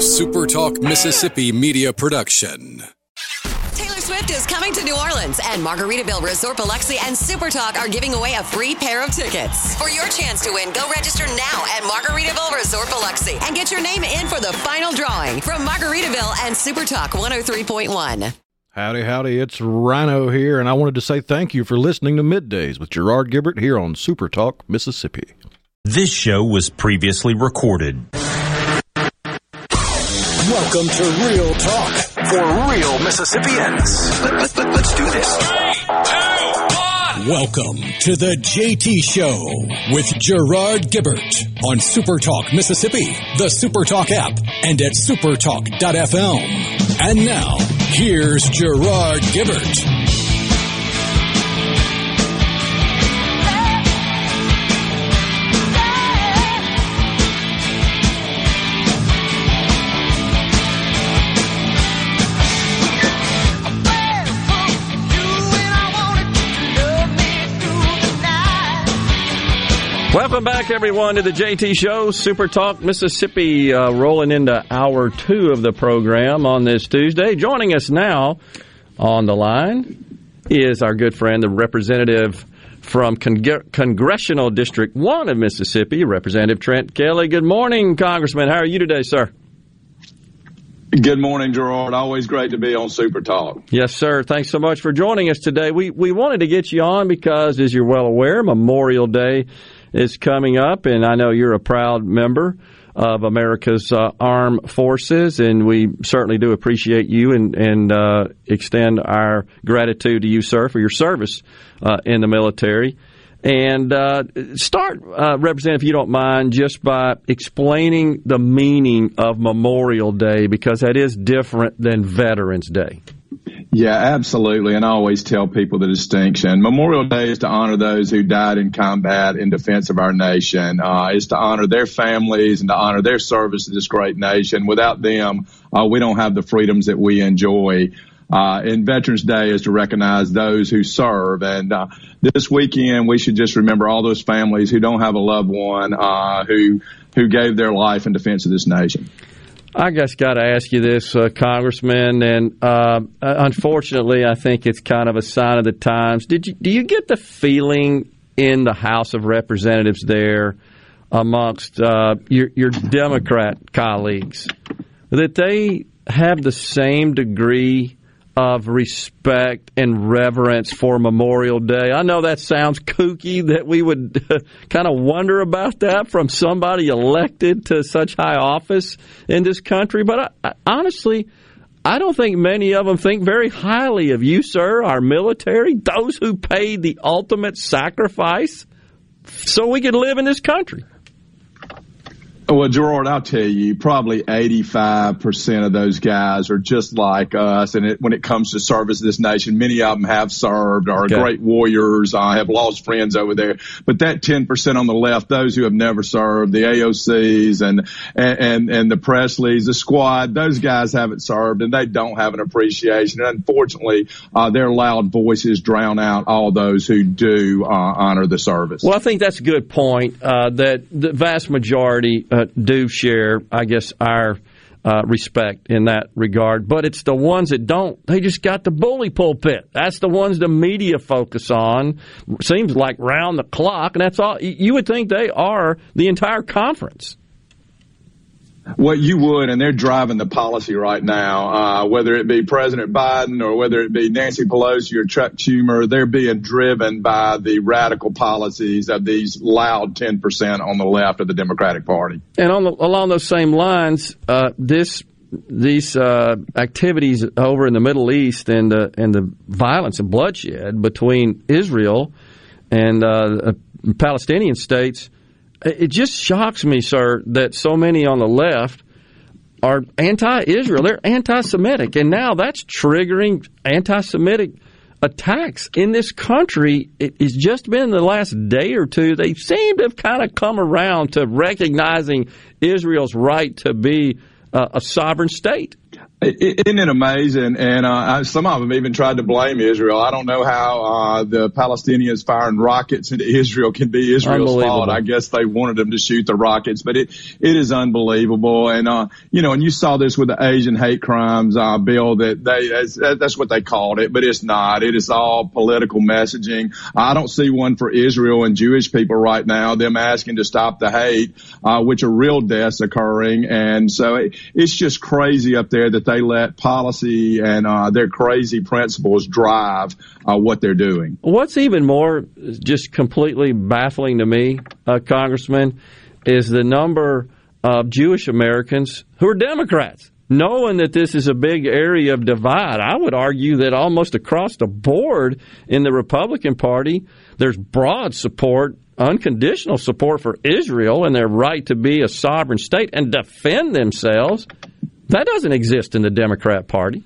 a SuperTalk Mississippi media production. Taylor Swift is coming to New Orleans, and Margaritaville Resort Biloxi and Supertalk are giving away a free pair of tickets. For your chance to win, go register now at Margaritaville Resort Biloxi and get your name in for the final drawing from Margaritaville and Supertalk 103.1. Howdy, howdy, it's Rhino here, and I wanted to say thank you for listening to Middays with Gerard Gibert here on Super Talk, Mississippi. This show was previously recorded. Welcome to Real Talk for real Mississippians. Let, us let, do this. Three, two, one. Welcome to the JT Show with Gerard Gibert on Supertalk Mississippi, the Supertalk app, and at supertalk.fm. And now, here's Gerard Gibert. Welcome back, everyone, to the JT Show, Super Talk Mississippi, uh, rolling into hour two of the program on this Tuesday. Joining us now on the line is our good friend, the representative from Con- Congressional District 1 of Mississippi, Representative Trent Kelly. Good morning, Congressman. How are you today, sir? Good morning, Gerard. Always great to be on Super Talk. Yes, sir. Thanks so much for joining us today. We we wanted to get you on because, as you're well aware, Memorial Day is coming up, and I know you're a proud member of America's uh, armed forces, and we certainly do appreciate you and, and uh, extend our gratitude to you, sir, for your service uh, in the military. And uh, start, uh, Representative, if you don't mind, just by explaining the meaning of Memorial Day, because that is different than Veterans Day. Yeah, absolutely. And I always tell people the distinction. Memorial Day is to honor those who died in combat in defense of our nation. Uh, is to honor their families and to honor their service to this great nation. Without them, uh, we don't have the freedoms that we enjoy. Uh, and Veterans Day is to recognize those who serve. And uh, this weekend, we should just remember all those families who don't have a loved one uh, who who gave their life in defense of this nation. I just got to ask you this, uh, Congressman, and uh, unfortunately, I think it's kind of a sign of the times. Did you do you get the feeling in the House of Representatives there, amongst uh, your your Democrat colleagues, that they have the same degree of respect and reverence for Memorial Day. I know that sounds kooky that we would kind of wonder about that from somebody elected to such high office in this country, but I, I, honestly, I don't think many of them think very highly of you, sir, our military, those who paid the ultimate sacrifice so we could live in this country. Well, Gerard, I'll tell you, probably 85% of those guys are just like us. And it, when it comes to service to this nation, many of them have served, are okay. great warriors, I uh, have lost friends over there. But that 10% on the left, those who have never served, the AOCs and, and, and the Pressleys, the squad, those guys haven't served and they don't have an appreciation. And unfortunately, uh, their loud voices drown out all those who do uh, honor the service. Well, I think that's a good point, uh, that the vast majority, uh, do share, I guess, our uh, respect in that regard. But it's the ones that don't. They just got the bully pulpit. That's the ones the media focus on. Seems like round the clock, and that's all. You would think they are the entire conference. Well, you would, and they're driving the policy right now. Uh, whether it be President Biden or whether it be Nancy Pelosi or Chuck Schumer, they're being driven by the radical policies of these loud 10% on the left of the Democratic Party. And on the, along those same lines, uh, this these uh, activities over in the Middle East and the and the violence and bloodshed between Israel and uh, Palestinian states it just shocks me, sir, that so many on the left are anti-Israel. They're anti-Semitic, and now that's triggering anti-Semitic attacks in this country. It's just been the last day or two. They seem to have kind of come around to recognizing Israel's right to be uh, a sovereign state. Isn't it amazing? And uh, some of them even tried to blame Israel. I don't know how uh, the Palestinians firing rockets into Israel can be Israel's fault. I guess they wanted them to shoot the rockets, but it it is unbelievable. And uh, you know, and you saw this with the Asian hate crimes uh, bill that they that's, that's what they called it, but it's not. It is all political messaging. I don't see one for Israel and Jewish people right now. Them asking to stop the hate, uh, which are real deaths occurring, and so it, it's just crazy up there that they let policy and uh, their crazy principles drive uh, what they're doing. What's even more just completely baffling to me, uh, Congressman, is the number of Jewish Americans who are Democrats. Knowing that this is a big area of divide, I would argue that almost across the board in the Republican Party, there's broad support unconditional support for Israel and their right to be a sovereign state and defend themselves. That doesn't exist in the Democrat Party.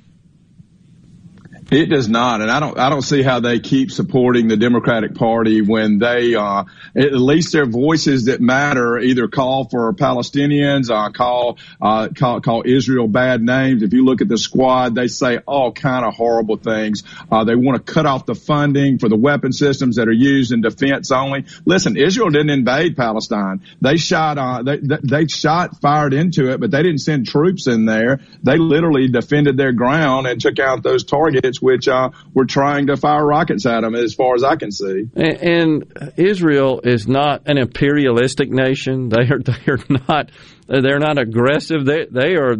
It does not, and I don't. I don't see how they keep supporting the Democratic Party when they, uh, at least their voices that matter, either call for Palestinians, uh, call, uh, call call Israel bad names. If you look at the squad, they say all kind of horrible things. Uh, they want to cut off the funding for the weapon systems that are used in defense only. Listen, Israel didn't invade Palestine. They shot, uh, they, they shot, fired into it, but they didn't send troops in there. They literally defended their ground and took out those targets which uh, we're trying to fire rockets at them, as far as I can see. And, and Israel is not an imperialistic nation. They are they are not they're not aggressive. They they are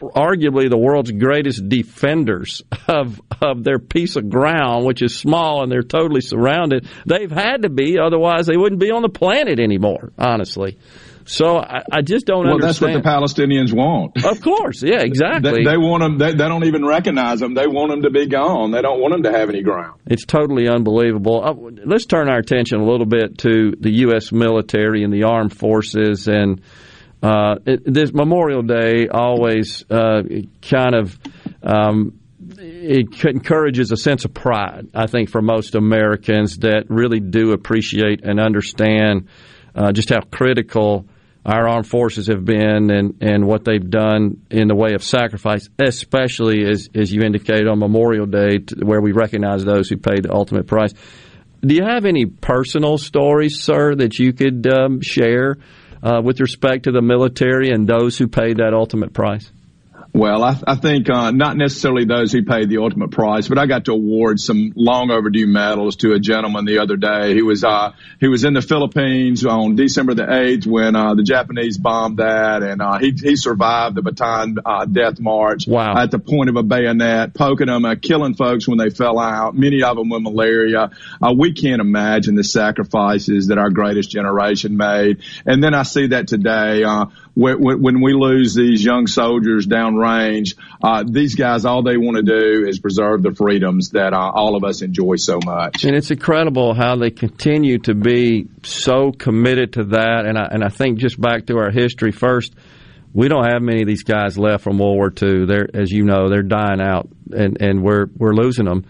arguably the world's greatest defenders of of their piece of ground, which is small and they're totally surrounded. They've had to be, otherwise they wouldn't be on the planet anymore. Honestly. So I, I just don't well, understand. that's what the Palestinians want. Of course, yeah, exactly. they, they, want them. They, they, don't even recognize them. They want them to be gone. They don't want them to have any ground. It's totally unbelievable. Uh, let's turn our attention a little bit to the U.S. military and the armed forces and. Uh, it, this Memorial Day always uh, kind of um, it encourages a sense of pride. I think for most Americans that really do appreciate and understand uh, just how critical our armed forces have been and, and what they've done in the way of sacrifice, especially as, as you indicated on Memorial Day, where we recognize those who paid the ultimate price. Do you have any personal stories, sir, that you could um, share uh, with respect to the military and those who paid that ultimate price? Well, I, I think uh, not necessarily those who paid the ultimate price, but I got to award some long overdue medals to a gentleman the other day. He was uh, he was in the Philippines on December the eighth when uh, the Japanese bombed that, and uh, he he survived the Bataan uh, Death March. Wow. At the point of a bayonet, poking them, uh, killing folks when they fell out. Many of them with malaria. Uh, we can't imagine the sacrifices that our greatest generation made. And then I see that today. When, when we lose these young soldiers downrange, uh, these guys, all they want to do is preserve the freedoms that uh, all of us enjoy so much. And it's incredible how they continue to be so committed to that. And I, and I think just back to our history first, we don't have many of these guys left from World War II. They're, as you know, they're dying out, and, and we're we're losing them,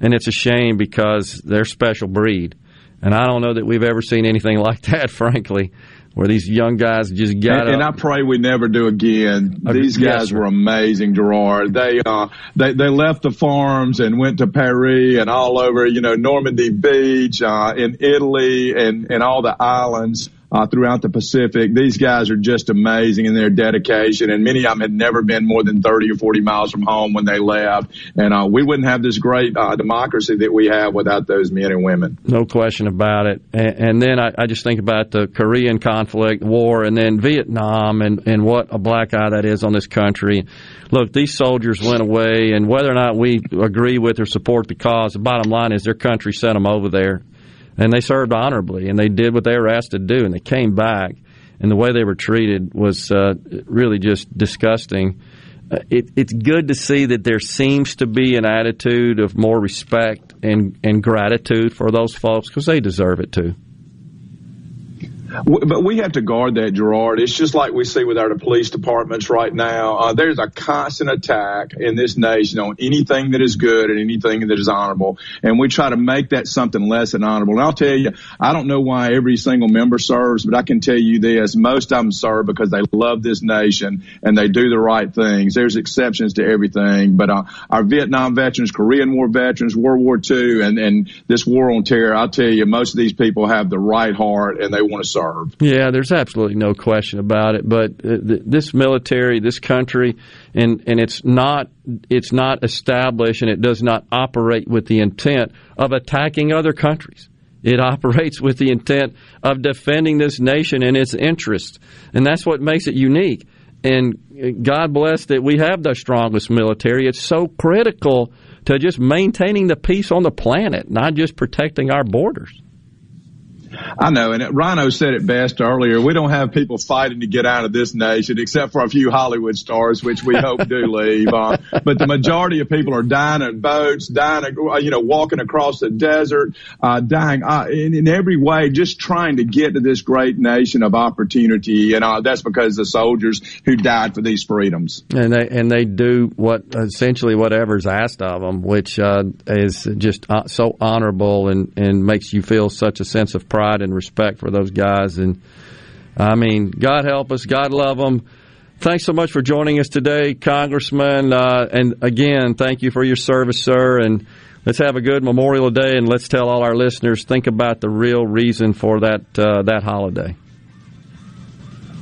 and it's a shame because they're special breed. And I don't know that we've ever seen anything like that, frankly where these young guys just got and, and I pray we never do again. These guys yes, were amazing, Gerard. They uh they they left the farms and went to Paris and all over, you know, Normandy Beach, uh in Italy and and all the islands uh, throughout the Pacific. These guys are just amazing in their dedication, and many of them had never been more than 30 or 40 miles from home when they left. And uh, we wouldn't have this great uh, democracy that we have without those men and women. No question about it. And, and then I, I, just think about the Korean conflict, war, and then Vietnam, and, and what a black eye that is on this country. Look, these soldiers went away, and whether or not we agree with or support the cause, the bottom line is their country sent them over there and they served honorably and they did what they were asked to do and they came back and the way they were treated was uh, really just disgusting. Uh, it, it's good to see that there seems to be an attitude of more respect and, and gratitude for those folks because they deserve it too. But we have to guard that, Gerard. It's just like we see with our police departments right now. Uh, there's a constant attack in this nation on anything that is good and anything that is honorable. And we try to make that something less than honorable. And I'll tell you, I don't know why every single member serves, but I can tell you this. Most of them serve because they love this nation and they do the right things. There's exceptions to everything, but uh, our Vietnam veterans, Korean War veterans, World War II, and, and this war on terror, I'll tell you, most of these people have the right heart and they want to serve. Yeah, there's absolutely no question about it. But uh, th- this military, this country, and and it's not it's not established and it does not operate with the intent of attacking other countries. It operates with the intent of defending this nation and its interests, and that's what makes it unique. And uh, God bless that we have the strongest military. It's so critical to just maintaining the peace on the planet, not just protecting our borders. I know, and Rhino said it best earlier. We don't have people fighting to get out of this nation, except for a few Hollywood stars, which we hope do leave. Uh, but the majority of people are dying in boats, dying, uh, you know, walking across the desert, uh, dying uh, in, in, every way, just trying to get to this great nation of opportunity. And uh, that's because the soldiers who died for these freedoms. And they and they do what essentially whatever's asked of them, which uh, is just so honorable and and makes you feel such a sense of pride pride and respect for those guys. And I mean, God help us, God love them. Thanks so much for joining us today, Congressman. Uh, and again, thank you for your service, sir. And let's have a good Memorial Day, and let's tell all our listeners think about the real reason for that uh, that holiday.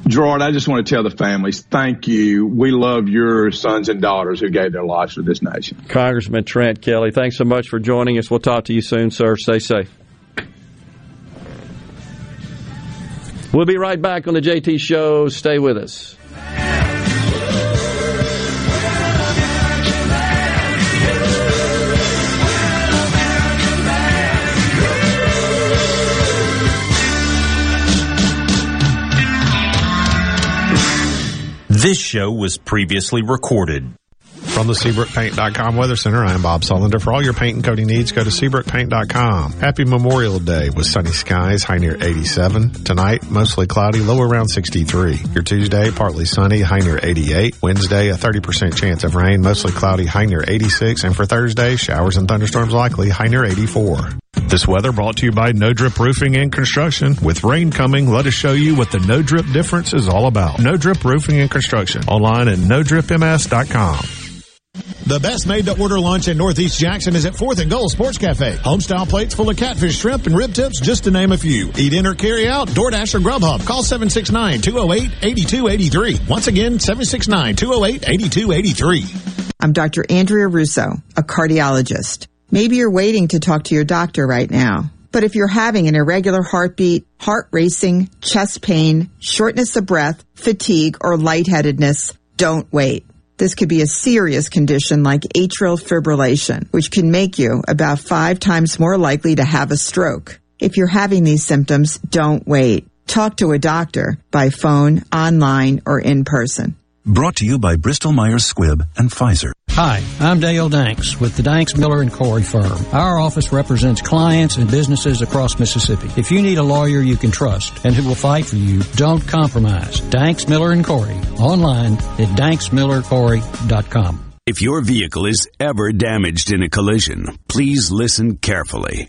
Gerard, I just want to tell the families, thank you. We love your sons and daughters who gave their lives for this nation. Congressman Trent Kelly, thanks so much for joining us. We'll talk to you soon, sir. Stay safe. We'll be right back on the JT Show. Stay with us. This show was previously recorded. From the SeabrookPaint.com Weather Center, I'm Bob Sullender. For all your paint and coating needs, go to SeabrookPaint.com. Happy Memorial Day with sunny skies, high near 87. Tonight, mostly cloudy, low around 63. Your Tuesday, partly sunny, high near 88. Wednesday, a 30% chance of rain, mostly cloudy, high near 86. And for Thursday, showers and thunderstorms likely, high near 84. This weather brought to you by No Drip Roofing and Construction. With rain coming, let us show you what the No Drip difference is all about. No Drip Roofing and Construction. Online at NoDripMS.com. The best made to order lunch in Northeast Jackson is at 4th and Goal Sports Cafe. Homestyle plates full of catfish, shrimp, and rib tips, just to name a few. Eat in or carry out, DoorDash or Grubhub. Call 769-208-8283. Once again, 769-208-8283. I'm Dr. Andrea Russo, a cardiologist. Maybe you're waiting to talk to your doctor right now. But if you're having an irregular heartbeat, heart racing, chest pain, shortness of breath, fatigue, or lightheadedness, don't wait. This could be a serious condition like atrial fibrillation, which can make you about five times more likely to have a stroke. If you're having these symptoms, don't wait. Talk to a doctor by phone, online, or in person. Brought to you by Bristol Myers Squibb and Pfizer. Hi, I'm Dale Danks with the Danks Miller and Corey firm. Our office represents clients and businesses across Mississippi. If you need a lawyer you can trust and who will fight for you, don't compromise. Danks Miller and Corey online at danksmillercorey.com. If your vehicle is ever damaged in a collision, please listen carefully.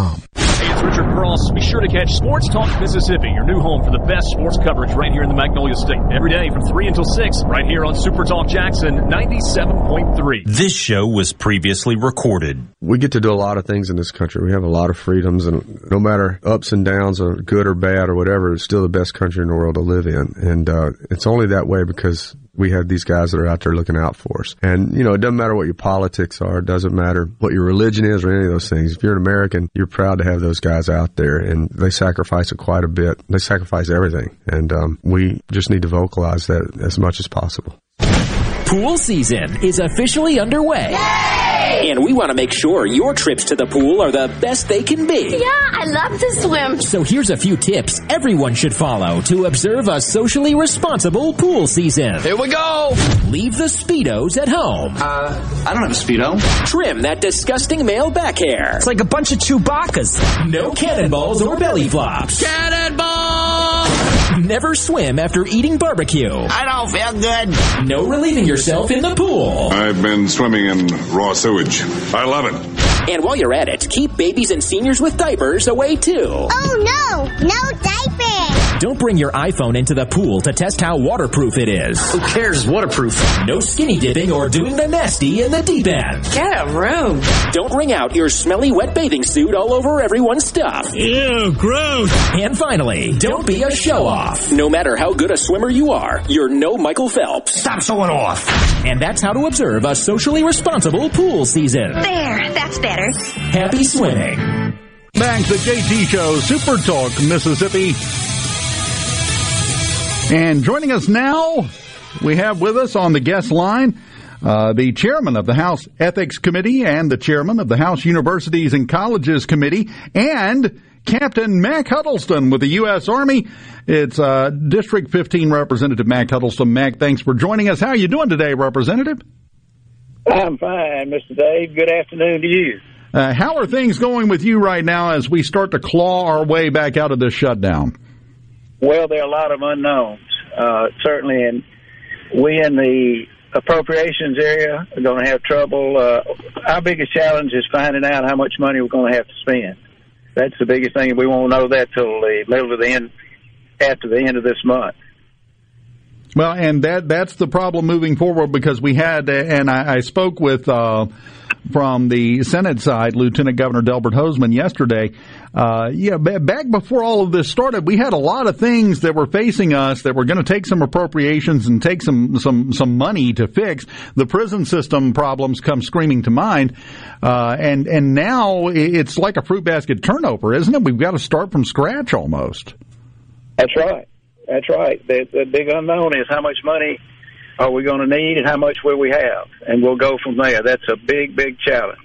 Hey, it's Richard Cross. Be sure to catch Sports Talk Mississippi, your new home for the best sports coverage right here in the Magnolia State. Every day from 3 until 6, right here on Super Talk Jackson 97.3. This show was previously recorded. We get to do a lot of things in this country. We have a lot of freedoms, and no matter ups and downs or good or bad or whatever, it's still the best country in the world to live in. And uh, it's only that way because we have these guys that are out there looking out for us. And, you know, it doesn't matter what your politics are. It doesn't matter what your religion is or any of those things. If you're an American, you're proud to have those guys out there and they sacrifice it quite a bit. They sacrifice everything. And um, we just need to vocalize that as much as possible. Pool season is officially underway. Yay! And we want to make sure your trips to the pool are the best they can be. Yeah, I love to swim. So here's a few tips everyone should follow to observe a socially responsible pool season. Here we go! Leave the Speedos at home. Uh, I don't have a Speedo. Trim that disgusting male back hair. It's like a bunch of Chewbacca's. No cannonballs or belly flops. Cannonball! Never swim after eating barbecue. I don't feel good. No relieving yourself in the pool. I've been swimming in raw sewage. I love it. And while you're at it, keep babies and seniors with diapers away too. Oh no, no diapers. Don't bring your iPhone into the pool to test how waterproof it is. Who cares? Waterproof. No skinny dipping or doing the nasty in the deep end. Get a room. Don't wring out your smelly wet bathing suit all over everyone's stuff. Ew, gross. And finally, don't be a show off. No matter how good a swimmer you are, you're no Michael Phelps. Stop showing off. And that's how to observe a socially responsible pool season. There, that's better. Happy swimming. Back to JT Show, Super Talk, Mississippi. And joining us now, we have with us on the guest line uh, the chairman of the House Ethics Committee and the chairman of the House Universities and Colleges Committee and Captain Mac Huddleston with the U.S. Army. It's uh, District 15 Representative Mac Huddleston. Mac, thanks for joining us. How are you doing today, Representative? I'm fine, Mr. Dave. Good afternoon to you. Uh, how are things going with you right now as we start to claw our way back out of this shutdown? Well, there are a lot of unknowns, uh, certainly, and we in the appropriations area are going to have trouble. Uh, our biggest challenge is finding out how much money we're going to have to spend. That's the biggest thing. We won't know that till the middle of the end, after the end of this month. Well, and that that's the problem moving forward because we had, and I, I spoke with uh, from the Senate side, Lieutenant Governor Delbert Hosemann yesterday. Uh, yeah, b- back before all of this started, we had a lot of things that were facing us that were going to take some appropriations and take some some some money to fix. The prison system problems come screaming to mind, uh, and and now it's like a fruit basket turnover, isn't it? We've got to start from scratch almost. That's right. That's right. The, the big unknown is how much money are we going to need and how much will we have, and we'll go from there. That's a big, big challenge.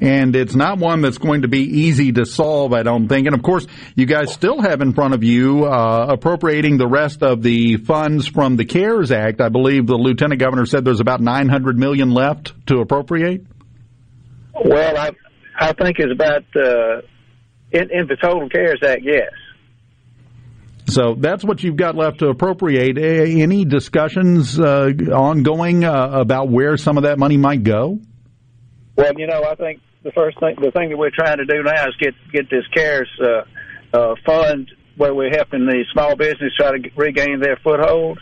And it's not one that's going to be easy to solve, I don't think. And of course, you guys still have in front of you uh, appropriating the rest of the funds from the CARES Act. I believe the lieutenant governor said there's about 900 million left to appropriate. Well, I I think it's about uh, in, in the total CARES Act, yes. So that's what you've got left to appropriate. Any discussions uh, ongoing uh, about where some of that money might go? Well, you know, I think the first thing, the thing that we're trying to do now is get get this CARES uh, uh, fund where we're helping the small business try to regain their foothold.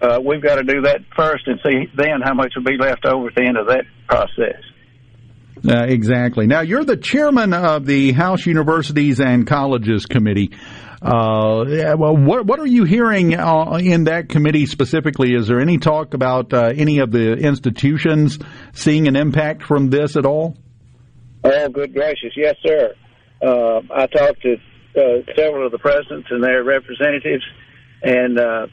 Uh, we've got to do that first and see then how much will be left over at the end of that process. Uh, exactly. Now, you're the chairman of the House Universities and Colleges Committee. Uh, well, what what are you hearing uh, in that committee specifically? Is there any talk about uh, any of the institutions seeing an impact from this at all? Oh, good gracious, yes, sir. Uh, I talked to uh, several of the presidents and their representatives, and uh,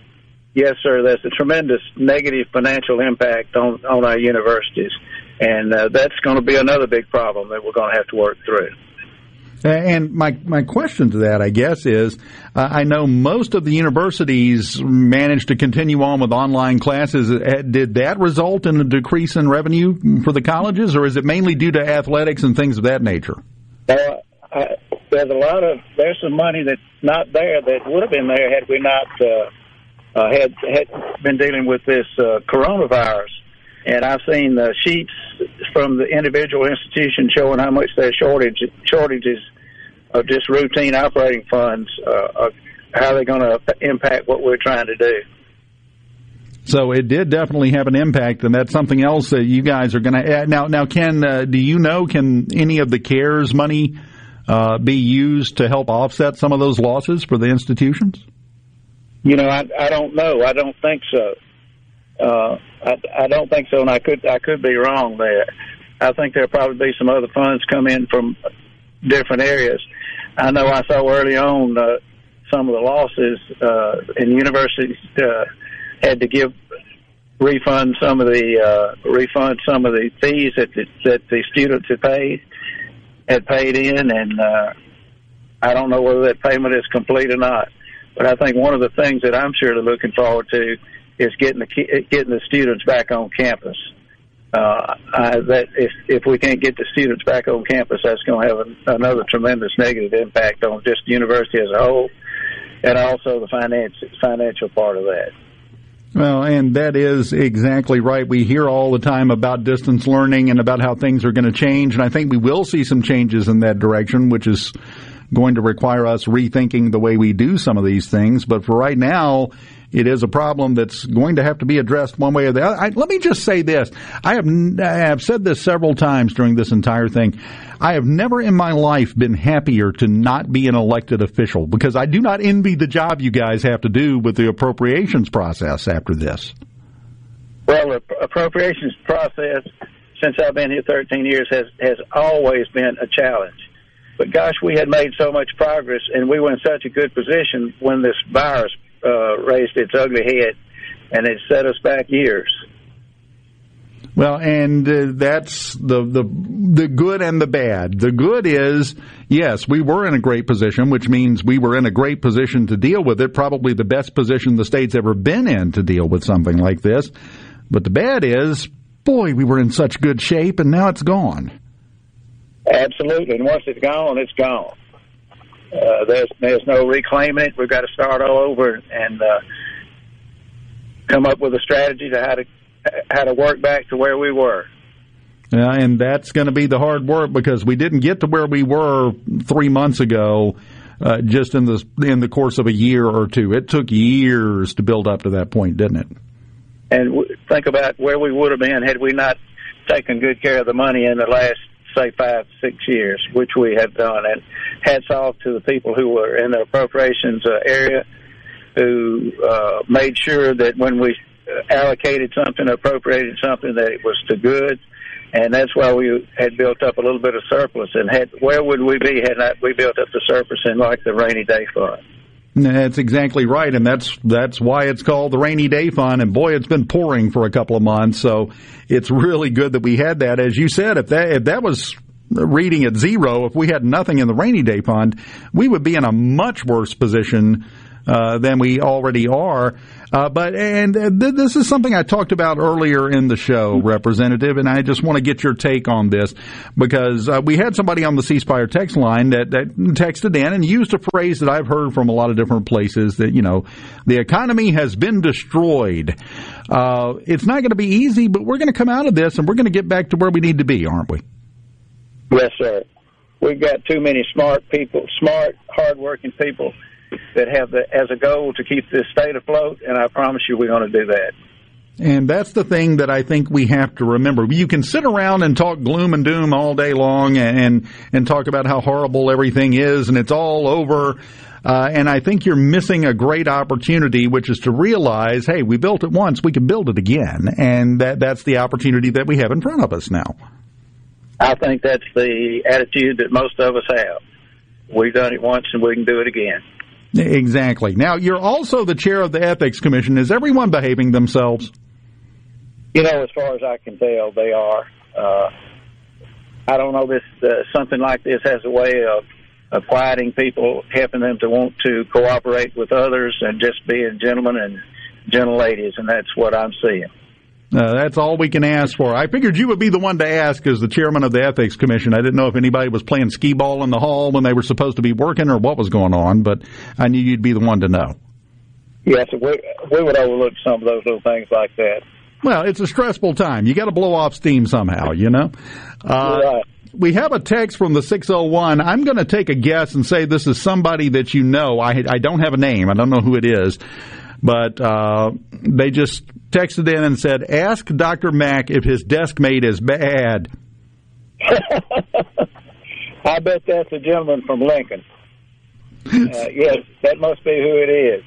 yes, sir, there's a tremendous negative financial impact on on our universities, and that's going to be another big problem that we're going to have to work through. And my my question to that, I guess, is uh, I know most of the universities managed to continue on with online classes. Uh, did that result in a decrease in revenue for the colleges, or is it mainly due to athletics and things of that nature? Uh, I, there's a lot of there's some money that's not there that would have been there had we not uh, uh, had had been dealing with this uh, coronavirus. And I've seen sheets from the individual institutions showing how much their shortage shortages of just routine operating funds, uh, how they're going to impact what we're trying to do. So it did definitely have an impact, and that's something else that you guys are going to add. Now, now, Ken, uh, do you know can any of the CARES money uh, be used to help offset some of those losses for the institutions? You know, I, I don't know. I don't think so. Uh, I, I don't think so, and I could I could be wrong there. I think there'll probably be some other funds come in from different areas. I know I saw early on uh, some of the losses, uh, and universities uh, had to give refund some of the uh, refund some of the fees that the, that the students had paid had paid in, and uh, I don't know whether that payment is complete or not. But I think one of the things that I'm sure looking forward to is getting the getting the students back on campus. Uh, I, that if if we can't get the students back on campus, that's going to have a, another tremendous negative impact on just the university as a whole, and also the finance financial part of that. Well, and that is exactly right. We hear all the time about distance learning and about how things are going to change, and I think we will see some changes in that direction, which is going to require us rethinking the way we do some of these things. But for right now, it is a problem that's going to have to be addressed one way or the other. I, let me just say this. I have, I have said this several times during this entire thing. I have never in my life been happier to not be an elected official because I do not envy the job you guys have to do with the appropriations process after this. Well, the appropriations process since I've been here 13 years has has always been a challenge. But gosh, we had made so much progress, and we were in such a good position when this virus uh, raised its ugly head, and it set us back years. Well, and uh, that's the, the the good and the bad. The good is, yes, we were in a great position, which means we were in a great position to deal with it. Probably the best position the state's ever been in to deal with something like this. But the bad is, boy, we were in such good shape, and now it's gone. Absolutely, and once it's gone, it's gone. Uh, there's there's no reclaiming it. We've got to start all over and uh, come up with a strategy to how to how to work back to where we were. Yeah, and that's going to be the hard work because we didn't get to where we were three months ago. Uh, just in the in the course of a year or two, it took years to build up to that point, didn't it? And w- think about where we would have been had we not taken good care of the money in the last say five, six years, which we have done. And hats off to the people who were in the appropriations uh, area who uh, made sure that when we allocated something, appropriated something, that it was to good. And that's why we had built up a little bit of surplus. And had where would we be had not we built up the surplus in like the rainy day fund? That's exactly right, and that's that's why it's called the rainy day fund. And boy, it's been pouring for a couple of months, so it's really good that we had that. As you said, if that if that was reading at zero, if we had nothing in the rainy day fund, we would be in a much worse position uh, than we already are. Uh, but and th- this is something I talked about earlier in the show, Representative, and I just want to get your take on this because uh, we had somebody on the C Spire text line that, that texted in and used a phrase that I've heard from a lot of different places that you know the economy has been destroyed. Uh, it's not going to be easy, but we're going to come out of this and we're going to get back to where we need to be, aren't we? Yes, sir. We've got too many smart people, smart, hardworking people that have the, as a goal to keep this state afloat, and I promise you we're going to do that. And that's the thing that I think we have to remember. You can sit around and talk gloom and doom all day long and and talk about how horrible everything is and it's all over. Uh, and I think you're missing a great opportunity, which is to realize, hey, we built it once, we can build it again, and that that's the opportunity that we have in front of us now. I think that's the attitude that most of us have. We've done it once, and we can do it again. Exactly. Now, you're also the chair of the Ethics Commission. Is everyone behaving themselves? You know, as far as I can tell, they are. Uh, I don't know this. Uh, something like this has a way of of quieting people, helping them to want to cooperate with others, and just being gentlemen and gentle ladies, and that's what I'm seeing. Uh, that's all we can ask for. I figured you would be the one to ask as the chairman of the Ethics Commission. I didn't know if anybody was playing skee ball in the hall when they were supposed to be working or what was going on, but I knew you'd be the one to know. Yes, we, we would overlook some of those little things like that. Well, it's a stressful time. You got to blow off steam somehow, you know? Uh, right. We have a text from the 601. I'm going to take a guess and say this is somebody that you know. I, I don't have a name. I don't know who it is. But uh, they just texted in and said, Ask Dr. Mac if his desk mate is bad. I bet that's a gentleman from Lincoln. Uh, yes, that must be who it is.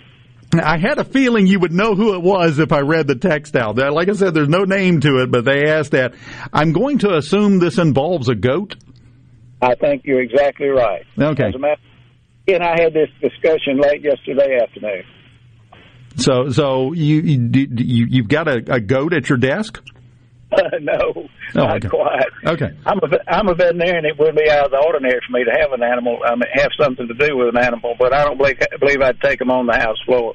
I had a feeling you would know who it was if I read the text out. Like I said, there's no name to it, but they asked that. I'm going to assume this involves a goat. I think you're exactly right. Okay. Matter, and I had this discussion late yesterday afternoon. So, so you you you've got a, a goat at your desk? no, oh, not okay. quite. Okay. I'm a I'm a veterinarian. It would be out of the ordinary for me to have an animal. I mean, have something to do with an animal, but I don't believe believe I'd take them on the house floor.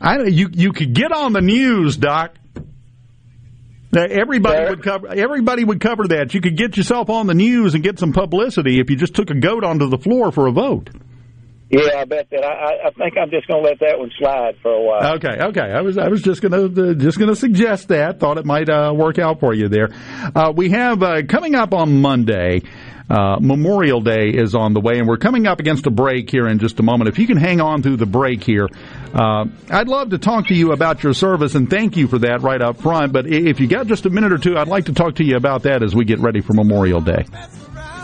I you you could get on the news, Doc. Everybody would cover. Everybody would cover that. You could get yourself on the news and get some publicity if you just took a goat onto the floor for a vote. Yeah, I bet that. I, I think I'm just going to let that one slide for a while. Okay, okay. I was I was just gonna uh, just gonna suggest that. Thought it might uh, work out for you there. Uh, we have uh, coming up on Monday. Uh, Memorial Day is on the way, and we're coming up against a break here in just a moment. If you can hang on through the break here, uh, I'd love to talk to you about your service, and thank you for that right up front. But if you got just a minute or two, I'd like to talk to you about that as we get ready for Memorial Day.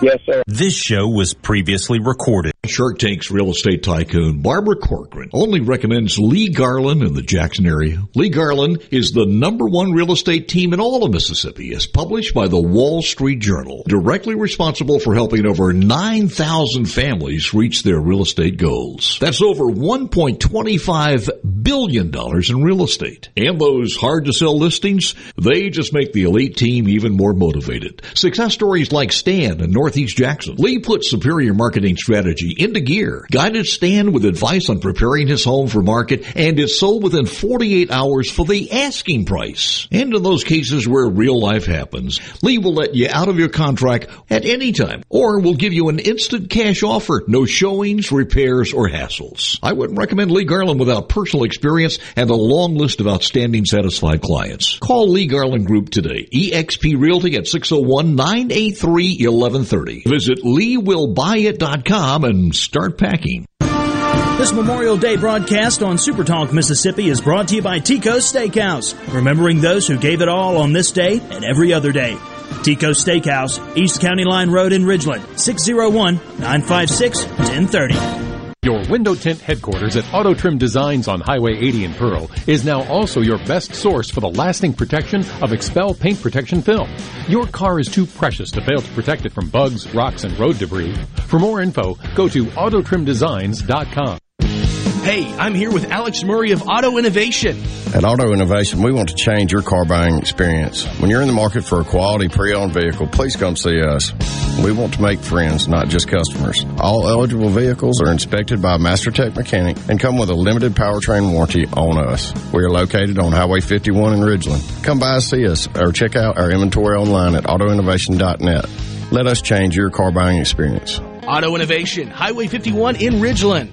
Yes, sir. This show was previously recorded. Shark Tank's real estate tycoon Barbara Corcoran only recommends Lee Garland in the Jackson area. Lee Garland is the number one real estate team in all of Mississippi, as published by the Wall Street Journal, directly responsible for helping over 9,000 families reach their real estate goals. That's over $1.25 billion in real estate. And those hard to sell listings, they just make the elite team even more motivated. Success stories like Stan in Northeast Jackson. Lee puts superior marketing strategy into gear, guided Stan with advice on preparing his home for market, and is sold within 48 hours for the asking price. And in those cases where real life happens, Lee will let you out of your contract at any time, or will give you an instant cash offer, no showings, repairs, or hassles. I wouldn't recommend Lee Garland without personal experience and a long list of outstanding satisfied clients. Call Lee Garland Group today. eXp Realty at oh 601-983-1130. Visit LeeWillBuyIt.com and start packing. This Memorial Day broadcast on Supertalk Mississippi is brought to you by Tico's Steakhouse, remembering those who gave it all on this day and every other day. Tico's Steakhouse, East County Line Road in Ridgeland, 601-956-1030. Your window tint headquarters at Auto Trim Designs on Highway 80 in Pearl is now also your best source for the lasting protection of XPEL paint protection film. Your car is too precious to fail to protect it from bugs, rocks, and road debris. For more info, go to autotrimdesigns.com. Hey, I'm here with Alex Murray of Auto Innovation. At Auto Innovation, we want to change your car buying experience. When you're in the market for a quality pre-owned vehicle, please come see us. We want to make friends, not just customers. All eligible vehicles are inspected by a Master Tech mechanic and come with a limited powertrain warranty on us. We are located on Highway 51 in Ridgeland. Come by and see us or check out our inventory online at autoinnovation.net. Let us change your car buying experience. Auto Innovation, Highway 51 in Ridgeland.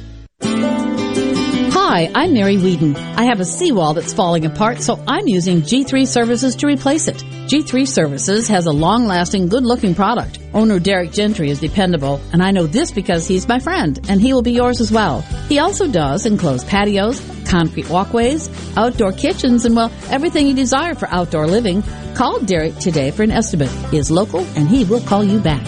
Hi, I'm Mary Whedon. I have a seawall that's falling apart, so I'm using G3 Services to replace it. G3 Services has a long lasting, good looking product. Owner Derek Gentry is dependable, and I know this because he's my friend, and he will be yours as well. He also does enclosed patios, concrete walkways, outdoor kitchens, and well, everything you desire for outdoor living. Call Derek today for an estimate. He is local, and he will call you back.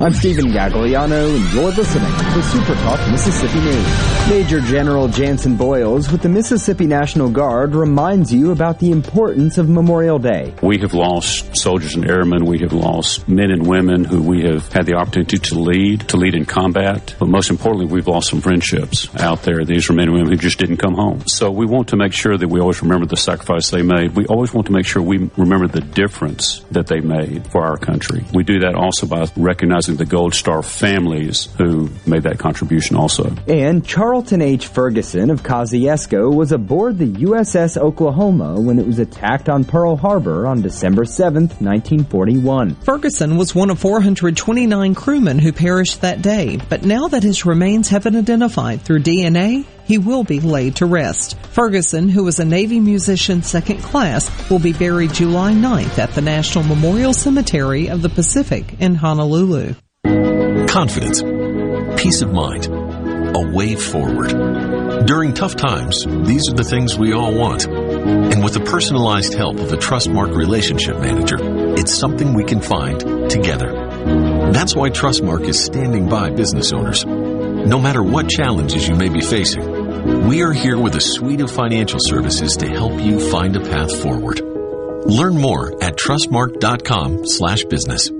I'm Stephen Gagliano, and you're listening to Super Talk Mississippi News. Major General Janson Boyles with the Mississippi National Guard reminds you about the importance of Memorial Day. We have lost soldiers and airmen. We have lost men and women who we have had the opportunity to lead, to lead in combat. But most importantly, we've lost some friendships out there. These are men and women who just didn't come home. So we want to make sure that we always remember the sacrifice they made. We always want to make sure we remember the difference that they made for our country. We do that also by recognizing the Gold Star families who made that contribution also. And Charlton H. Ferguson of Kosciusko was aboard the USS Oklahoma when it was attacked on Pearl Harbor on December 7, 1941. Ferguson was one of 429 crewmen who perished that day, but now that his remains have been identified through DNA, he will be laid to rest. Ferguson, who was a Navy musician second class, will be buried July 9th at the National Memorial Cemetery of the Pacific in Honolulu. Confidence, peace of mind, a way forward. During tough times, these are the things we all want. And with the personalized help of a Trustmark relationship manager, it's something we can find together. That's why Trustmark is standing by business owners. No matter what challenges you may be facing, we are here with a suite of financial services to help you find a path forward. Learn more at trustmark.com slash business.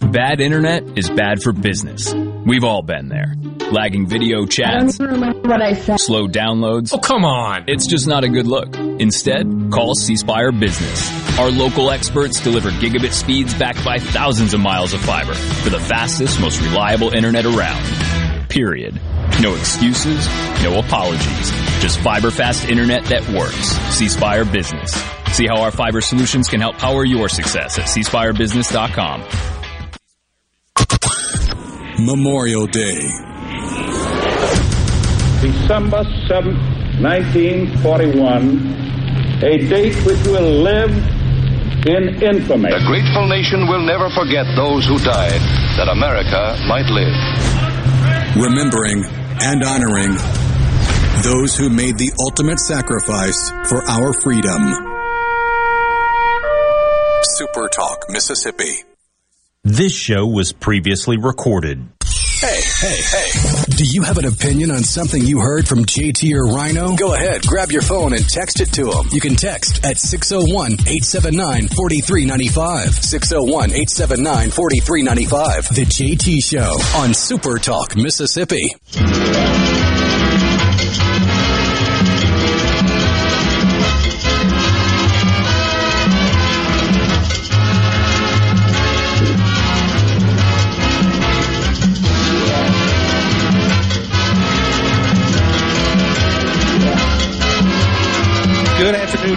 Bad internet is bad for business. We've all been there. Lagging video chats, what I said. slow downloads. Oh, come on. It's just not a good look. Instead, call C Spire Business. Our local experts deliver gigabit speeds backed by thousands of miles of fiber for the fastest, most reliable internet around. Period. No excuses, no apologies. Just fiber fast internet that works. C Spire Business. See how our fiber solutions can help power your success at cspirebusiness.com. Memorial Day. December 7th, 1941, a date which will live in infamy. The grateful nation will never forget those who died that America might live. Remembering and honoring those who made the ultimate sacrifice for our freedom. Super Talk, Mississippi. This show was previously recorded. Hey, hey, hey. Do you have an opinion on something you heard from JT or Rhino? Go ahead, grab your phone and text it to them. You can text at 601-879-4395. 601-879-4395. The JT Show on Super Talk, Mississippi.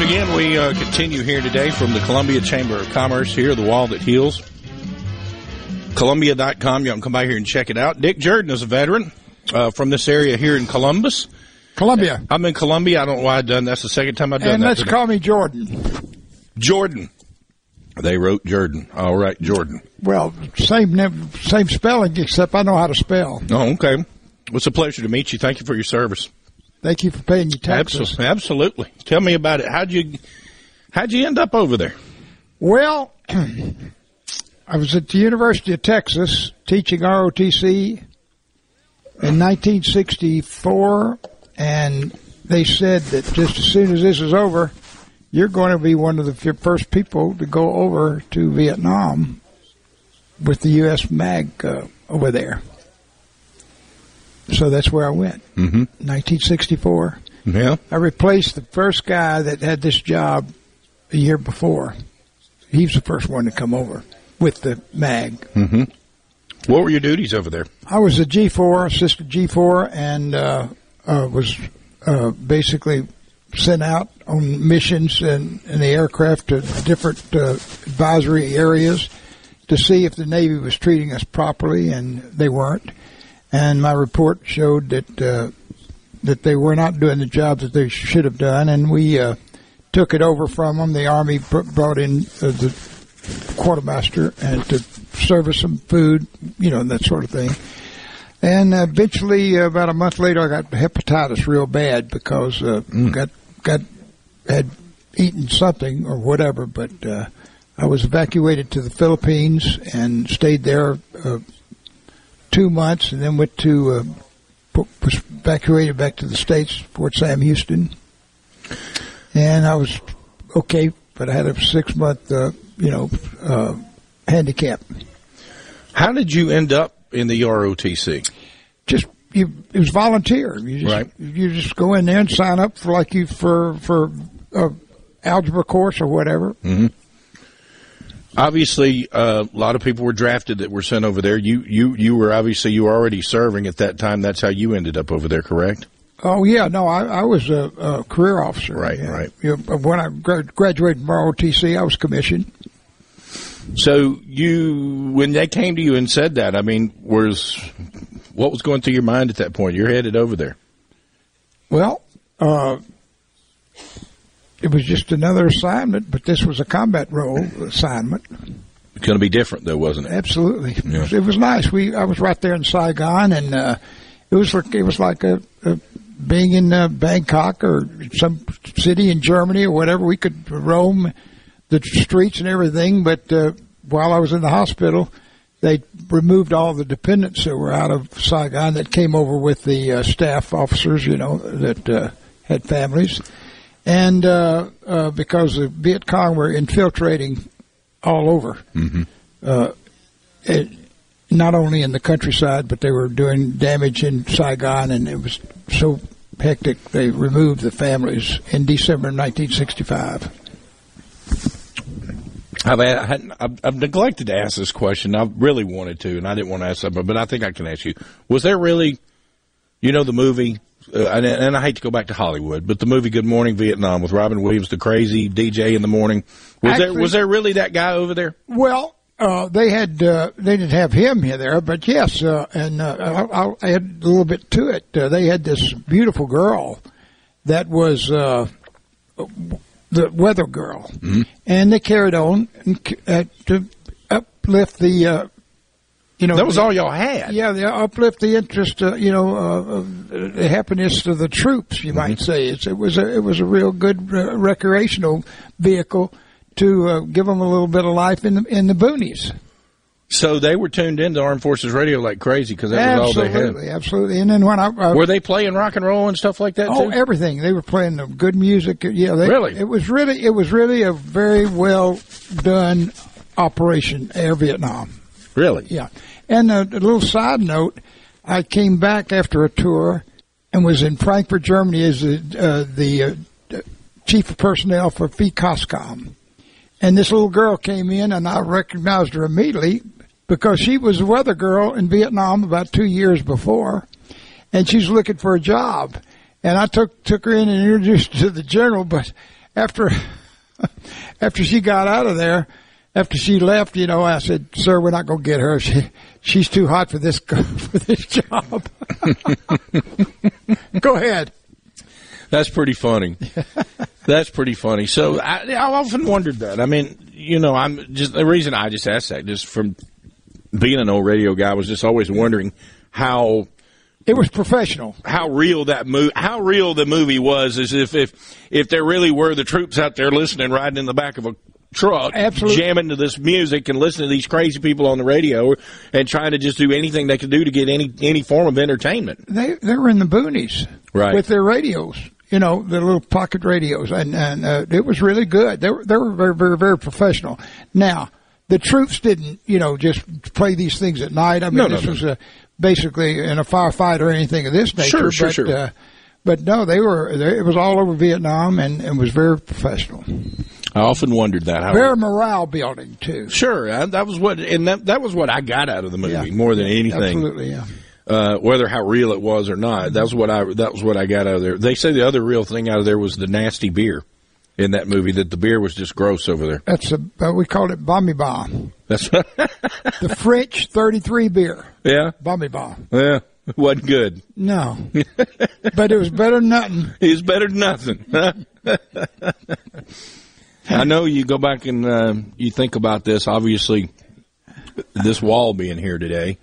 Again. We uh, continue here today from the Columbia Chamber of Commerce here, the wall that heals. Columbia.com. You can come by here and check it out. Dick Jordan is a veteran uh, from this area here in Columbus. Columbia. I'm in Columbia. I don't know why I've done That's the second time I've done And that. let's today. call me Jordan. Jordan. They wrote Jordan. All right, Jordan. Well, same name, same spelling, except I know how to spell. Oh, okay. Well, it's a pleasure to meet you. Thank you for your service. Thank you for paying your taxes. Absolutely. Absolutely. Tell me about it. How'd you how'd you end up over there? Well, I was at the University of Texas teaching ROTC in 1964, and they said that just as soon as this is over, you're going to be one of the first people to go over to Vietnam with the U.S. MAG uh, over there. So that's where I went. Mm-hmm. 1964. Yeah. I replaced the first guy that had this job a year before. He was the first one to come over with the mag. Mm-hmm. What were your duties over there? I was a G4, assistant G4, and uh, uh, was uh, basically sent out on missions in, in the aircraft to different uh, advisory areas to see if the Navy was treating us properly, and they weren't. And my report showed that uh, that they were not doing the job that they should have done, and we uh, took it over from them. The Army brought in uh, the quartermaster and to serve us some food, you know, and that sort of thing. And uh, eventually, uh, about a month later, I got hepatitis real bad because uh, got got had eaten something or whatever, but uh, I was evacuated to the Philippines and stayed there uh, two months, and then went to uh, was evacuated back to the states, Fort Sam Houston, and I was okay, but I had a six month, uh, you know, uh, handicap. How did you end up in the ROTC? Just you, it was volunteer. You just, Right. You just go in there and sign up for like you for for a algebra course or whatever. hmm Obviously, uh, a lot of people were drafted that were sent over there. You, you, you were obviously you were already serving at that time. That's how you ended up over there, correct? Oh yeah, no, I, I was a, a career officer. Right, yeah. right. You know, when I gra- graduated from ROTC, I was commissioned. So you, when they came to you and said that, I mean, was what was going through your mind at that point? You're headed over there. Well, uh, it was just another assignment, but this was a combat role assignment. It's going to be different, though, wasn't it? Absolutely, it, Yeah. was, it was nice. We I was right there in Saigon, and uh, it was like it was like a, a being in uh, Bangkok or some city in Germany or whatever. We could roam the streets and everything, but uh, while I was in the hospital, they removed all the dependents that were out of Saigon that came over with the uh, staff officers, you know, that uh, had families, and uh, uh, because the Viet Cong were infiltrating all over Mm-hmm. uh, it, not only in the countryside, but they were doing damage in Saigon, and it was so hectic. They removed the families in December 1965. I've, I've, I've neglected to ask this question. I really wanted to, and I didn't want to ask something, but I think I can ask you. Was there really, you know, the movie, uh, and, and I hate to go back to Hollywood, but the movie Good Morning Vietnam with Robin Williams, the crazy DJ in the morning. Was there was there really that guy over there? Well, uh, they had uh, they didn't have him here there, but yes, uh, and uh, I'll, I'll add a little bit to it. Uh, they had this beautiful girl that was uh, the weather girl, and they carried on and, uh, to uplift the. Uh, you know, That was all y'all had. Yeah, they uplift the interest, uh, you know, uh, of the happiness of the troops. You might say it's, it was a it was a real good uh, recreational vehicle to uh, give them a little bit of life in the in the boonies. So they were tuned into Armed Forces Radio like crazy because that was all they had. absolutely. And then when I uh, Were they playing rock and roll and stuff like that oh too? everything they were playing the good music. Yeah, they, Really? It was really it was really a very well done operation Air Vietnam. Really? Yeah. And a, a little side note, I came back after a tour and was in Frankfurt, Germany as the, uh, the uh, chief of personnel for FICOSCOM. And this little girl came in and I recognized her immediately because she was a weather girl in Vietnam about two years before and she's looking for a job. And I took, took her in and introduced her to the general, but after, after she got out of there, after she left, you know, I said, "Sir, we're not going to get her. She, she's too hot for this for this job." Go ahead. That's pretty funny. That's pretty funny. So I, I often wondered that. I mean, you know, I'm just the reason I just asked that, just from being an old radio guy, was just always wondering how it was professional. How real that movie, how real the movie was, as if if if there really were the troops out there listening, riding in the back of a truck, Absolutely. jamming to this music and listening to these crazy people on the radio, and trying to just do anything they could do to get any any form of entertainment. They they were in the boonies Right. with their radios. You know, their little pocket radios, and and uh, it was really good. They were they were very very very professional. Now the troops didn't, you know, just play these things at night. I mean, No, no, this no. was a, basically in a firefight or anything of this nature. Sure, sure, but, sure. Uh, but no, they were. They, it was all over Vietnam, and it was very professional. I often wondered that. How Very morale building too. Sure, I, that was what, and that that was what I got out of the movie Yeah. more than anything. Absolutely, yeah. Uh, whether how real it was or not, that was what I that was what I got out of there. They say the other real thing out of there was the nasty beer in that movie. That the beer was just gross over there. That's a uh, we called it Bomby Bomb, That's the French thirty three beer. yeah, Bomby Bomb. yeah, wasn't good. No, but it was better than nothing. It's better than nothing. I know you go back and uh, you think about this. Obviously, this wall being here today,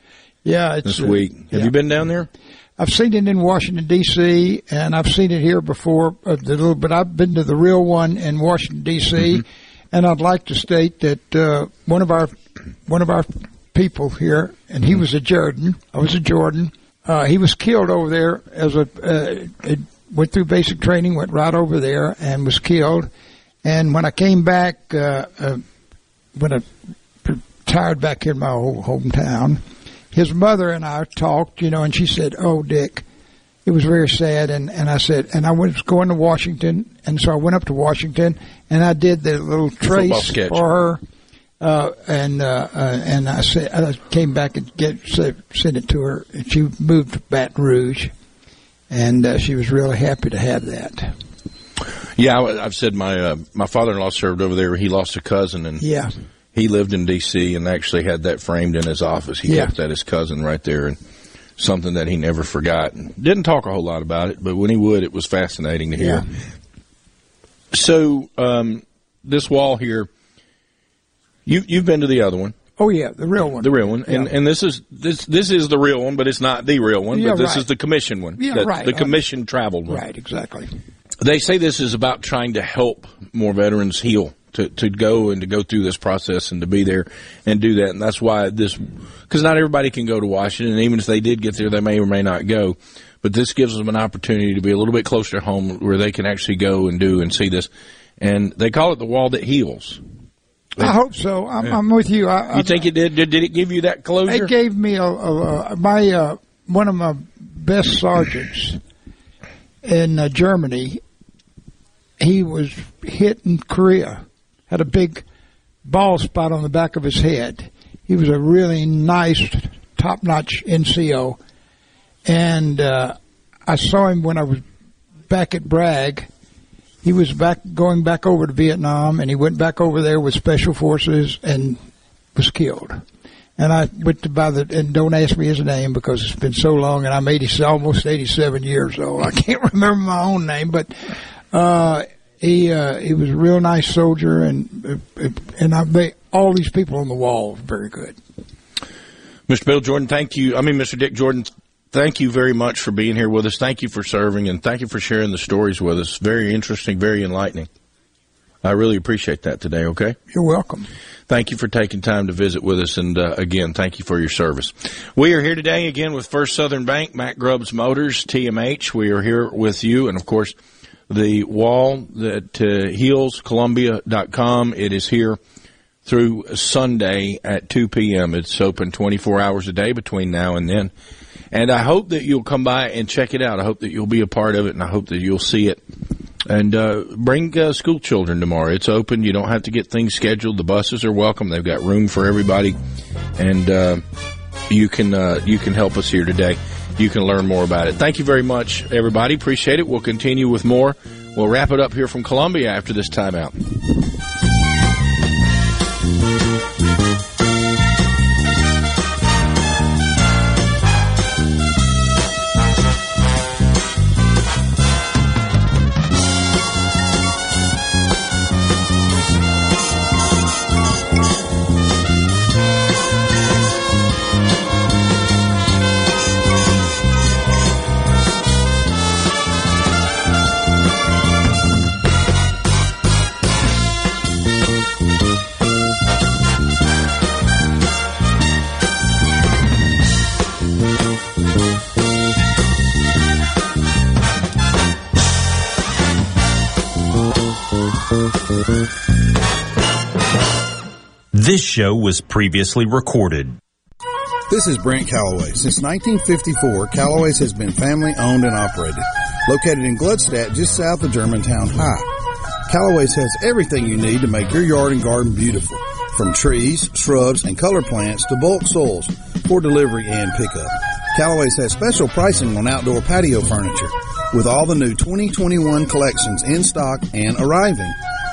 Yeah, it's this uh, week. Have yeah. you been down there? I've seen it in Washington D.C. and I've seen it here before. Uh, the little, but I've been to the real one in Washington D.C. And I'd like to state that uh, one of our one of our people here, and he was a Jordan. I was a Jordan. Uh, he was killed over there as a uh, it went through basic training, went right over there, and was killed. And when I came back, uh, uh, when I retired back in my old hometown, his mother and I talked, you know, and she said, "Oh, Dick." It was very sad, and, and I said, and I was going to Washington, and so I went up to Washington, and I did the little trace sketch. for her, uh, and uh, uh, and I said I came back and get sent it to her, and she moved to Baton Rouge, and uh, she was really happy to have that. Yeah, I, I've said my uh, my father-in-law served over there. He lost a cousin, and Yeah. he lived in D.C. and actually had that framed in his office. He Yeah. kept that his cousin right there, and something that he never forgot. And Didn't talk a whole lot about it, but when he would, it was fascinating to hear. So um, this wall here, you you've been to the other one. Oh yeah, the real one. The real one, and and this is this this is the real one, but it's not the real one. Yeah, but this right. is the commission one. Yeah, the, right. The commission traveled one. Right, exactly. They say this is about trying to help more veterans heal, to, to go and to go through this process and to be there and do that. And that's why this, because not everybody can go to Washington. And even if they did get there, they may or may not go. But this gives them an opportunity to be a little bit closer to home where they can actually go and do and see this. And they call it the wall that heals. I hope so. I'm, Yeah. I'm with you. I, You think it did? Did, did it give you that closure? It gave me a, a, a my uh, one of my best sergeants in uh, Germany. He was hit in Korea, had a big ball spot on the back of his head. He was a really nice, top-notch NCO, and uh, I saw him when I was back at Bragg. He was back going back over to Vietnam, and he went back over there with Special Forces and was killed. And I went to buy the, and don't ask me his name because it's been so long and I'm 80, almost 87 years old. I can't remember my own name, but, uh, he, uh, he was a real nice soldier and, uh, and I, they, all these people on the wall were very good. Mr. Bill Jordan, thank you. I mean, Mr. Dick Jordan, thank you very much for being here with us. Thank you for serving and thank you for sharing the stories with us. Very interesting, very enlightening. I really appreciate that today, okay? You're welcome. Thank you for taking time to visit with us. And uh, again, thank you for your service. We are here today again with First Southern Bank, Matt Grubbs Motors, TMH. We are here with you. And of course, the wall that uh, healscolumbia.com. It is here through Sunday at 2 p.m. It's open 24 hours a day between now and then. And I hope that you'll come by and check it out. I hope that you'll be a part of it and I hope that you'll see it. And uh, bring uh, school children tomorrow. It's open. You don't have to get things scheduled. The buses are welcome. They've got room for everybody, and uh, you can uh, you can help us here today. You can learn more about it. Thank you very much, everybody. Appreciate it. We'll continue with more. We'll wrap it up here from Columbia after this timeout. This show was previously recorded. This is Brent Callaway. Since 1954, Callaway's has been family owned and operated. Located in Gluckstadt, just south of Germantown High. Callaway's has everything you need to make your yard and garden beautiful. From trees, shrubs, and color plants to bulk soils for delivery and pickup. Callaway's has special pricing on outdoor patio furniture with all the new 2021 collections in stock and arriving.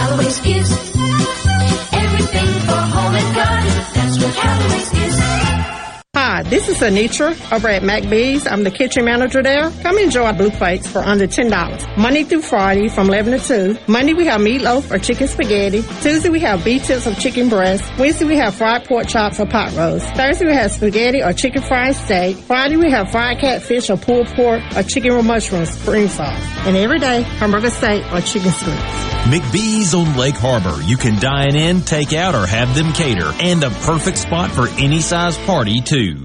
Callaway's is. This is Anitra over at McBee's. I'm the kitchen manager there. Come enjoy blue plates for under $10. Monday through Friday from 11 to 2. Monday we have meatloaf or chicken spaghetti. Tuesday we have beef tips or chicken breast. Wednesday we have fried pork chops or pot roast. Thursday we have spaghetti or chicken fried steak. Friday we have fried catfish or pulled pork or chicken with mushrooms, spring sauce. And every day, hamburger steak or chicken strips. McBee's on Lake Harbor. You can dine in, take out, or have them cater. And the perfect spot for any size party, too.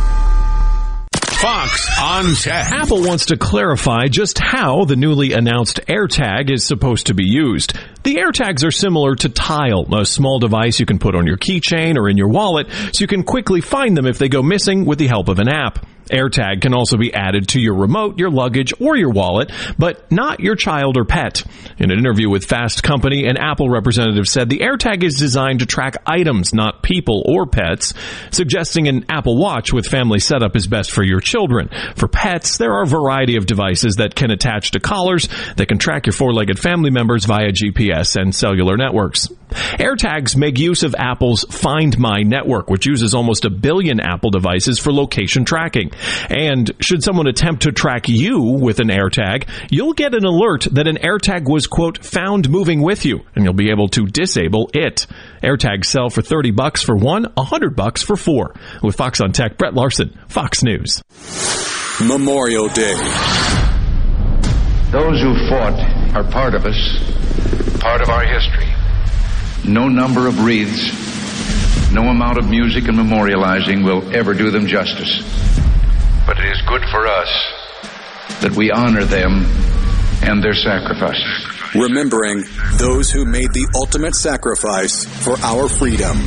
Fox on Tech. Apple wants to clarify just how the newly announced AirTag is supposed to be used. The AirTags are similar to Tile, a small device you can put on your keychain or in your wallet so you can quickly find them if they go missing with the help of an app. AirTag can also be added to your remote, your luggage, or your wallet, but not your child or pet. In an interview with Fast Company, an Apple representative said the AirTag is designed to track items, not people or pets, suggesting an Apple Watch with family setup is best for your children. For pets, there are a variety of devices that can attach to collars that can track your four-legged family members via GPS and cellular networks. AirTags make use of Apple's Find My network, which uses almost a billion Apple devices for location tracking. And should someone attempt to track you with an AirTag, you'll get an alert that an AirTag was, quote, found moving with you, and you'll be able to disable it. AirTags sell for 30 bucks for one, 100 bucks for four. With Fox on Tech, Brett Larson, Fox News. Memorial Day. Those who fought are part of us, part of our history. No number of wreaths, no amount of music and memorializing will ever do them justice. But it is good for us that we honor them and their sacrifice. Remembering those who made the ultimate sacrifice for our freedom.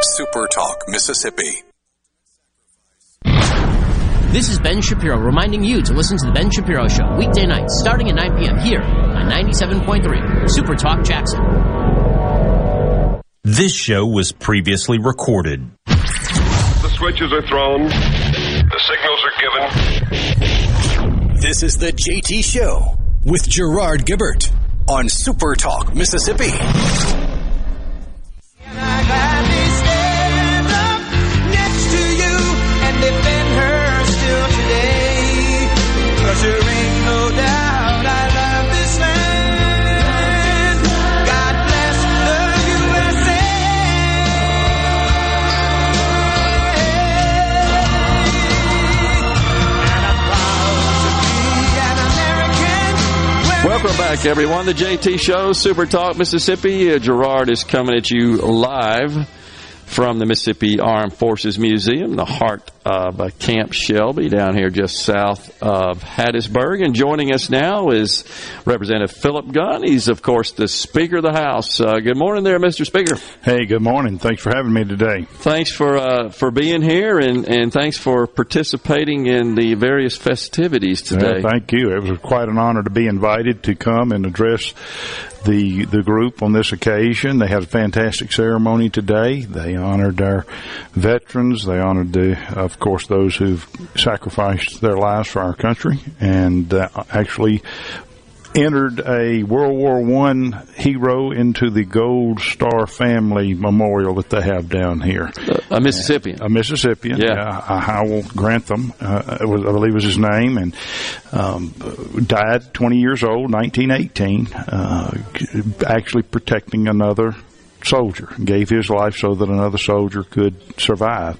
Super Talk, Mississippi. This is Ben Shapiro reminding you to listen to The Ben Shapiro Show weekday nights starting at 9 p.m. here on 97.3 Super Talk Jackson. This show was previously recorded. The switches are thrown, the signals are given. This is the JT Show with Gerard Gibert on Super Talk, Mississippi. Welcome back, everyone. The JT Show, Super Talk Mississippi. Uh, Gerard is coming at you live from the Mississippi Armed Forces Museum, the heart of uh, Camp Shelby, down here just south of Hattiesburg. And joining us now is Representative Philip Gunn. He's, of course, the Speaker of the House. Uh, good morning there, Mr. Speaker. Hey, good morning. Thanks for having me today. Thanks for uh, for being here, and, and thanks for participating in the various festivities today. Yeah, thank you. It was quite an honor to be invited to come and address the the group on this occasion. They had a fantastic ceremony today. They honored our veterans. They honored the, of course, those who've sacrificed their lives for our country, and uh, actually entered a World War One hero into the Gold Star Family Memorial that they have down here. A Mississippian. A Mississippian. Yeah. Uh, Howell Grantham, uh, was, I believe was his name, and um, died 20 years old, 1918, uh, actually protecting another soldier, gave his life so that another soldier could survive.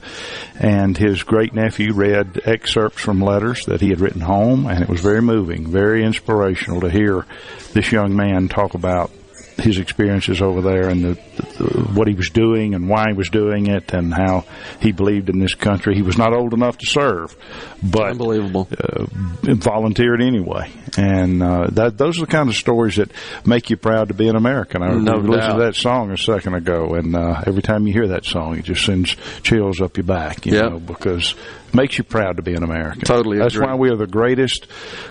And his great nephew read excerpts from letters that he had written home, and it was very moving, very inspirational to hear this young man talk about his experiences over there and the, the, what he was doing and why he was doing it and how he believed in this country. He was not old enough to serve, but unbelievable, uh, volunteered anyway. And uh, that those are the kind of stories that make you proud to be an American. I no listened to that song a second ago, and uh, every time you hear that song, it just sends chills up your back. You Yep. know, because it makes you proud to be an American. Totally That's agree. why we are the greatest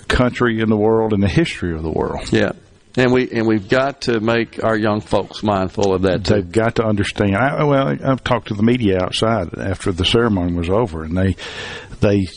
country in the world in the history of the world. Yeah. And we and we've got to make our young folks mindful of that too. They've got to understand. I, well, I've talked to the media outside after the ceremony was over, and they they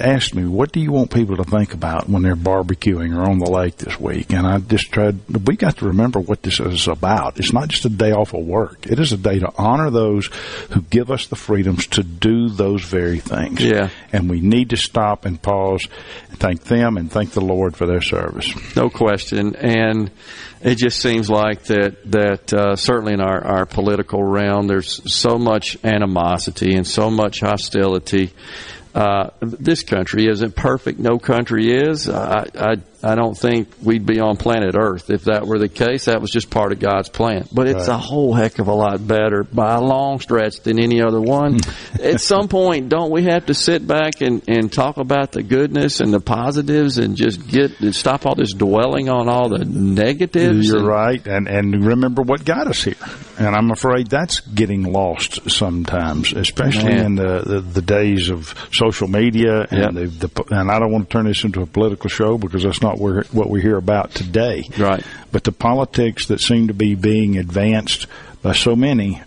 asked me, "What do you want people to think about when they're barbecuing or on the lake this week?" And I just tried. We got to remember what this is about. It's not just a day off of work. It is a day to honor those who give us the freedoms to do those very things. Yeah. and we need to stop and pause, and thank them, and thank the Lord for their service. No question. And it just seems like that that uh, certainly in our, our political realm, there's so much animosity and so much hostility. Uh, this country isn't perfect. No country is. I, I I don't think we'd be on planet Earth if that were the case. That was just part of God's plan. But it's Right. a whole heck of a lot better by a long stretch than any other one. Hmm. At some point, don't we have to sit back and, and talk about the goodness and the positives and just get and stop all this dwelling on all the negatives? You're and- right, and and remember what got us here. And I'm afraid that's getting lost sometimes, especially Man. in the, the the days of social media and the, the and I don't want to turn this into a political show because that's not where, what we hear about today. Right. But the politics that seem to be being advanced by so many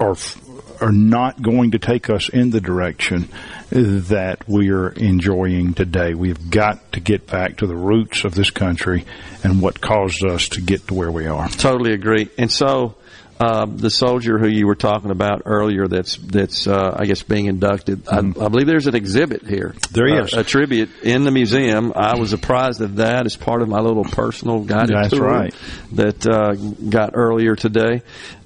are are not going to take us in the direction that we are enjoying today. We've got to get back to the roots of this country and what caused us to get to where we are. Totally agree. And so, uh, the soldier who you were talking about earlier, that's that's uh, I guess being inducted. I, I believe there's an exhibit here. Mm-hmm. There uh, is. a tribute in the museum. I was apprised of that as part of my little personal guided That's tour right. that uh, got earlier today.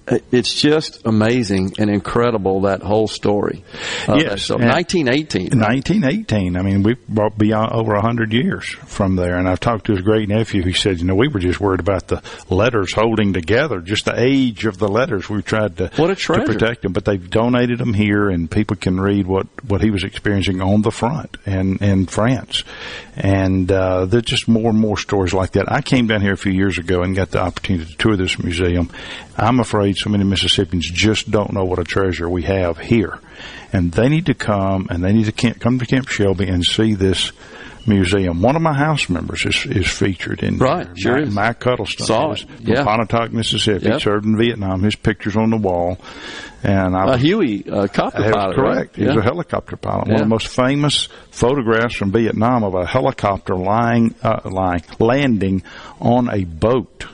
Uh, It's just amazing and incredible that whole story. of Yes, so and- 1918. 1918. I mean, we brought beyond over a hundred years from there. And I've talked to his great nephew. He said, you know, we were just worried about the letters holding together, just the age of the letters. We tried to, What a to protect them, but they've donated them here, and people can read what what he was experiencing on the front and in France. And uh, there's just more and more stories like that. I came down here a few years ago and got the opportunity to tour this museum. I'm afraid so many Mississippians just don't know what a treasure we have here, and they need to come and they need to camp, come to Camp Shelby and see this museum. One of my house members is, is featured in Right, there. sure Mike. Mac Huddleston. Saw it, from yeah. Pontotoc, Mississippi. Yep. Served in Vietnam. His picture's on the wall, and I A Huey uh, copter pilot, correct. He was Yeah. a helicopter pilot. One of the most famous photographs from Vietnam of a helicopter lying, uh, lying, landing on a boat.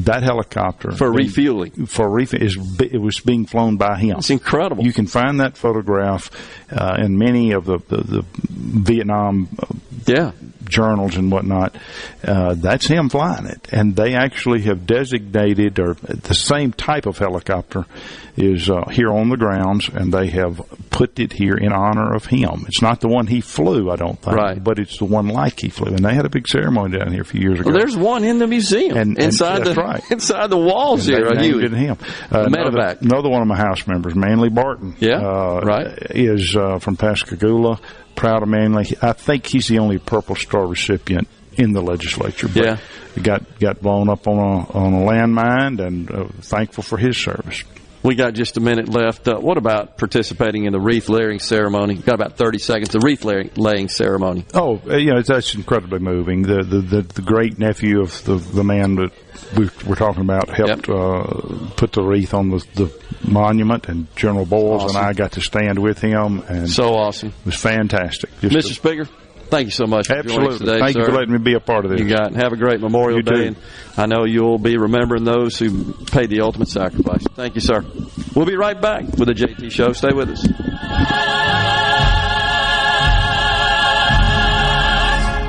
That helicopter For being- refueling. for refuel is it was being flown by him. It's incredible. You can find that photograph uh, in many of the the, the Vietnam uh, yeah journals and whatnot. Uh, that's him flying it, and they actually have designated or the same type of helicopter is uh, here on the grounds, and they have put it here in honor of him. It's not the one he flew, I don't think, Right. but it's the one like he flew, and they had a big ceremony down here a few years ago. Well, there's one in the museum And- and inside that's the right. inside the walls And here. they Huey. him. Uh, another, medevac. another one of my house members, Manley Barton. Yeah, uh, right. Is uh, from Pascagoula. Proud of Manley. I think he's the only Purple Star recipient in the legislature. But Yeah. got got blown up on a on a landmine, and uh, thankful for his service. We got just a minute left. Uh, what about participating in the wreath laying ceremony? Got about 30 seconds. The wreath laying, ceremony. Oh, uh, you know, that's incredibly moving. The the the, the great nephew of the the man that we were talking about helped uh, put the wreath on the, the monument, and General Boyles Awesome. and I got to stand with him, and So awesome. it was fantastic. Just Mr. a- Speaker, thank you so much for joining us Absolutely. today, Thank sir. you for letting me be a part of this. You got it. Have a great Memorial You Day. too. And I know you'll be remembering those who paid the ultimate sacrifice. Thank you, sir. We'll be right back with the JT Show. Stay with us.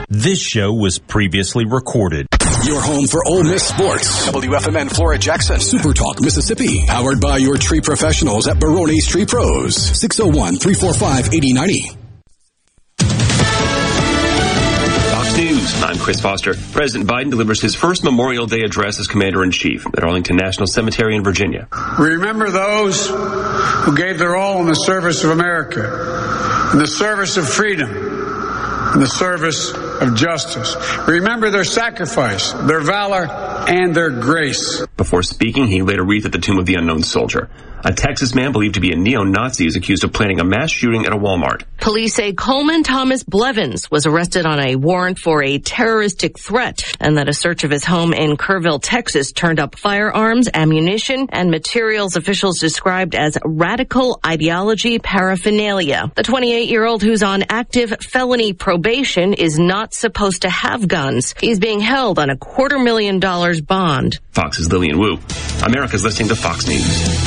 This show was previously recorded. Your home for Ole Miss sports. WFMN Flora Jackson. Super Talk Mississippi. Powered by your tree professionals at Barone's Tree Pros. 601 345 8090. News. I'm Chris Foster. President Biden delivers his first Memorial Day address as Commander in Chief at Arlington National Cemetery in Virginia. We remember those who gave their all in the service of America, in the service of freedom, in the service of justice. Remember their sacrifice, their valor, and their grace. Before speaking, he laid a wreath at the tomb of the unknown soldier. A Texas man believed to be a neo-Nazi is accused of planning a mass shooting at a Walmart. Police say Coleman Thomas Blevins was arrested on a warrant for a terroristic threat and that a search of his home in Kerrville, Texas turned up firearms, ammunition, and materials officials described as radical ideology paraphernalia. The 28-year-old who's on active felony probation is not supposed to have guns. He's being held on a quarter million dollars bond. Fox's Lillian Wu. America's listening to Fox News.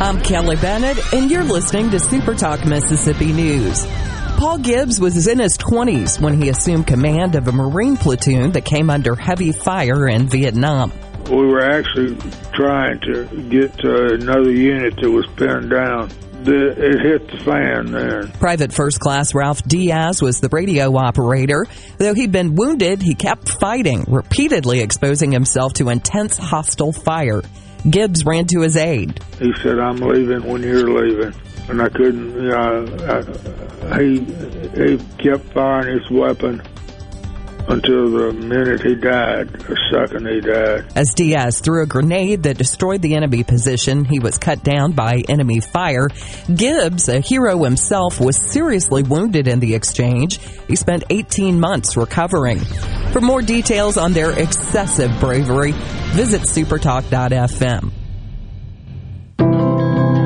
I'm Kelly Bennett, and you're listening to Super Talk Mississippi News. Paul Gibbs was in his 20s when he assumed command of a Marine platoon that came under heavy fire in Vietnam. We were actually trying to get to another unit that was pinned down. The, it hit the fan there. Private First Class Ralph Diaz was the radio operator. Though he'd been wounded, he kept fighting, repeatedly exposing himself to intense hostile fire. Gibbs ran to his aid. He said, I'm leaving when you're leaving. And I couldn't, know, I, he, he kept firing his weapon until the minute he died, the second he died. As Diaz threw a grenade that destroyed the enemy position, he was cut down by enemy fire. Gibbs, a hero himself, was seriously wounded in the exchange. He spent 18 months recovering. For more details on their excessive bravery, visit supertalk.fm.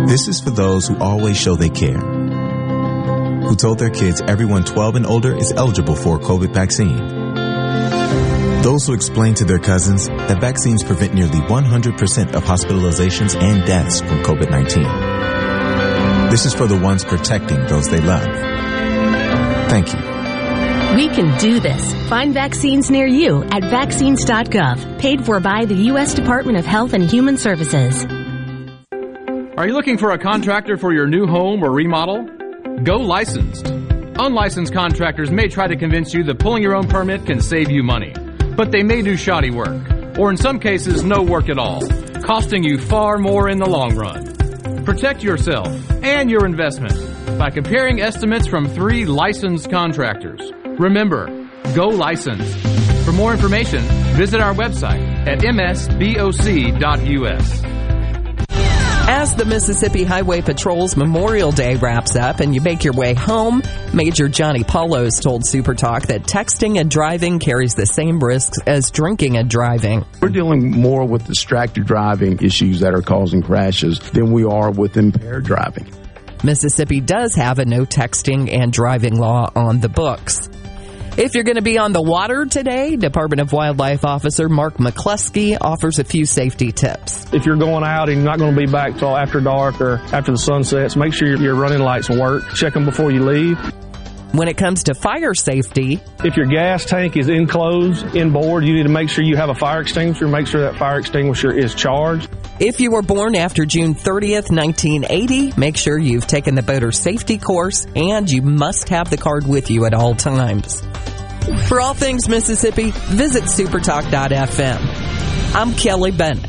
This is for those who always show they care. Who told their kids everyone 12 and older is eligible for a COVID vaccine those who explain to their cousins that vaccines prevent nearly 100% of hospitalizations and deaths from COVID-19. This is for the ones protecting those they love. Thank you. We can do this. Find vaccines near you at vaccines.gov, paid for by the U.S. Department of Health and Human Services. Are you looking for a contractor for your new home or remodel? Go licensed. Unlicensed contractors may try to convince you that pulling your own permit can save you money but they may do shoddy work, or in some cases, no work at all, costing you far more in the long run. Protect yourself and your investment by comparing estimates from three licensed contractors. Remember, go licensed. For more information, visit our website at msboc.us. As the Mississippi Highway Patrol's Memorial Day wraps up and you make your way home, Major Johnny Poulos told Super Talk that texting and driving carries the same risks as drinking and driving. We're dealing more with distracted driving issues that are causing crashes than we are with impaired driving. Mississippi does have a no texting and driving law on the books. If you're going to be on the water today, Department of Wildlife Officer Mark McCluskey offers a few safety tips. If you're going out and you're not going to be back till after dark or after the sun sets, make sure your running lights work. Check them before you leave. When it comes to fire safety, if your gas tank is enclosed, inboard, you need to make sure you have a fire extinguisher. Make sure that fire extinguisher is charged. If you were born after June 30th, 1980, make sure you've taken the boater safety course and you must have the card with you at all times. For all things Mississippi, visit supertalk.fm. I'm Kelly Bennett.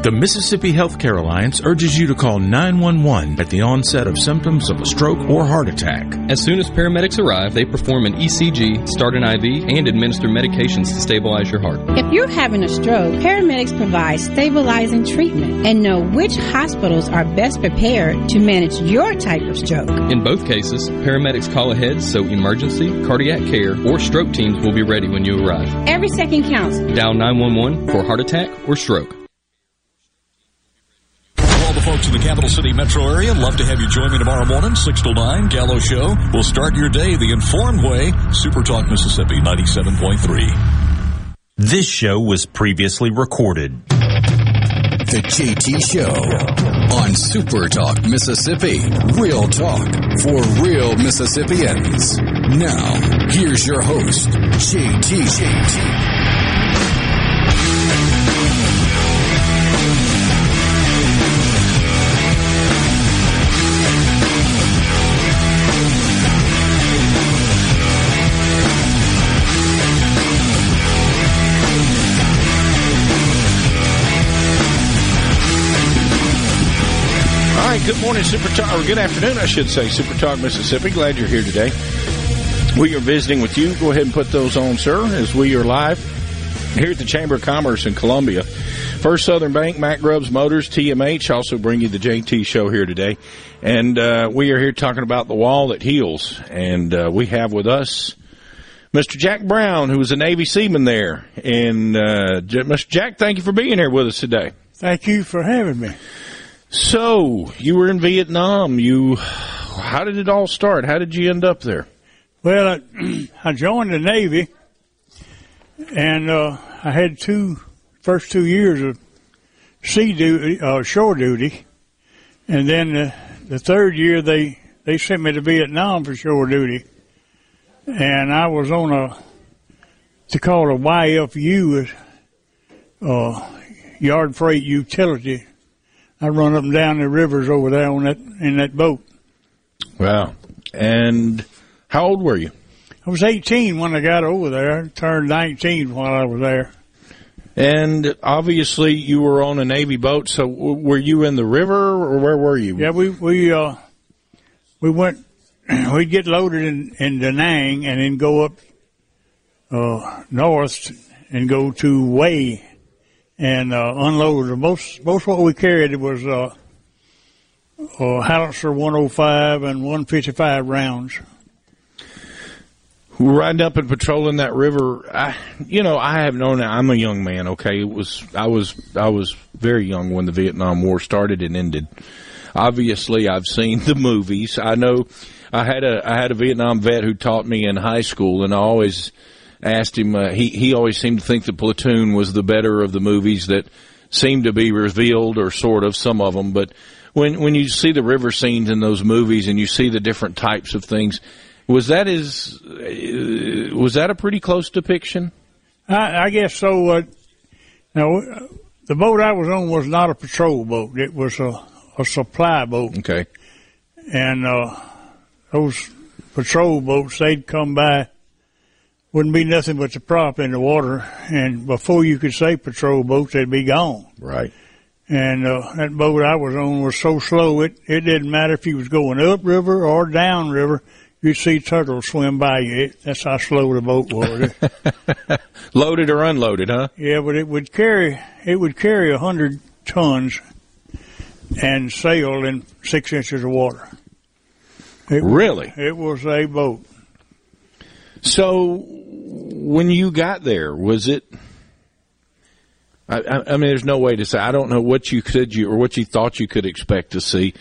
The Mississippi Healthcare Alliance urges you to call 911 at the onset of symptoms of a stroke or heart attack. As soon as paramedics arrive, they perform an ECG, start an IV, and administer medications to stabilize your heart. If you're having a stroke, paramedics provide stabilizing treatment and know which hospitals are best prepared to manage your type of stroke. In both cases, paramedics call ahead so emergency, cardiac care, or stroke teams will be ready when you arrive. Every second counts. Dial 911 for heart attack or stroke all the folks in the capital city metro area. Love to have you join me tomorrow morning, 6 to 9, Gallo Show. We'll start your day the informed way. Super Talk Mississippi 97.3. This show was previously recorded. The JT Show on Super Talk Mississippi. Real talk for real Mississippians. Now, here's your host, JT. JT. Good morning, Super Talk, or good afternoon, I should say, Super Talk Mississippi. Glad you're here today. We are visiting with you. Go ahead and put those on, sir, as we are live here at the Chamber of Commerce in Columbia. First Southern Bank, Mac Grubbs Motors, TMH also bring you the JT show here today. And uh, we are here talking about the wall that heals. And uh, we have with us Mr. Jack Brown, who was a Navy seaman there. And uh, Mr. Jack, thank you for being here with us today. Thank you for having me. So you were in Vietnam. You, how did it all start? How did you end up there? Well, I, I joined the Navy, and uh, I had two first two years of sea duty, uh, shore duty, and then the, the third year they they sent me to Vietnam for shore duty, and I was on a to call a YFU, uh, yard freight utility I run up and down the rivers over there on that in that boat. Wow! And how old were you? I was 18 when I got over there. I turned 19 while I was there. And obviously, you were on a Navy boat. So, were you in the river, or where were you? Yeah, we we uh we went. We'd get loaded in in Da Nang and then go up uh north and go to Hue and uh, unloaded. Most most what we carried was uh, uh, Howitzer 105 and 155 rounds. We're riding up and patrolling that river, I, you know, I have known that I'm a young man. Okay, it was I was I was very young when the Vietnam War started and ended. Obviously, I've seen the movies. I know I had a I had a Vietnam vet who taught me in high school, and I always asked him. Uh, he he always seemed to think the Platoon was the better of the movies that seemed to be revealed, or sort of some of them. But when when you see the river scenes in those movies and you see the different types of things, was that is uh, was that a pretty close depiction? I, I guess so. Uh, now, the boat I was on was not a patrol boat; it was a a supply boat. Okay, and uh, those patrol boats they'd come by wouldn't be nothing but the prop in the water, and before you could say patrol boats, they'd be gone. Right. And uh, that boat I was on was so slow it it didn't matter if you was going up river or down river. You'd see turtles swim by you. It, that's how slow the boat was. Loaded or unloaded, huh? Yeah, but it would carry it would carry a hundred tons and sail in six inches of water. It was- really? it was a boat. So, when you got there, was it? I, I, mean, there's no way to say. I don't know what you could you or what you thought you could expect to see.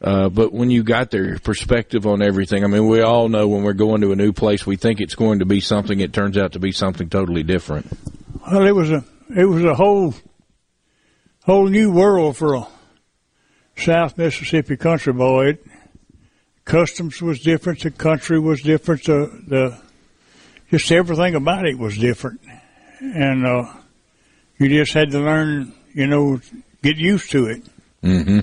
Uh, but when you got there, your perspective on everything. I mean, we all know when we're going to a new place, we think it's going to be something. It turns out to be something totally different. Well, it was a it was a whole whole new world for a South Mississippi country boy. It, customs was different. The country was different. The the just everything about it was different, and uh, you just had to learn. You know, get used to it. hmm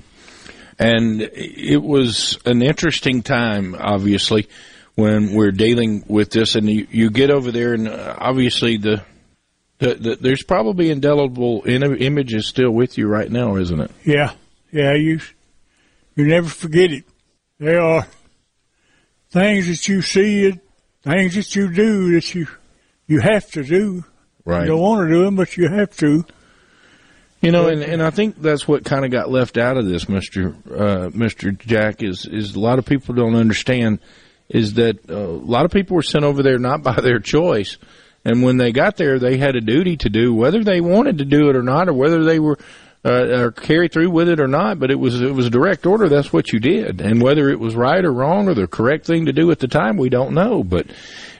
And it was an interesting time, obviously, when we're dealing with this. And you, you get over there, and uh, obviously the, the, the there's probably indelible in- images still with you right now, isn't it? Yeah, yeah. You you never forget it. There are things that you see, things that you do that you you have to do. Right. You don't want to do them, but you have to. You know, and, and I think that's what kind of got left out of this, Mister uh, Mister Jack. Is is a lot of people don't understand is that uh, a lot of people were sent over there not by their choice, and when they got there, they had a duty to do whether they wanted to do it or not, or whether they were uh, or carry through with it or not. But it was it was a direct order. That's what you did, and whether it was right or wrong or the correct thing to do at the time, we don't know. But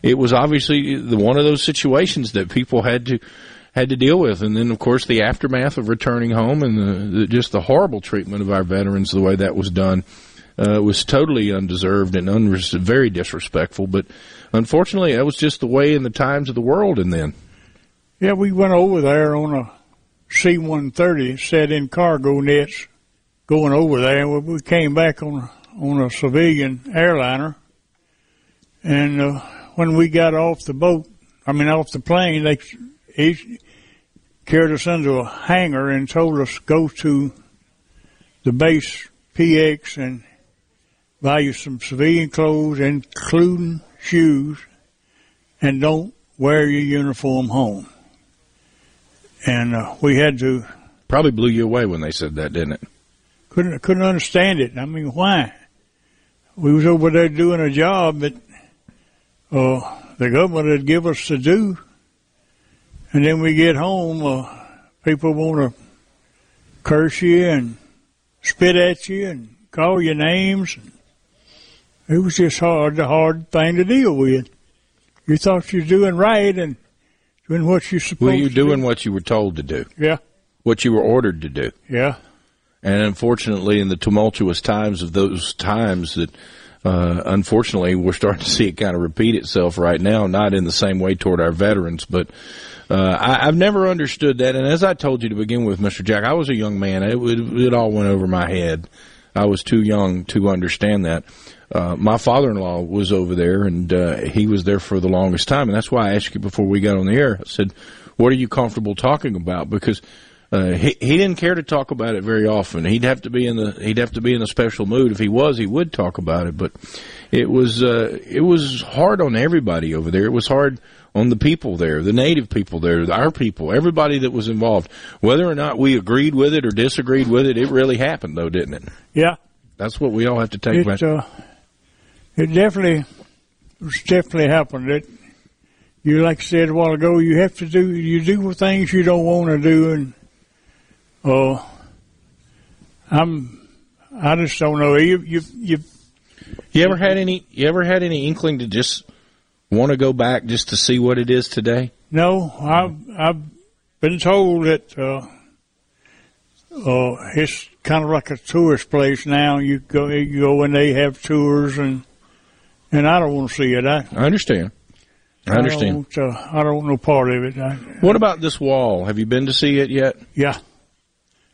it was obviously the one of those situations that people had to had to deal with, and then of course the aftermath of returning home and the, the just the horrible treatment of our veterans, the way that was done, uh, was totally undeserved and unres- very disrespectful. But unfortunately, that was just the way in the times of the world. And then, Yeah, we went over there on a C-130, set in cargo nets, going over there. We came back on on a civilian airliner, and uh, when we got off the boat, I mean off the plane, they he carried us into a hangar and told us go to the base PX and buy you some civilian clothes, including shoes, and don't wear your uniform home. And uh, we had to probably blew you away when they said that, didn't it? couldn't couldn't understand it. I mean, why? We was over there doing a job that uh, the government had give us to do, and then we get home, uh, people want to curse you and spit at you and call you names. It was just hard, a hard thing to deal with. You thought you was doing right and doing what you're supposed Were you to doing what you were told to do? Yeah. What you were ordered to do? Yeah. And unfortunately, in the tumultuous times of those times, that uh, unfortunately we're starting to see it kind of repeat itself right now. Not in the same way toward our veterans, but uh, I, I've never understood that. And as I told you to begin with, Mister Jack, I was a young man. It, it, it all went over my head. I was too young to understand that. Uh, my father-in-law was over there, and uh, he was there for the longest time, and that's why I asked you before we got on the air. I said, "What are you comfortable talking about?" Because uh, he he didn't care to talk about it very often. He'd have to be in the he'd have to be in a special mood. If he was, he would talk about it. But it was uh, it was hard on everybody over there. It was hard on the people there, the native people there, our people, everybody that was involved. Whether or not we agreed with it or disagreed with it, it really happened, though, didn't it? Yeah. That's what we all have to take back. It, uh, it definitely, it's definitely happened. It, you like I said a while ago, you have to do, you do things you don't want to do, and uh, I'm, I just don't know. You, you, you, You ever had any? You ever had any inkling to just want to go back just to see what it is today? no, I've, I've been told that uh, uh, it's kind of like a tourist place now. You go, you go and they have tours, and and I don't want to see it. I, I understand. I understand. don't, uh, I don't want no part of it. I, What about this wall? Have you been to see it yet? Yeah.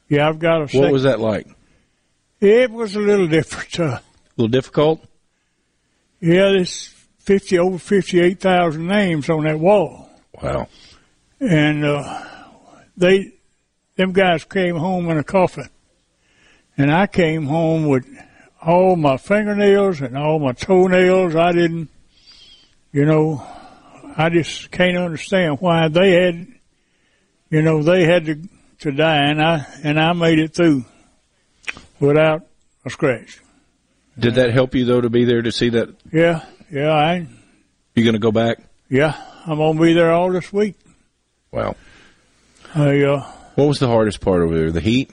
Yeah, I've got a. What sec- was that like? It was a little different. Uh, A little difficult. yeah, there's fifty over fifty-eight thousand names on that wall, Wow. and uh, they, them guys came home in a coffin, and I came home with all my fingernails and all my toenails. I didn't, you know, I just can't understand why they had, you know, they had to to die, and I and I made it through without a scratch. Did that help you though to be there to see that? Yeah, yeah. I You going to go back? yeah. I'm gonna be there all this week. Wow. I uh, What was the hardest part over there? The heat?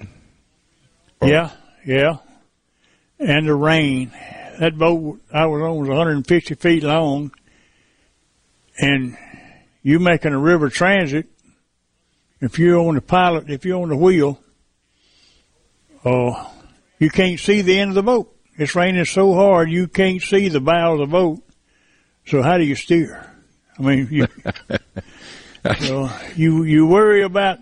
yeah, yeah, and the rain. That boat I was on was 150 feet long, and you making a river transit. If you're on the pilot, if you're on the wheel, uh, you can't see the end of the boat. It's raining so hard you can't see the bow of the boat. So how do you steer? I mean, you, you, you you worry about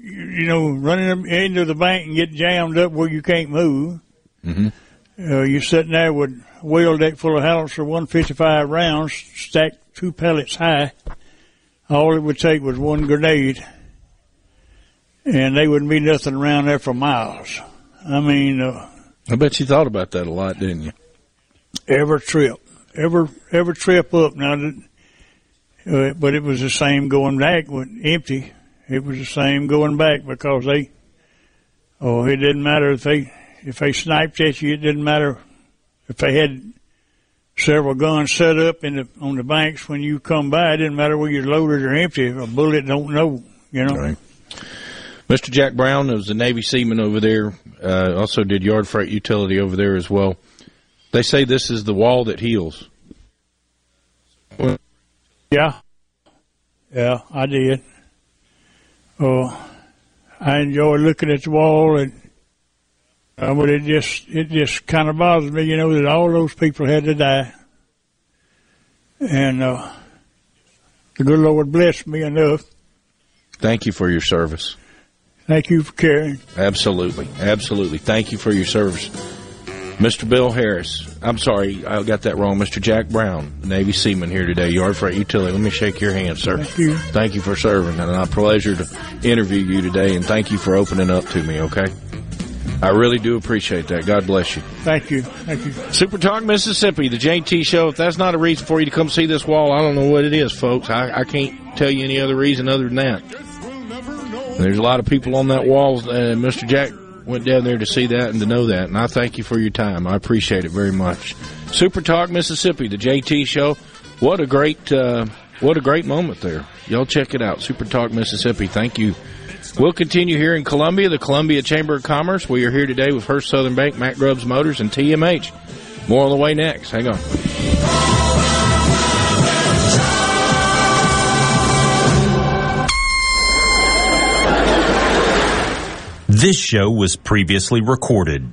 you, you know running into the bank and get jammed up where you can't move. Mm-hmm. Uh, you're sitting there with a wheel deck full of Howitzer 155 rounds stacked two pellets high. All it would take was one grenade, and they wouldn't be nothing around there for miles. I mean, uh, I bet you thought about that a lot, didn't you? every trip, every every trip up. Now, that- uh, but it was the same going back when empty. It was the same going back because they. Oh, it didn't matter if they if they sniped at you. It didn't matter if they had several guns set up in the on the banks when you come by. It didn't matter whether you're loaded or empty. A bullet don't know. You know. Right. Mr. Jack Brown was a Navy seaman over there. Uh, also did yard freight utility over there as well. They say this is the wall that heals. Yeah. Yeah, I did. Oh, I enjoy looking at the wall and, uh, but it just, it just kind of bothers me, you know, that all those people had to die. And, uh, the good Lord blessed me enough. Thank you for your service. Thank you for caring. Absolutely. Absolutely. Thank you for your service. Mr. Bill Harris. I'm sorry, I got that wrong. Mr. Jack Brown, Navy seaman here today, Yard Freight Utility. Let me shake your hand, sir. Thank you. Thank you for serving, and a pleasure to interview you today, and thank you for opening up to me, okay? I really do appreciate that. God bless you. Thank you. Thank you. Super Talk Mississippi, the JT Show. If that's not a reason for you to come see this wall, I don't know what it is, folks. I, I can't tell you any other reason other than that. There's a lot of people on that wall, and Mr. Jack went down there to see that and to know that, and I thank you for your time. I appreciate it very much. Super Talk Mississippi, the JT Show. What a great, uh, what a great moment there. Y'all check it out. Super Talk Mississippi. Thank you. We'll continue here in Columbia, the Columbia Chamber of Commerce. We are here today with First Southern Bank, Mac Grubbs Motors, and TMH. More on the way next. Hang on. This show was previously recorded.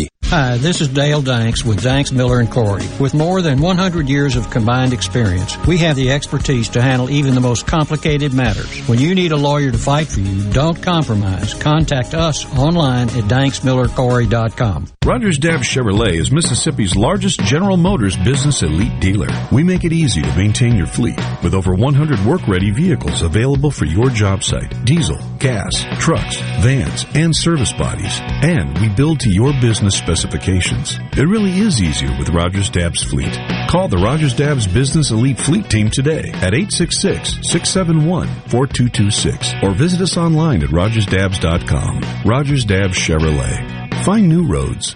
601-983-1130. Hi, this is Dale Danks with Danks Miller and Corey. With more than 100 years of combined experience, we have the expertise to handle even the most complicated matters. When you need a lawyer to fight for you, don't compromise. Contact us online at danksmillercorey.com. Rogers Dabbs Chevrolet is Mississippi's largest General Motors business elite dealer. We make it easy to maintain your fleet with over 100 work-ready vehicles available for your job site. Diesel, gas, trucks, vans, and service bodies. And we build to your business specifications. It really is easier with Rogers Dabbs Fleet. Call the Rogers Dabbs Business Elite Fleet Team today at 866-671-4226 or visit us online at rogersdabbs.com. Rogers Dabbs Chevrolet. Find new roads.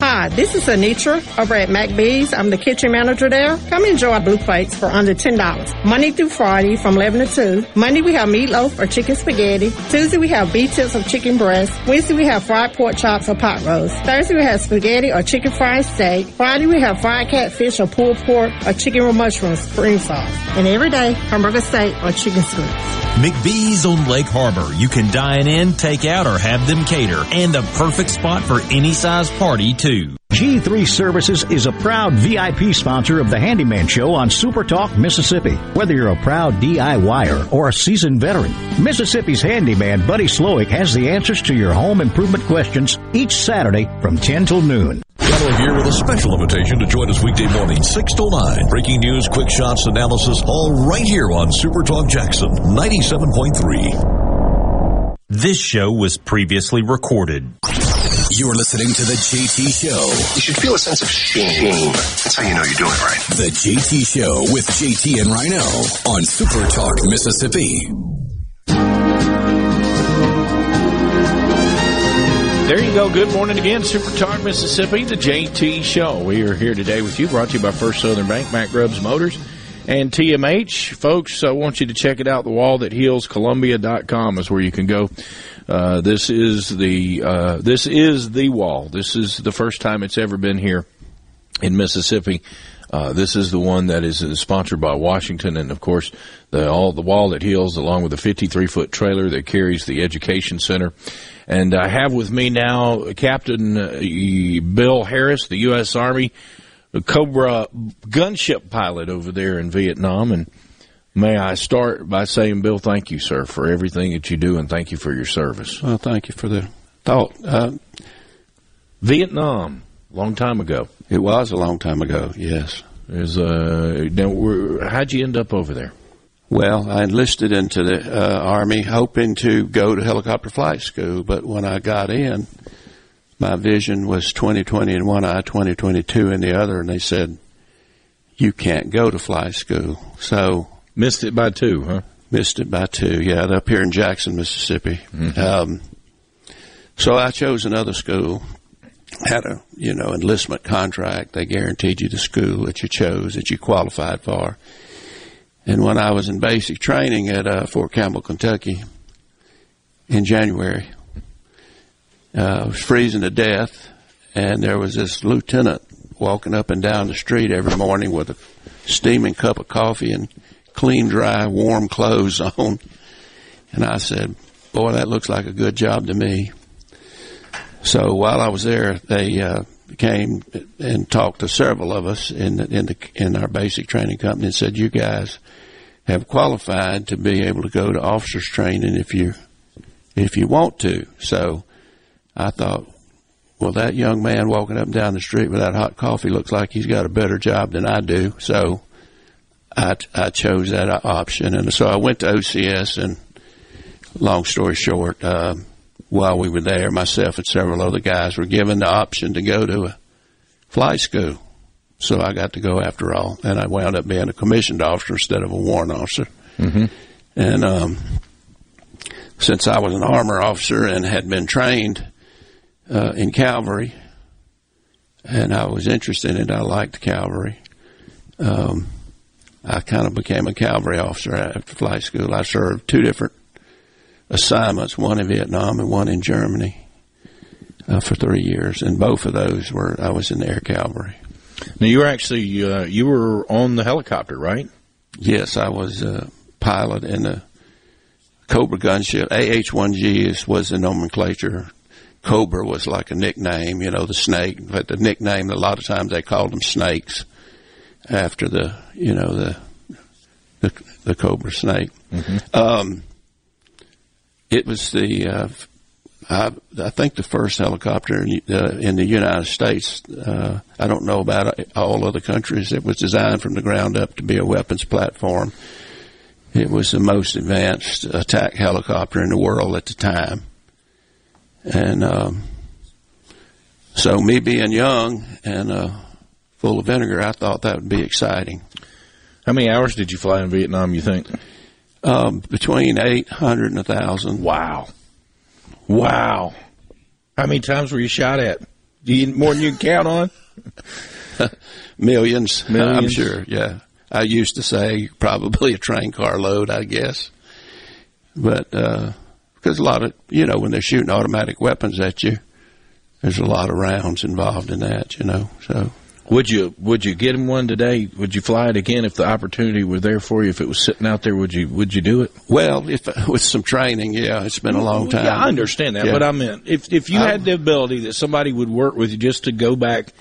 Hi, this is Anitra over at McBee's. I'm the kitchen manager there. Come enjoy our blue plates for under $10. Monday through Friday from 11 to 2. Monday we have meatloaf or chicken spaghetti. Tuesday we have beef tips or chicken breast. Wednesday we have fried pork chops or pot roast. Thursday we have spaghetti or chicken fried steak. Friday we have fried catfish or pulled pork or chicken with mushrooms, cream sauce. And every day, hamburger steak or chicken strips. McBee's on Lake Harbor. You can dine in, take out, or have them cater. And the perfect spot for any size party, too. G3 Services is a proud VIP sponsor of the Handyman Show on Super Talk, Mississippi. Whether you're a proud DIYer or a seasoned veteran, Mississippi's handyman Buddy Slowick has the answers to your home improvement questions each Saturday from 10 till noon. Gallo here with a special invitation to join us weekday morning, 6 to 9. Breaking news, quick shots, analysis, all right here on Super Talk Jackson 97.3. This show was previously recorded. You're listening to The JT Show. You should feel a sense of shame. That's how you know you're doing it right. The JT Show with JT and Rhino on Super Talk, Mississippi. There you go. Good morning again, Super Talk, Mississippi, the JT Show. We are here today with you, brought to you by First Southern Bank, Mac Grubbs Motors, and TMH. Folks, I want you to check it out. The Wall That Heals Columbia.com is where you can go. Uh, this is the uh, this is the wall. This is the first time it's ever been here in Mississippi. Uh, this is the one that is sponsored by Washington, and of course, the all the wall that heals, along with the 53 foot trailer that carries the education center. And I have with me now Captain uh, Bill Harris, the U.S. Army Cobra gunship pilot over there in Vietnam. And may I start by saying, Bill, thank you, sir, for everything that you do, and thank you for your service. Well, thank you for the thought. Uh, Vietnam, long time ago. It was a long time ago. Yes. Is uh, now, how'd you end up over there? Well, I enlisted into the uh, Army hoping to go to helicopter flight school, but when I got in, my vision was 2020 in one eye, 2022 in the other, and they said, you can't go to fly school. So. Missed it by two, huh? Missed it by two, yeah, up here in Jackson, Mississippi. Mm-hmm. Um, so I chose another school. Had a, you know, enlistment contract. They guaranteed you the school that you chose, that you qualified for. And when I was in basic training at uh, Fort Campbell, Kentucky, in January, uh, was freezing to death, and there was this lieutenant walking up and down the street every morning with a steaming cup of coffee and clean, dry, warm clothes on. And I said, "Boy, that looks like a good job to me." So while I was there, they uh, came and talked to several of us in the, in the in our basic training company and said, "You guys." have qualified to be able to go to officers training if you if you want to. So I thought, well, that young man walking up and down the street without hot coffee looks like he's got a better job than I do. So I, I chose that option, and so I went to OCS. And long story short, uh, while we were there, myself and several other guys were given the option to go to a flight school. So I got to go after all, and I wound up being a commissioned officer instead of a warrant officer. Mm-hmm. And um, since I was an armor officer and had been trained uh, in Calvary, and I was interested in it, I liked Calvary. Um, I kind of became a Calvary officer after flight school. I served two different assignments, one in Vietnam and one in Germany, uh, for three years, and both of those were I was in the air cavalry. Now you were actually uh, you were on the helicopter, right? Yes, I was a pilot in the Cobra gunship. AH-1G is, was the nomenclature. Cobra was like a nickname, you know, the snake. But the nickname, a lot of times they called them snakes after the, you know, the the, the Cobra snake. Mm-hmm. Um, it was the uh, I, I think the first helicopter in, uh, in the United States, uh, I don't know about all other countries, it was designed from the ground up to be a weapons platform. It was the most advanced attack helicopter in the world at the time. And um, so, me being young and uh, full of vinegar, I thought that would be exciting. How many hours did you fly in Vietnam, you think? Um, between 800 and 1,000. Wow. Wow. How many times were you shot at? Do you, more than you can count on? Millions, Millions? I'm sure, yeah. I used to say probably a train car load, I guess. But, uh, because a lot of, you know, when they're shooting automatic weapons at you, there's a lot of rounds involved in that, you know, so. Would you would you get him one today? Would you fly it again if the opportunity were there for you? If it was sitting out there, would you would you do it? Well, if with some training, yeah, it's been a long time. Yeah, I understand that, Yeah. but I meant if if you I- had the ability that somebody would work with you just to go back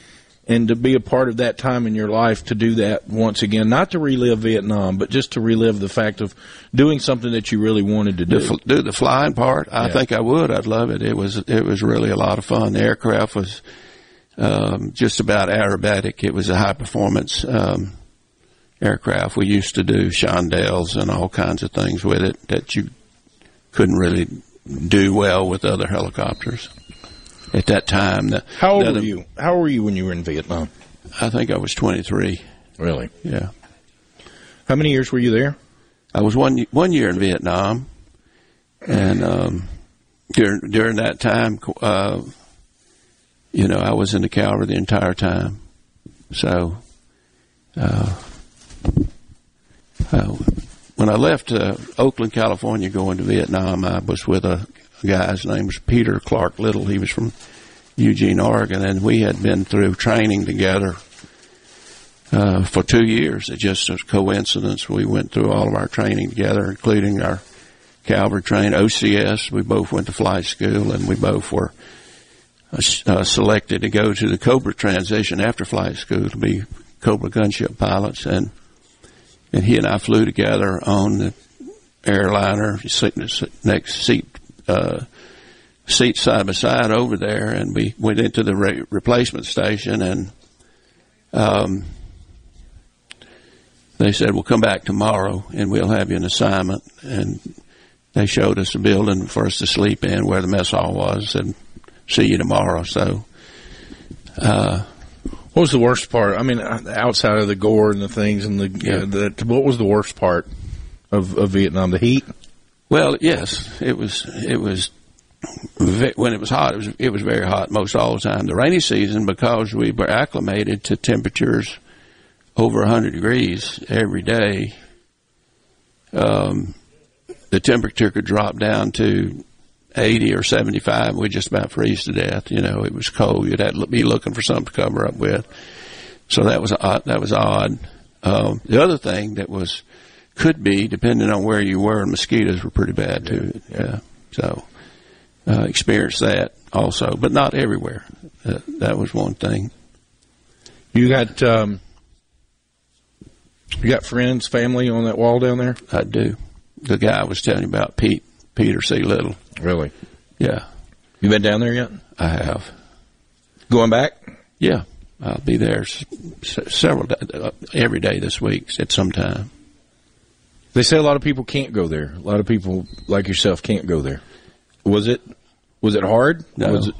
and to be a part of that time in your life to do that once again, not to relive Vietnam, but just to relive the fact of doing something that you really wanted to do. do, do the flying part. I Yeah. think I would. I'd love it. It was it was really a lot of fun. The aircraft was um, just about aerobatic. It was a high performance um, aircraft. We used to do chandelles and all kinds of things with it that you couldn't really do well with other helicopters at that time. The, How old were you? How were you when you were in Vietnam? I think I was 23. Really? Yeah. How many years were you there? I was one one year in Vietnam, and um, during during that time, uh, you know, I was in the cavalry the entire time. So, uh, uh, when I left uh, Oakland, California, going to Vietnam, I was with a, a guy. His name was Peter Clark Little. He was from Eugene, Oregon, and we had been through training together uh, for two years. It just was coincidence. We went through all of our training together, including our cavalry train, OCS. We both went to flight school, and we both were uh, uh, selected to go to the Cobra transition after flight school to be Cobra gunship pilots. And and he and I flew together on the airliner, sitting next seat. Uh, seat side by side over there, and we went into the re- replacement station, and um, they said, "We'll come back tomorrow, and we'll have you an assignment." And they showed us a building for us to sleep in, where the mess hall was, and see you tomorrow. So, uh, What was the worst part? I mean, uh, outside of the gore and the things and the, Yeah. uh, the what was the worst part of, of Vietnam? The heat. Well, yes, it was. It was when it was hot. It was it was very hot most all the time. The rainy season, because we were acclimated to temperatures over 100 degrees every day, um, the temperature could drop down to 80 or 75. We just about freeze to death. You know, it was cold. You'd have to be looking for something to cover up with. So that was odd. That was odd. Um, the other thing that was could be depending on where you were, mosquitoes were pretty bad too. Yeah. So uh, experienced that also, but not everywhere. Uh, that was one thing. You got um, you got friends, family on that wall down there. I do. The guy I was telling you about, Pete Peter C. Little. Really? Yeah. You been down there yet? I have. Going back? Yeah, I'll be there several uh, every day this week at some time. They say a lot of people can't go there. A lot of people like yourself can't go there. Was it was it hard? No, Was it,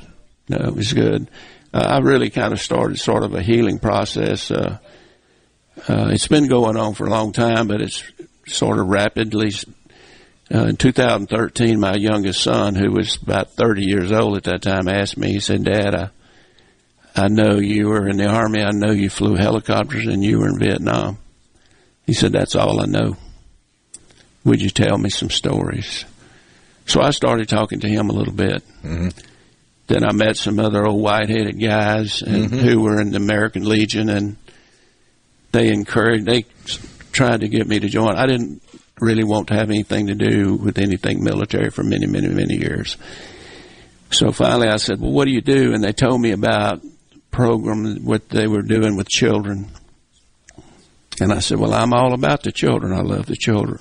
no, it was good. Uh, I really kind of started sort of a healing process. Uh, uh, it's been going on for a long time, but it's sort of rapidly. Uh, in 2013, my youngest son, who was about 30 years old at that time, asked me. He said, "Dad, I, I know you were in the army. I know you flew helicopters, and you were in Vietnam." He said, "That's all I know. Would you tell me some stories?" So I started talking to him a little bit. Then I met some other old white-headed guys and, Mhm. who were in the American Legion, and they encouraged. They tried to get me to join. I didn't really want to have anything to do with anything military for many, many, many years. So finally, I said, "Well, what do you do?" And they told me about program what they were doing with children. And I said, "Well, I'm all about the children. I love the children."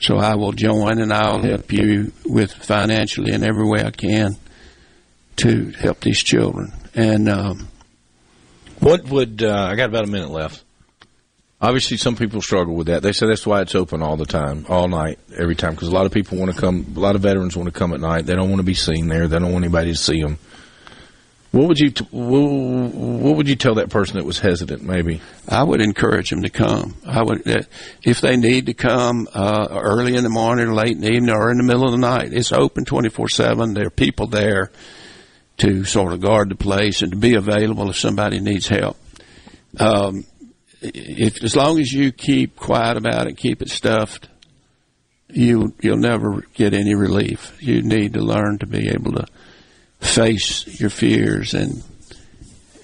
So I will join and I'll help you with financially in every way I can to help these children. And um, what would uh, I got about a minute left? Obviously, some people struggle with that. They say that's why it's open all the time, all night, every time, because a lot of people want to come. A lot of veterans want to come at night. They don't want to be seen there. They don't want anybody to see them. What would you t- What would you tell that person that was hesitant? Maybe I would encourage them to come. I would, uh, if they need to come uh, early in the morning, late in the evening, or in the middle of the night. It's open twenty four seven. There are people there to sort of guard the place and to be available if somebody needs help. Um, if as long as you keep quiet about it, keep it stuffed, you you'll never get any relief. You need to learn to be able to face your fears and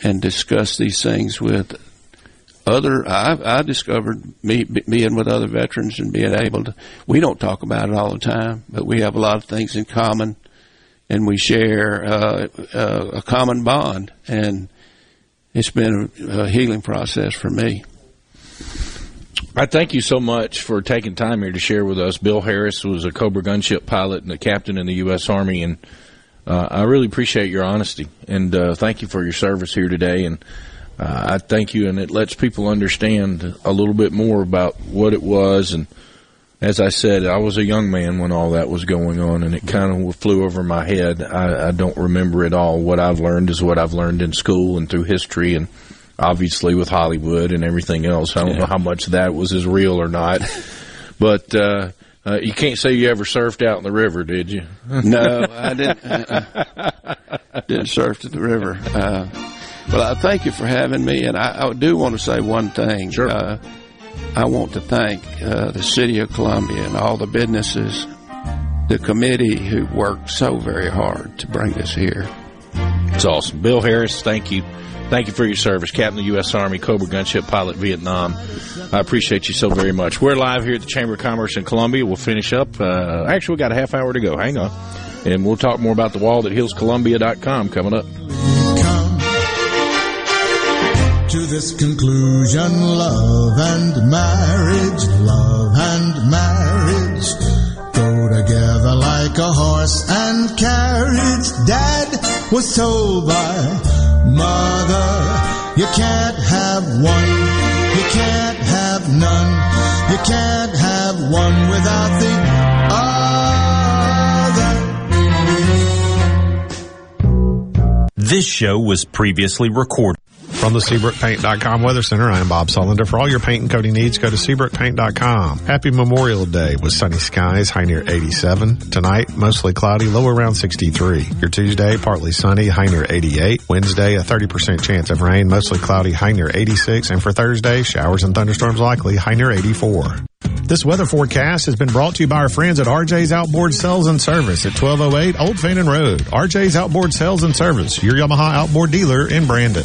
and discuss these things with other. I, I discovered me being with other veterans and being able to. We don't talk about it all the time, but we have a lot of things in common, and we share uh, uh, a common bond and it's been a, a healing process for me. I thank you so much for taking time here to share with us. Bill Harris was a Cobra gunship pilot and a captain in the U.S. Army, and uh, I really appreciate your honesty and uh, thank you for your service here today. And uh, I thank you, and it lets people understand a little bit more about what it was and as I said, I was a young man when all that was going on, and it kind of flew over my head. I, I don't remember it all. What I've learned is what I've learned in school and through history, and obviously with Hollywood and everything else. I don't yeah. know how much that was as real or not, but. Uh, uh, you can't say you ever surfed out in the river, did you? no, I didn't. Uh, didn't surf at the river. Uh, well, I thank you for having me, and I, I do want to say one thing. Sure. Uh, I want to thank uh, the city of Columbia and all the businesses, the committee who worked so very hard to bring us here. It's awesome. Bill Harris, thank you. Thank you for your service, Captain of the U.S. Army, Cobra Gunship Pilot, Vietnam. I appreciate you so very much. We're live here at the Chamber of Commerce in Columbia. We'll finish up. Uh, actually, we got a half hour to go. Hang on. And we'll talk more about the wall at healscolumbia.com coming up to this conclusion love and marriage, love and marriage go together like a horse and carriage. Dad was told by mother, you can't have one, you can't have none, you can't have one without the other. This show was previously recorded. From the SeabrookPaint.com Weather Center, I'm Bob Sullender. For all your paint and coating needs, go to SeabrookPaint.com. Happy Memorial Day with sunny skies, high near 87. Tonight, mostly cloudy, low around 63. Your Tuesday, partly sunny, high near 88. Wednesday, a 30% chance of rain, mostly cloudy, high near 86. And for Thursday, showers and thunderstorms likely, high near 84. This weather forecast has been brought to you by our friends at RJ's Outboard Sales and Service at 1208 Old Fannin Road. RJ's Outboard Sales and Service, your Yamaha outboard dealer in Brandon.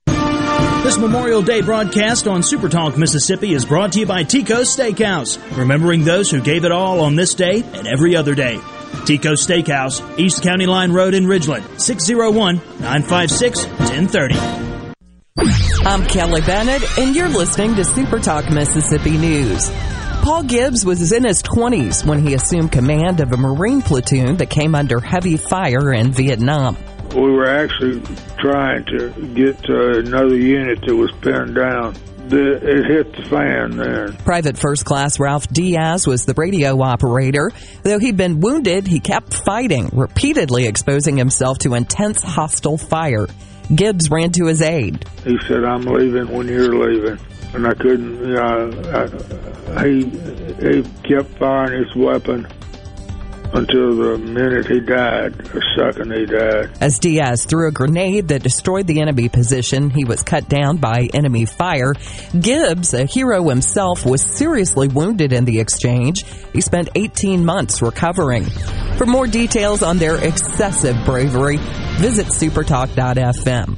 This Memorial Day broadcast on Supertalk Mississippi is brought to you by Tico's Steakhouse, remembering those who gave it all on this day and every other day. Tico's Steakhouse, East County Line Road in Ridgeland, 601-956-1030. I'm Kelly Bennett, and you're listening to Supertalk Mississippi News. Paul Gibbs was in his 20s when he assumed command of a Marine platoon that came under heavy fire in Vietnam. We were actually trying to get to another unit that was pinned down. The, it hit the fan then. Private First Class Ralph Diaz was the radio operator. Though he'd been wounded, he kept fighting, repeatedly exposing himself to intense hostile fire. Gibbs ran to his aid. He said, I'm leaving when you're leaving. And I couldn't, you know, I, he, he kept firing his weapon until the minute he died, the second he died. As Diaz threw a grenade that destroyed the enemy position, he was cut down by enemy fire. Gibbs, a hero himself, was seriously wounded in the exchange. He spent 18 months recovering. For more details on their excessive bravery, visit supertalk.fm.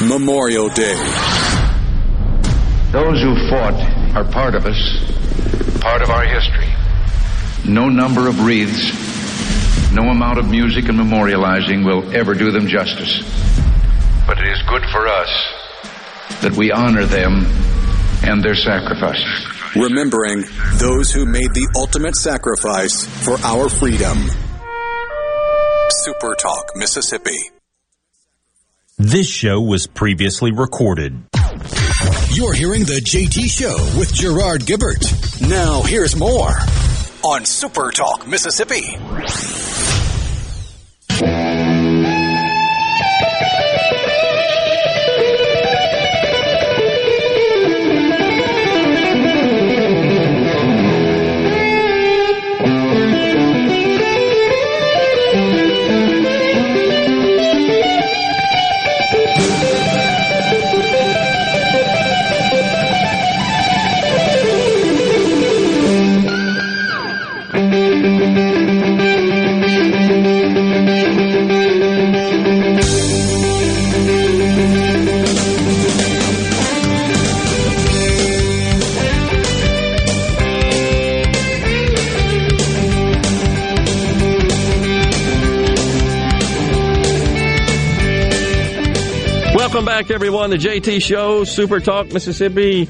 Memorial Day. Those who fought are part of us, part of our history. No number of wreaths, no amount of music and memorializing will ever do them justice. But it is good for us that we honor them and their sacrifices. Remembering those who made the ultimate sacrifice for our freedom. Super Talk, Mississippi. This show was previously recorded. You're hearing the JT Show with Gerard Gibert. Now, here's more on Super Talk, Mississippi. Welcome back, everyone. The JT Show, Super Talk, Mississippi.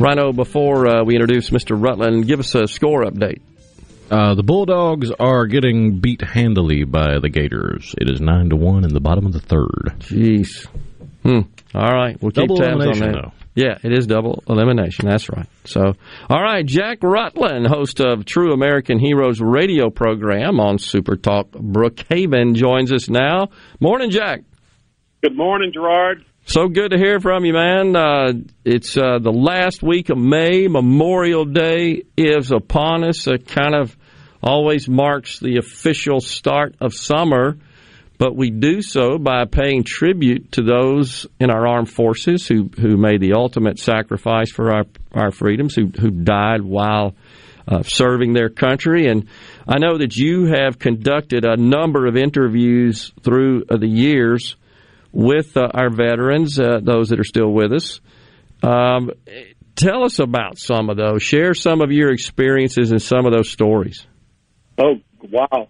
Rhino, before uh, we introduce Mr. Rutland, give us a score update. Uh, the Bulldogs are getting beat handily by the Gators. It is nine to one in the bottom of the third. Jeez. Hmm. All right, we'll keep Double tabs on that. though. Yeah, it is double elimination. That's right. So, all right, Jack Rutland, host of True American Heroes radio program on Super Talk Brookhaven, joins us now. Morning, Jack. Good morning, Gerard. So good to hear from you, man. Uh, it's uh, the last week of May. Memorial Day is upon us. It kind of always marks the official start of summer but we do so by paying tribute to those in our armed forces who, who made the ultimate sacrifice for our, our freedoms, who, who died while uh, serving their country. And I know that you have conducted a number of interviews through the years with uh, our veterans, uh, those that are still with us. Um, tell us about some of those. Share some of your experiences and some of those stories. Oh, wow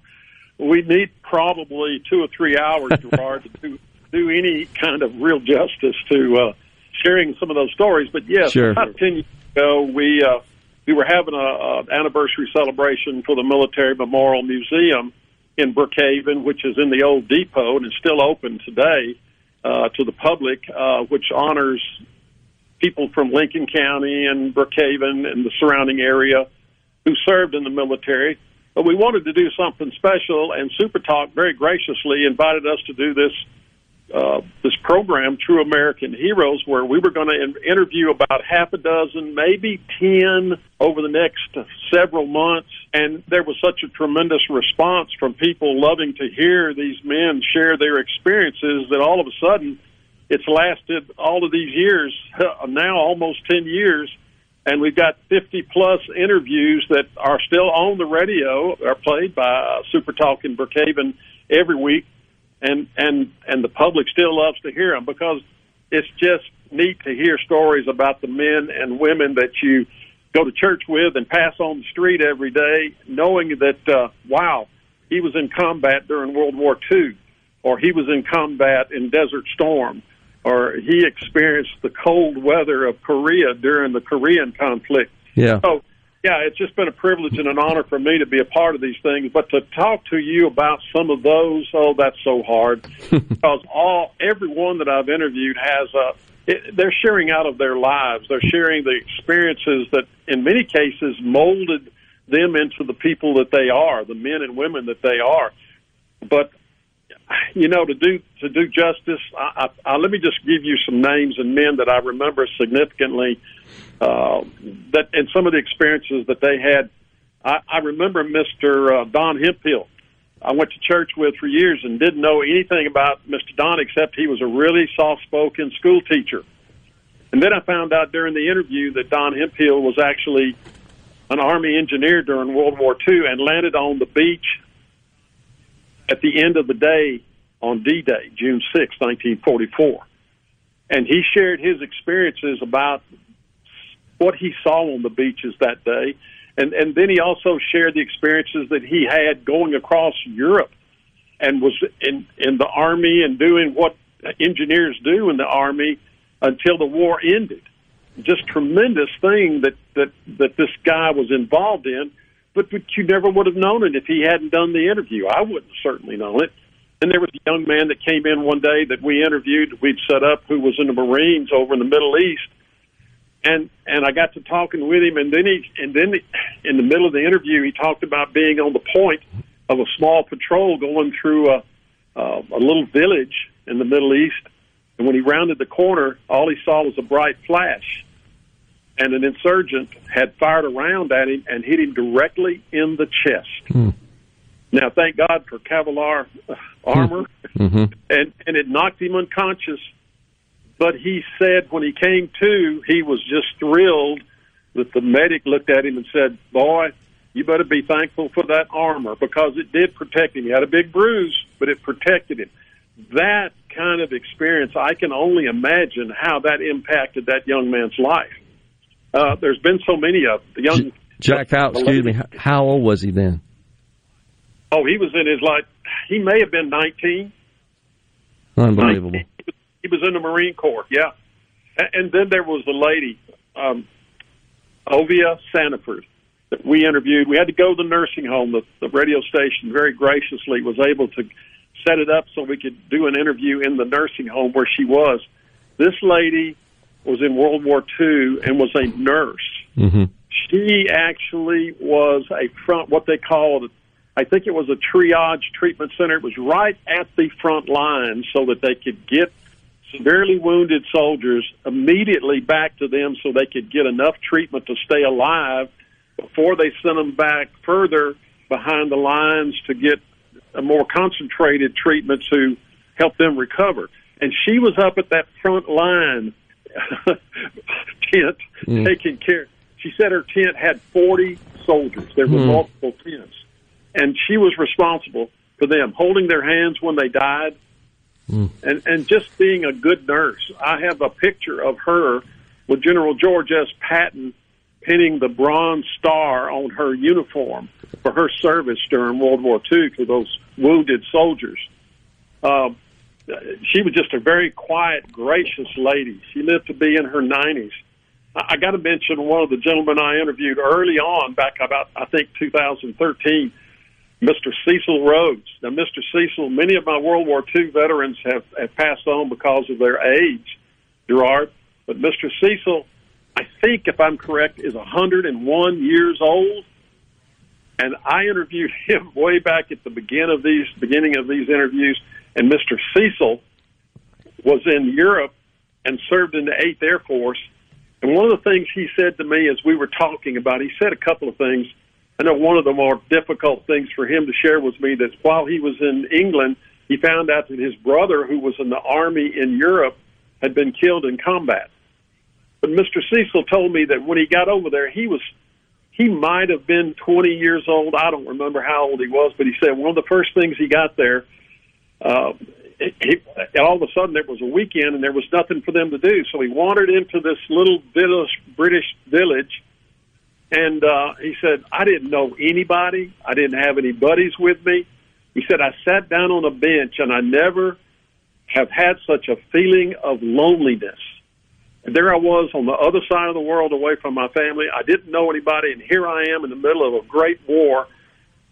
we need probably two or three hours, Gerard, to do, do any kind of real justice to uh, sharing some of those stories. But yes, sure. about ten years ago, we uh, we were having a, a anniversary celebration for the Military Memorial Museum in Brookhaven, which is in the old depot and is still open today uh, to the public, uh, which honors people from Lincoln County and Brookhaven and the surrounding area who served in the military. But we wanted to do something special, and Super Talk very graciously invited us to do this uh, this program, True American Heroes, where we were going to in- interview about half a dozen, maybe ten, over the next several months. And there was such a tremendous response from people loving to hear these men share their experiences that all of a sudden it's lasted all of these years, now almost 10 years and we've got 50 plus interviews that are still on the radio, are played by Super Talk in Brookhaven every week, and and and the public still loves to hear them because it's just neat to hear stories about the men and women that you go to church with and pass on the street every day, knowing that uh, wow, he was in combat during World War II, or he was in combat in Desert Storm or he experienced the cold weather of Korea during the Korean conflict. Yeah. So, yeah, it's just been a privilege and an honor for me to be a part of these things. But to talk to you about some of those, oh, that's so hard because all everyone that I've interviewed has a. It, they're sharing out of their lives. They're sharing the experiences that, in many cases, molded them into the people that they are, the men and women that they are. But you know, to do to do justice, I, I, I, let me just give you some names and men that I remember significantly. Uh, that and some of the experiences that they had. I, I remember Mr. Uh, Don Hemphill. I went to church with for years and didn't know anything about Mr. Don except he was a really soft-spoken school teacher. And then I found out during the interview that Don Hemphill was actually an Army engineer during World War II and landed on the beach at the end of the day on D Day, June 6, 1944. And he shared his experiences about what he saw on the beaches that day. And, and then he also shared the experiences that he had going across Europe and was in, in the Army and doing what engineers do in the Army until the war ended. Just tremendous thing that, that, that this guy was involved in but, you never would have known it if he hadn't done the interview. I wouldn't certainly know it. And there was a young man that came in one day that we interviewed, we'd set up, who was in the Marines over in the Middle East, and and I got to talking with him, and then he and then in the middle of the interview, he talked about being on the point of a small patrol going through a uh, a little village in the Middle East, and when he rounded the corner, all he saw was a bright flash, and an insurgent had fired a round at him and hit him directly in the chest. Hmm. Now, thank God for Kevlar uh, armor, mm-hmm. and and it knocked him unconscious. But he said when he came to, he was just thrilled that the medic looked at him and said, "Boy, you better be thankful for that armor because it did protect him. He had a big bruise, but it protected him." That kind of experience, I can only imagine how that impacted that young man's life. Uh, there's been so many of the young. Jack, how excuse me, how old was he then? Oh, he was in his like he may have been 19. Unbelievable. 19. He was in the Marine Corps, yeah. And then there was the lady, um, Ovia Sanford, that we interviewed. We had to go to the nursing home. The, the radio station very graciously was able to set it up so we could do an interview in the nursing home where she was. This lady was in World War II and was a nurse. Mm-hmm. She actually was a front, what they called, I think it was a triage treatment center. It was right at the front line so that they could get severely wounded soldiers immediately back to them so they could get enough treatment to stay alive before they sent them back further behind the lines to get a more concentrated treatment to help them recover. And she was up at that front line tent Mm. taking care. She said her tent had 40 soldiers. There were Hmm. multiple tents. And she was responsible for them, holding their hands when they died, and and just being a good nurse. I have a picture of her with General George S. Patton pinning the Bronze Star on her uniform for her service during World War II to those wounded soldiers. Um, Uh, she was just a very quiet, gracious lady. She lived to be in her 90s. I, I got to mention one of the gentlemen I interviewed early on, back about I think 2013. Mr. Cecil Rhodes. Now, Mr. Cecil, many of my World War II veterans have, have passed on because of their age, Gerard. But Mr. Cecil, I think, if I'm correct, is 101 years old. And I interviewed him way back at the beginning of these beginning of these interviews. And Mr. Cecil was in Europe and served in the Eighth Air Force. And one of the things he said to me as we were talking about, he said a couple of things. I know one of the more difficult things for him to share with me that while he was in England, he found out that his brother, who was in the army in Europe, had been killed in combat. But Mr. Cecil told me that when he got over there, he was he might have been 20 years old. I don't remember how old he was, but he said one of the first things he got there, uh, it, and all of a sudden it was a weekend and there was nothing for them to do. So he wandered into this little British village, and uh, he said, I didn't know anybody. I didn't have any buddies with me. He said, I sat down on a bench and I never have had such a feeling of loneliness. And there I was on the other side of the world away from my family. I didn't know anybody, and here I am in the middle of a great war.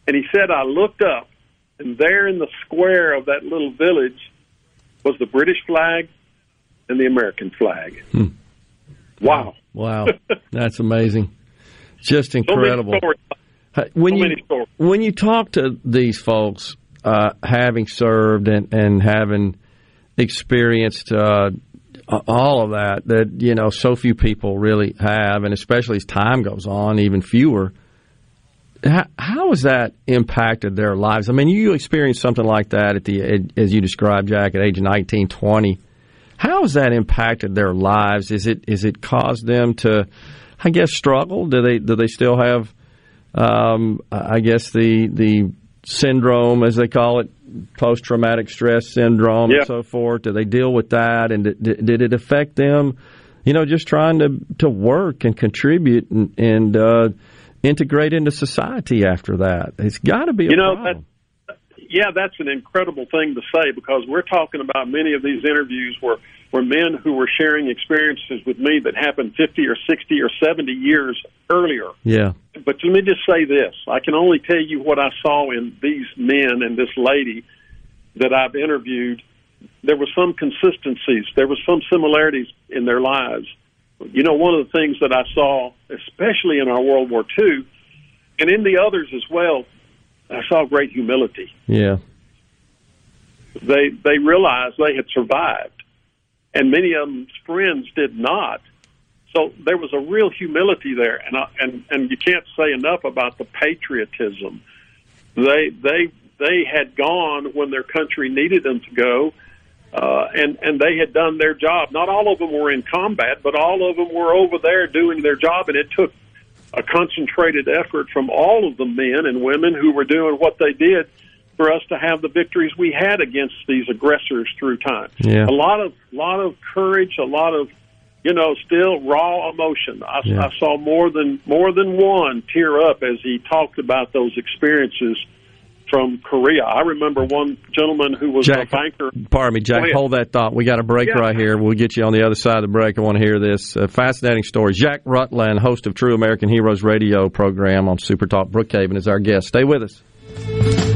And he said, I looked up, and there in the square of that little village was the British flag and the American flag. Wow. Wow, that's amazing. Just So many incredible. stories. When So you when you talk to these folks, uh, having served and, and having experienced uh, all of that, that you know so few people really have, and especially as time goes on, even fewer. How, how has that impacted their lives? I mean, you experienced something like that at the as you described, Jack, at age of 19, 20. How has that impacted their lives? Is it is it caused them to, I guess, struggle? Do they do they still have, um, I guess the the syndrome as they call it, post traumatic stress syndrome Yeah. and so forth? Do they deal with that? And did, did did it affect them? You know, just trying to to work and contribute and, and uh, integrate into society after that. It's got to be a you know problem. that yeah that's an incredible thing to say because we're talking about many of these interviews where where men who were sharing experiences with me that happened 50 or 60 or 70 years earlier yeah. but let me just say this i can only tell you what i saw in these men and this lady that i've interviewed there were some consistencies there were some similarities in their lives you know one of the things that i saw especially in our world war ii and in the others as well I saw great humility. Yeah. They they realized they had survived, and many of them's friends did not. So there was a real humility there, and I, and and you can't say enough about the patriotism. They they they had gone when their country needed them to go, uh, and and they had done their job. Not all of them were in combat, but all of them were over there doing their job, and it took a concentrated effort from all of the men and women who were doing what they did for us to have the victories we had against these aggressors through time. Yeah. A lot of lot of courage, a lot of you know, still raw emotion. I, Yeah. I saw more than more than one tear up as he talked about those experiences from Korea. I remember one gentleman who was Jack, a banker. Pardon me, Jack. Hold that thought. We got a break Yeah. right here. We'll get you on the other side of the break. I want to hear this uh, fascinating story. Jack Rutland, host of True American Heroes radio program on Super Talk Brookhaven, is our guest. Stay with us.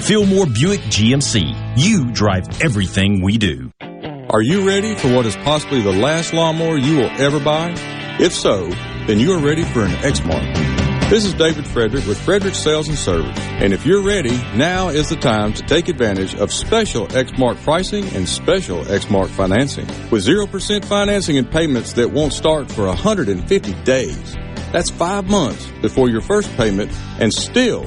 Fillmore Buick GMC. You drive everything we do. Are you ready for what is possibly the last lawnmower you will ever buy? If so, then you are ready for an Exmark. This is David Frederick with Frederick Sales and Service. And if you're ready, now is the time to take advantage of special Exmark pricing and special Exmark financing. With 0% financing and payments that won't start for 150 days. That's five months before your first payment and still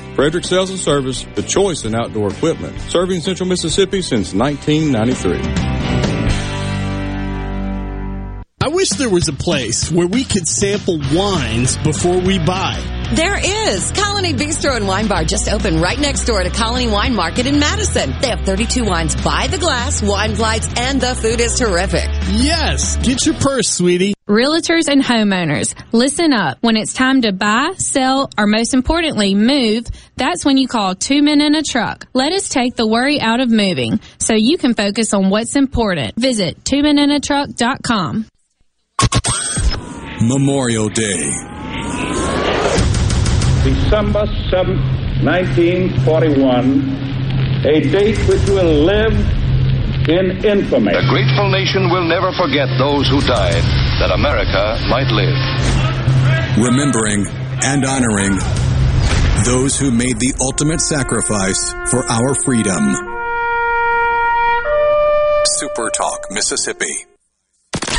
Frederick Sales and Service, the choice in outdoor equipment, serving Central Mississippi since 1993. I wish there was a place where we could sample wines before we buy. There is. Colony Bistro and Wine Bar just opened right next door to Colony Wine Market in Madison. They have 32 wines by the glass, wine flights, and the food is terrific. Yes. Get your purse, sweetie. Realtors and homeowners, listen up. When it's time to buy, sell, or most importantly, move, that's when you call two men in a truck. Let us take the worry out of moving so you can focus on what's important. Visit twomeninatruck.com. Memorial Day. December 7, 1941, a date which will live in infamy. A grateful nation will never forget those who died that America might live. Remembering and honoring those who made the ultimate sacrifice for our freedom. Super Talk, Mississippi.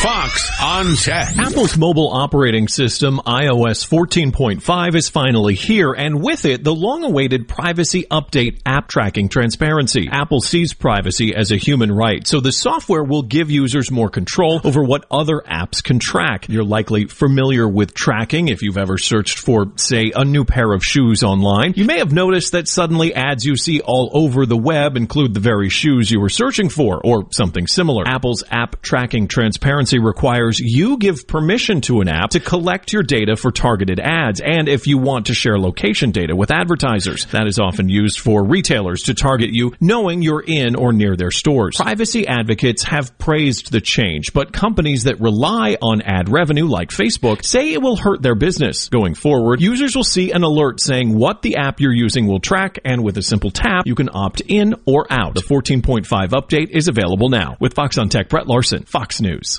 Fox on Tech. Apple's mobile operating system, iOS 14.5, is finally here, and with it, the long-awaited privacy update app tracking transparency. Apple sees privacy as a human right, so the software will give users more control over what other apps can track. You're likely familiar with tracking if you've ever searched for, say, a new pair of shoes online. You may have noticed that suddenly ads you see all over the web include the very shoes you were searching for, or something similar. Apple's app tracking transparency requires you give permission to an app to collect your data for targeted ads and if you want to share location data with advertisers. That is often used for retailers to target you knowing you're in or near their stores. Privacy advocates have praised the change, but companies that rely on ad revenue like Facebook say it will hurt their business. Going forward, users will see an alert saying what the app you're using will track and with a simple tap, you can opt in or out. The 14.5 update is available now. With Fox on Tech, Brett Larson, Fox News.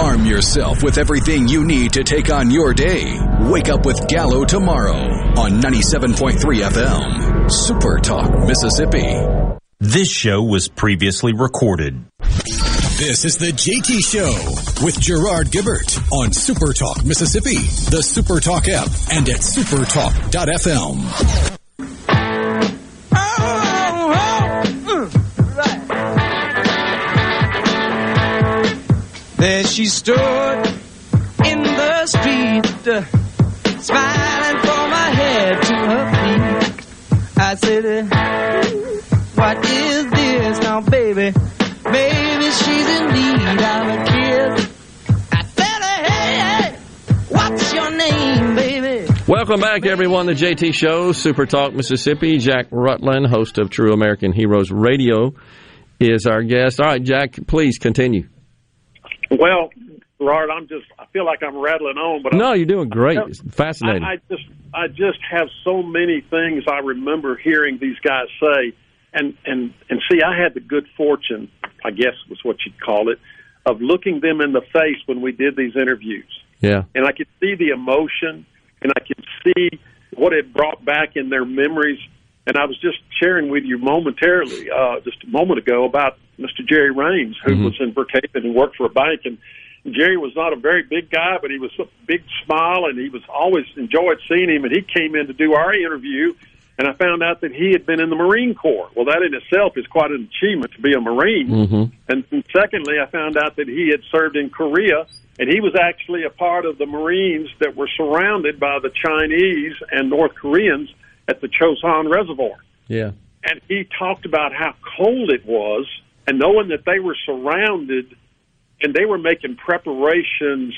Arm yourself with everything you need to take on your day. Wake up with Gallo tomorrow on 97.3 FM. Super Talk, Mississippi. This show was previously recorded. This is the JT Show with Gerard Gibert on Super Talk, Mississippi, the Super Talk app, and at supertalk.fm. she stood in the street, smiling from her head to her feet. I said, What is this now, baby? Maybe she's in need of a kiss. I said, hey, what's your name, baby? Welcome back, everyone. The JT Show, Super Talk Mississippi. Jack Rutland, host of True American Heroes Radio, is our guest. All right, Jack, please continue. Well, Gerard, I'm just I feel like I'm rattling on, but no, I'm, you're doing great. It's fascinating. I, I just I just have so many things I remember hearing these guys say, and and and see, I had the good fortune, I guess was what you'd call it, of looking them in the face when we did these interviews. Yeah, and I could see the emotion, and I could see what it brought back in their memories. And I was just sharing with you momentarily, uh, just a moment ago, about Mr. Jerry Rains, who mm-hmm. was in Brookhaven and worked for a bank, and Jerry was not a very big guy, but he was a big smile, and he was always enjoyed seeing him. And he came in to do our interview, and I found out that he had been in the Marine Corps. Well, that in itself is quite an achievement to be a Marine. Mm-hmm. And, and secondly, I found out that he had served in Korea, and he was actually a part of the Marines that were surrounded by the Chinese and North Koreans at the Chosin Reservoir. Yeah. And he talked about how cold it was, and knowing that they were surrounded and they were making preparations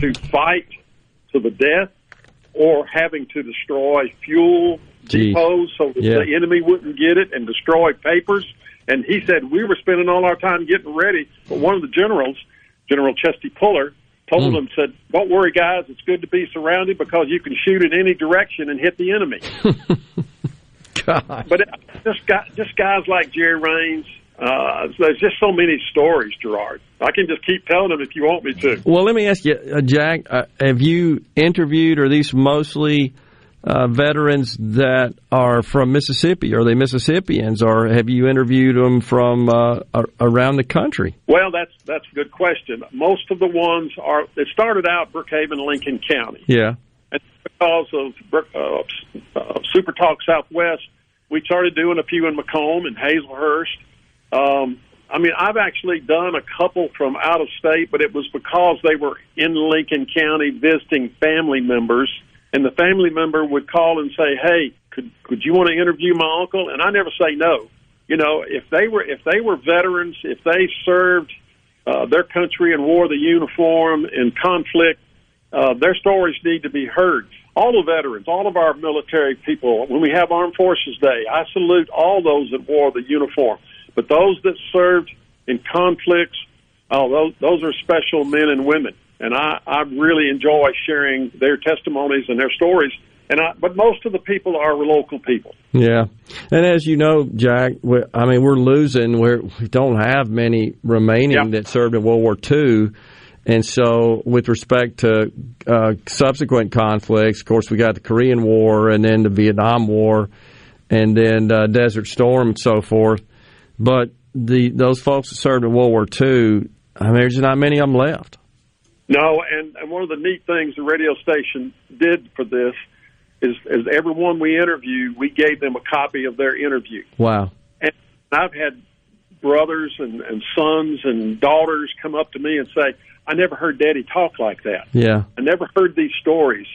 to fight to the death or having to destroy fuel Gee. depots so that Yeah. the enemy wouldn't get it and destroy papers. And he said we were spending all our time getting ready. But one of the generals, General Chesty Puller, told Hmm. them, said, "Don't worry, guys. It's good to be surrounded because you can shoot in any direction and hit the enemy." God. But it, just guys, just guys like Jerry Rains. Uh, there's just so many stories, Gerard. I can just keep telling them if you want me to. Well, let me ask you, uh, Jack. Uh, have you interviewed? Are these mostly uh, veterans that are from Mississippi? Are they Mississippians, or have you interviewed them from uh, around the country? Well, that's that's a good question. Most of the ones are. It started out Brookhaven, Lincoln County, Yeah. and because of uh, uh, Super Talk Southwest, we started doing a few in McComb and Hazlehurst. Um, I mean, I've actually done a couple from out of state, but it was because they were in Lincoln County visiting family members, and the family member would call and say, "Hey, could could you want to interview my uncle?" And I never say no. You know, if they were if they were veterans, if they served uh, their country and wore the uniform in conflict, uh, their stories need to be heard. All the veterans, all of our military people, when we have Armed Forces Day, I salute all those that wore the uniform. But those that served in conflicts, oh, those, those are special men and women. And I, I really enjoy sharing their testimonies and their stories. And I, but most of the people are local people. Yeah, and as you know, Jack, we, I mean, we're losing. We're, we don't have many remaining that served in World War II, and so with respect to uh, subsequent conflicts, of course, we got the Korean War, and then the Vietnam War, and then uh, Desert Storm, and so forth. But the those folks that served in World War II, I mean, there's not many of them left. No, and, and one of the neat things the radio station did for this is, is everyone we interviewed, we gave them a copy of their interview. Wow. And I've had brothers and, and sons and daughters come up to me and say, I never heard Daddy talk like that. Yeah. I never heard these stories.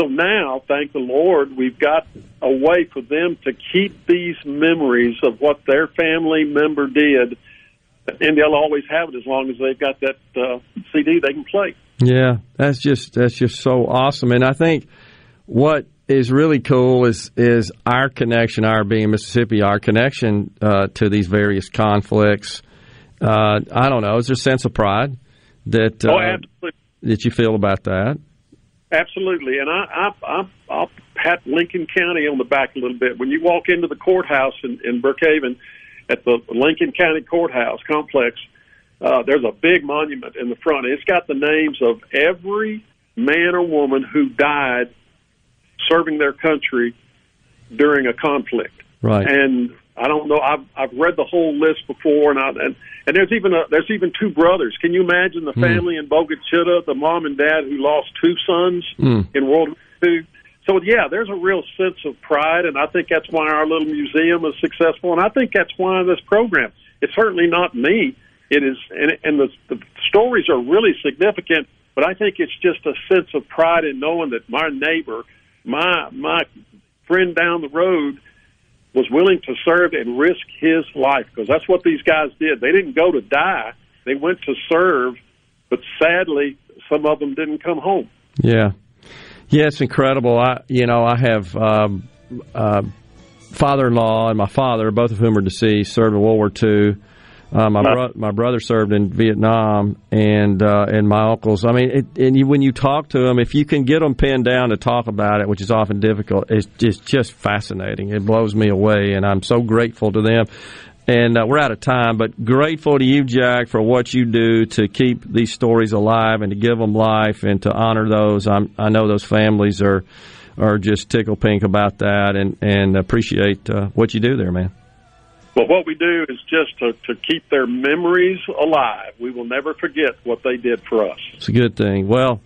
So now, thank the Lord, we've got a way for them to keep these memories of what their family member did, and they'll always have it as long as they've got that uh, CD they can play. Yeah, that's just that's just so awesome, and I think what is really cool is is our connection, our being Mississippi, our connection uh, to these various conflicts. Uh, I don't know, is there a sense of pride that uh, oh, that you feel about that? Absolutely, and I, I, I, I'll pat Lincoln County on the back a little bit. When you walk into the courthouse in, in Brookhaven, at the Lincoln County Courthouse complex, uh, there's a big monument in the front. It's got the names of every man or woman who died serving their country during a conflict. Right. And I don't know. I've I've read the whole list before, and I, and and there's even a there's even two brothers. Can you imagine the Hmm. family in Chica, the mom and dad who lost two sons Mm. in World War II? So yeah, there's a real sense of pride, and I think that's why our little museum is successful, and I think that's why this program. It's certainly not me. It is, and, and the, the stories are really significant. But I think it's just a sense of pride in knowing that my neighbor, my my friend down the road, was willing to serve and risk his life because that's what these guys did. They didn't go to die; they went to serve. But sadly, some of them didn't come home. Yeah, yeah, it's incredible. I, you know, I have um, uh, father-in-law and my father, both of whom are deceased, served in World War II. Uh, my bro- my brother served in Vietnam, and uh, and my uncles. I mean, it, and you, when you talk to them, if you can get them pinned down to talk about it, which is often difficult, it's just just fascinating. It blows me away, and I'm so grateful to them. And uh, we're out of time, but grateful to you, Jack, for what you do to keep these stories alive and to give them life and to honor those. I'm, I know those families are are just tickle pink about that, and and appreciate uh, what you do there, man. Well, what we do is just to, to keep their memories alive. We will never forget what they did for us. It's a good thing. Well,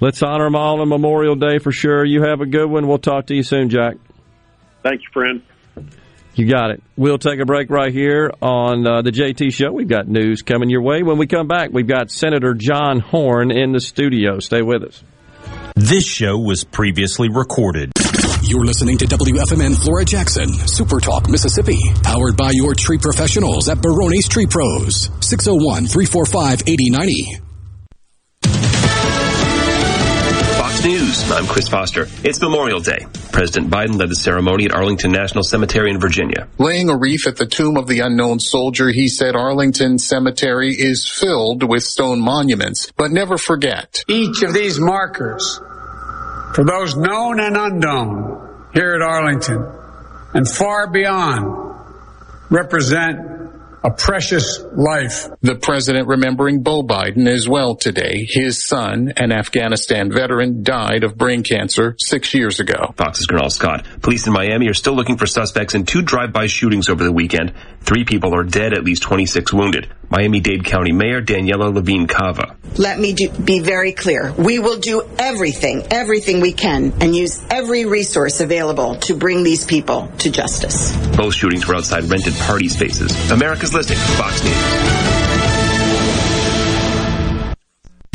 let's honor them all on Memorial Day for sure. You have a good one. We'll talk to you soon, Jack. Thank you, friend. You got it. We'll take a break right here on uh, the JT Show. We've got news coming your way. When we come back, we've got Senator John Horhn in the studio. Stay with us. This show was previously recorded. You're listening to WFMN Flora Jackson, Super Talk, Mississippi, powered by your tree professionals at Barone's Tree Pros, 601 345 8090. I'm Chris Foster. It's Memorial Day. President Biden led the ceremony at Arlington National Cemetery in Virginia. Laying a wreath at the tomb of the unknown soldier, he said Arlington Cemetery is filled with stone monuments, but never forget. Each of these markers for those known and unknown here at Arlington and far beyond represent a precious life. The president remembering Beau Biden as well today. His son, an Afghanistan veteran, died of brain cancer six years ago. Fox's Gernal Scott. Police in Miami are still looking for suspects in two drive-by shootings over the weekend. Three people are dead, at least 26 wounded. Miami-Dade County Mayor Daniela Levine Cava. Let me do, be very clear. We will do everything, everything we can, and use every resource available to bring these people to justice. Both shootings were outside rented party spaces. America's listening. Fox News.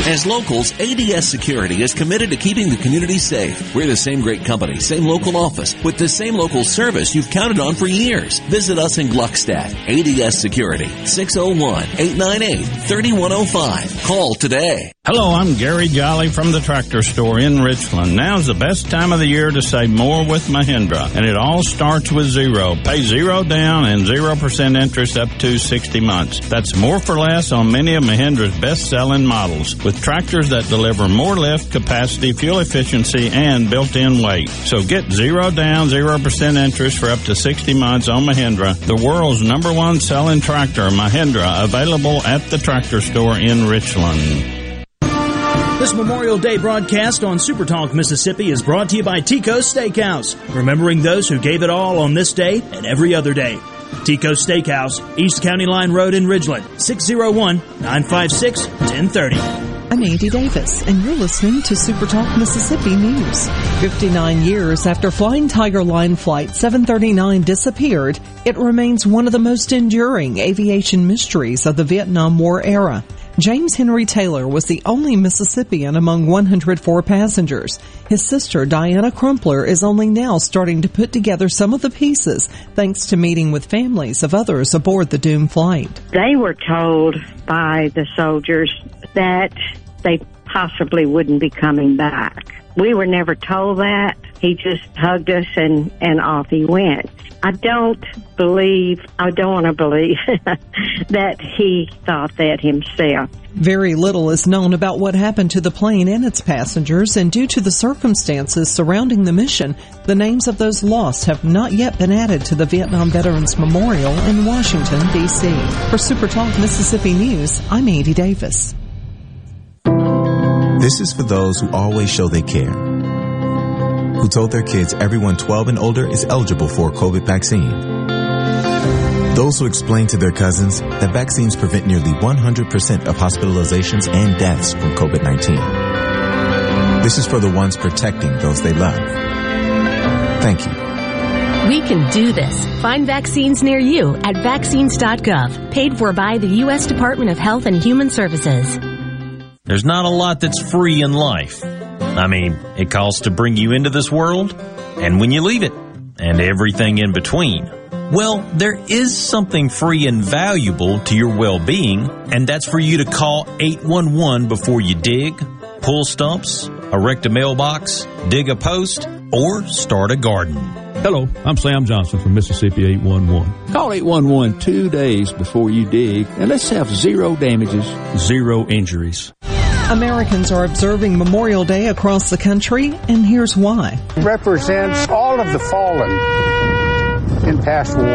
As locals, ADS Security is committed to keeping the community safe. We're the same great company, same local office, with the same local service you've counted on for years. Visit us in Gluckstadt. ADS Security, 601-898-3105. Call today. Hello, I'm Gary Jolly from the Tractor Store in Richland. Now's the best time of the year to save more with Mahindra, and it all starts with zero. Pay zero down and 0% interest up to 60 months. That's more for less on many of Mahindra's best-selling models. With with tractors that deliver more lift, capacity, fuel efficiency, and built-in weight. So get zero down, 0% interest for up to 60 months on Mahindra, the world's number one selling tractor, Mahindra, available at the tractor store in Richland. This Memorial Day broadcast on Supertalk Mississippi is brought to you by Tico's Steakhouse, remembering those who gave it all on this day and every other day. Tico's Steakhouse, East County Line Road in Ridgeland, 601 956 1030. I'm Andy Davis, and you're listening to SuperTalk Mississippi News. 59 years after Flying Tiger Line Flight 739 disappeared, it remains one of the most enduring aviation mysteries of the Vietnam War era. James Henry Taylor was the only Mississippian among 104 passengers. His sister, Diana Crumpler, is only now starting to put together some of the pieces thanks to meeting with families of others aboard the doomed flight. They were told by the soldiers that they possibly wouldn't be coming back. We were never told that. He just hugged us and, and off he went. I don't believe, I don't want to believe that he thought that himself. Very little is known about what happened to the plane and its passengers, and due to the circumstances surrounding the mission, the names of those lost have not yet been added to the Vietnam Veterans Memorial in Washington, D.C. For Super Talk Mississippi News, I'm Andy Davis. This is for those who always show they care. Who told their kids everyone 12 and older is eligible for a COVID vaccine. Those who explain to their cousins that vaccines prevent nearly 100% of hospitalizations and deaths from COVID-19. This is for the ones protecting those they love. Thank you. We can do this. Find vaccines near you at vaccines.gov, paid for by the U.S. Department of Health and Human Services. There's not a lot that's free in life. I mean, it costs to bring you into this world and when you leave it and everything in between. Well, there is something free and valuable to your well-being, and that's for you to call 811 before you dig, pull stumps, erect a mailbox, dig a post, or start a garden. Hello, I'm Sam Johnson from Mississippi 811. Call 811 two days before you dig and let's have zero damages, zero injuries. Americans are observing Memorial Day across the country, and here's why. It represents all of the fallen in past wars,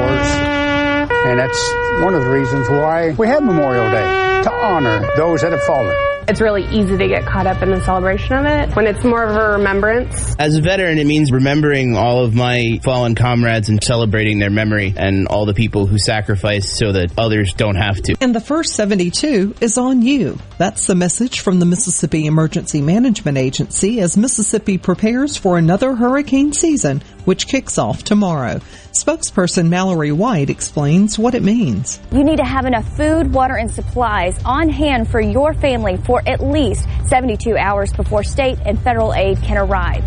and that's one of the reasons why we have Memorial Day to honor those that have fallen. It's really easy to get caught up in the celebration of it when it's more of a remembrance. As a veteran, it means remembering all of my fallen comrades and celebrating their memory and all the people who sacrificed so that others don't have to. And the first 72 is on you. That's the message from the Mississippi Emergency Management Agency as Mississippi prepares for another hurricane season, which kicks off tomorrow. Spokesperson Mallory White explains what it means. You need to have enough food, water, and supplies on hand for your family for at least 72 hours before state and federal aid can arrive.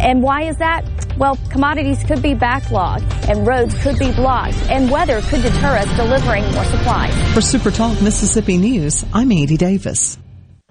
And why is that? Well, commodities could be backlogged, and roads could be blocked, and weather could deter us delivering more supplies. For SuperTalk Mississippi News, I'm Andy Davis.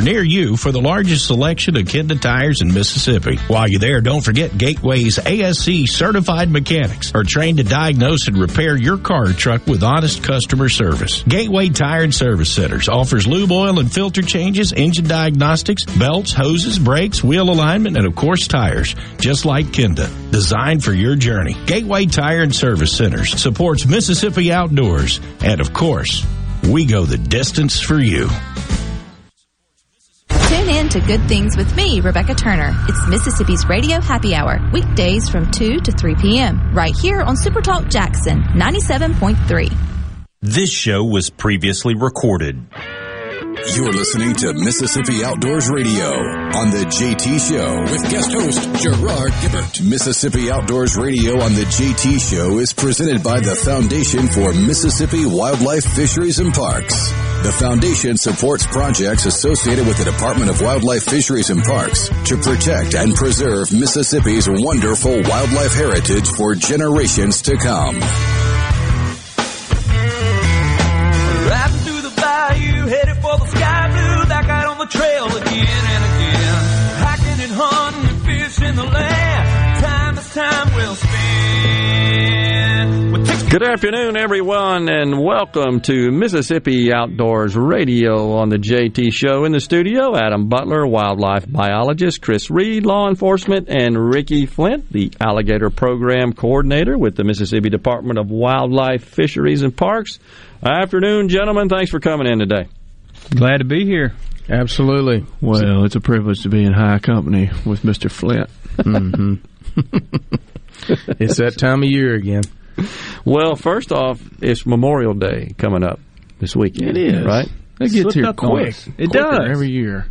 near you for the largest selection of Kenda tires in Mississippi. While you're there, don't forget Gateway's ASC certified mechanics are trained to diagnose and repair your car or truck with honest customer service. Gateway Tire and Service Centers offers lube oil and filter changes, engine diagnostics, belts, hoses, brakes, wheel alignment, and of course tires, just like Kenda. Designed for your journey. Gateway Tire and Service Centers supports Mississippi outdoors, and of course, we go the distance for you. Tune in to Good Things with me, Rebecca Turner. It's Mississippi's Radio Happy Hour, weekdays from 2 to 3 p.m., right here on Supertalk Jackson 97.3. This show was previously recorded. You're listening to Mississippi Outdoors Radio on the JT Show with guest host Gerard Gibert. Mississippi Outdoors Radio on the JT Show is presented by the Foundation for Mississippi Wildlife Fisheries and Parks. The foundation supports projects associated with the Department of Wildlife Fisheries and Parks to protect and preserve Mississippi's wonderful wildlife heritage for generations to come. Trail again and again. Hiking and hunting and fishing the land. Time is time well spent. Good afternoon, everyone, and welcome to Mississippi Outdoors Radio on the JT Show. In the studio, Adam Butler, wildlife biologist, Chris Reed, law enforcement, and Ricky Flint, the alligator program coordinator with the Mississippi Department of Wildlife, Fisheries, and Parks. Afternoon, gentlemen. Thanks for coming in today. Glad to be here. Absolutely. Well, it's a privilege to be in high company with Mr. Flint. Mm-hmm. it's that time of year again. Well, first off, it's Memorial Day coming up this weekend. It is right. It gets here quick. It does every year.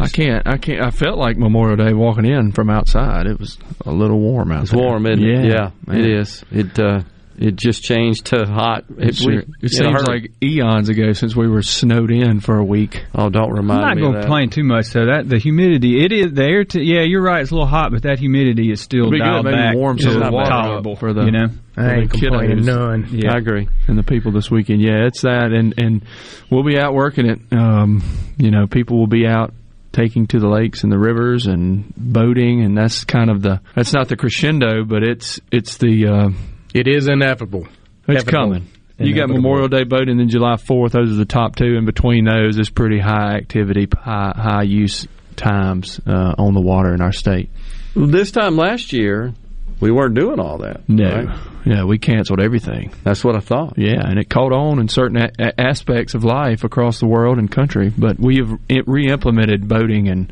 I can't. I can't. I felt like Memorial Day walking in from outside. It was a little warm out It's there. warm, isn't yeah, it? Yeah, man. it is. It uh, it just changed to hot. It, sure- it seems like eons ago since we were snowed in for a week. Oh, don't remind. I'm not me going to complain too much though. That the humidity, it is the air. Yeah, you're right. It's a little hot, but that humidity is still It'd good, maybe back. warm to some the water up tolerable for the you know. I ain't complaining kiddos. none. I agree. And the people this weekend, yeah, it's that, and and we'll be out working it. Um, you know, people will be out taking to the lakes and the rivers and boating, and that's kind of the that's not the crescendo, but it's it's the uh, it is ineffable. It's Inevitable. coming. You got Memorial Day boating, and then July Fourth. Those are the top two. In between those, is pretty high activity, high high use times uh, on the water in our state. This time last year, we weren't doing all that. No, right? yeah, we canceled everything. That's what I thought. Yeah, and it caught on in certain a- a- aspects of life across the world and country. But we have i- re-implemented boating and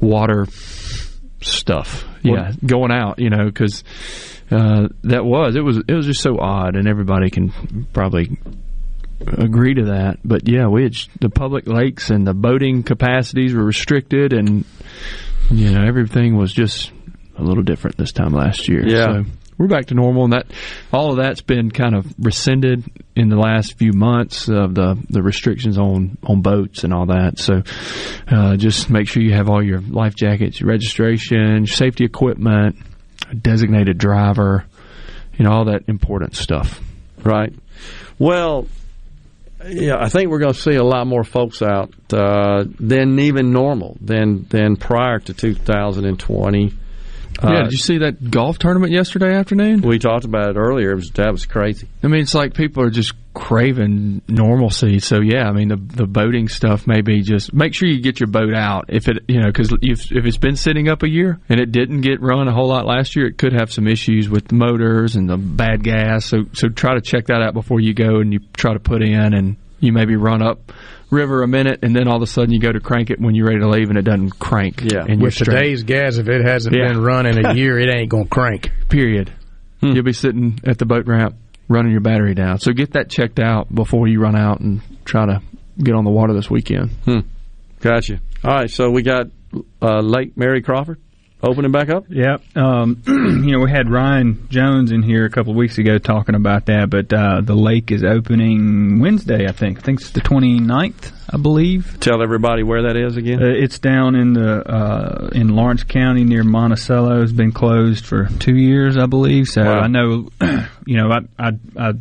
water stuff. Yeah, going out, you know, because uh, that was it was it was just so odd, and everybody can probably agree to that. But yeah, we had, the public lakes and the boating capacities were restricted, and you know everything was just a little different this time last year. Yeah. So, we're back to normal, and that all of that's been kind of rescinded in the last few months of the the restrictions on on boats and all that. So uh, just make sure you have all your life jackets, your registration, your safety equipment, a designated driver, you know all that important stuff. Right. Well, yeah, I think we're going to see a lot more folks out uh, than even normal than than prior to 2020. Uh, yeah, did you see that golf tournament yesterday afternoon? We talked about it earlier. It was that was crazy. I mean, it's like people are just craving normalcy. So yeah, I mean the the boating stuff maybe just make sure you get your boat out if it you know because if if it's been sitting up a year and it didn't get run a whole lot last year, it could have some issues with the motors and the bad gas. So so try to check that out before you go and you try to put in and you maybe run up river a minute, and then all of a sudden you go to crank it when you're ready to leave, and it doesn't crank. Yeah, and with today's gas, if it hasn't yeah. been running a year, it ain't gonna crank. Period. Hmm. You'll be sitting at the boat ramp running your battery down. So get that checked out before you run out and try to get on the water this weekend. Hmm. Gotcha. All right, so we got uh, Lake Mary Crawford opening back up? Yep. Um, you know, we had Ryan Jones in here a couple of weeks ago talking about that, but uh, the lake is opening Wednesday, I think. I think it's the 29th, I believe. Tell everybody where that is again. Uh, it's down in the uh, in Lawrence County near Monticello. It's been closed for two years, I believe. So wow. I know, you know, I I, I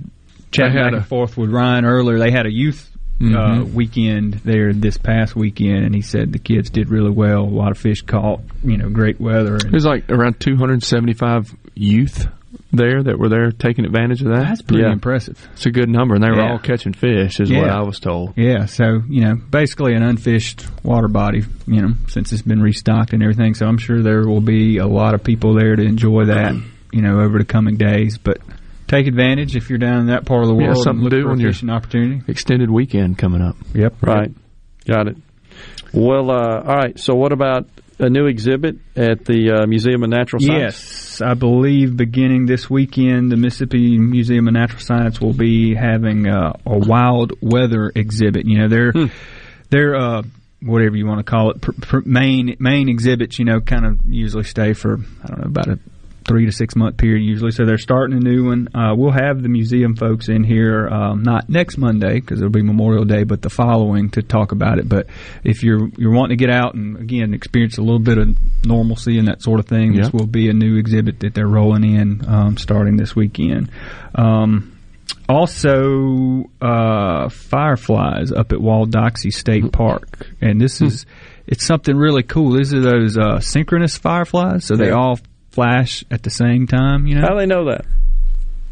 chatted back and forth with Ryan earlier. They had a youth mm-hmm. uh, weekend there this past weekend, and he said the kids did really well. A lot of fish caught. You know, great weather. It was like around 275 youth there that were there taking advantage of that. That's pretty yeah. impressive. It's a good number, and they were yeah. all catching fish, is yeah. what I was told. Yeah, so you know, basically an unfished water body. You know, since it's been restocked and everything, so I'm sure there will be a lot of people there to enjoy that. You know, over the coming days, but take advantage if you're down in that part of the world. Yeah, something to do on your opportunity. Extended weekend coming up. Yep. Right. Got it. Well, uh, all right. So, what about a new exhibit at the uh, Museum of Natural Science? Yes, I believe beginning this weekend, the Mississippi Museum of Natural Science will be having uh, a wild weather exhibit. You know, they're hmm. they're uh, whatever you want to call it, pr- pr- main main exhibits. You know, kind of usually stay for I don't know about a three to six month period usually. So they're starting a new one. Uh, we'll have the museum folks in here um, not next Monday because it'll be Memorial Day, but the following to talk about it. But if you're you're wanting to get out and again experience a little bit of normalcy and that sort of thing, this will be a new exhibit that they're rolling in um, starting this weekend. Um, also, uh, fireflies up at Wall Doxey State mm-hmm. Park, and this hmm. is it's something really cool. These are those uh, synchronous fireflies, so they all flash at the same time? You know, how do they know that?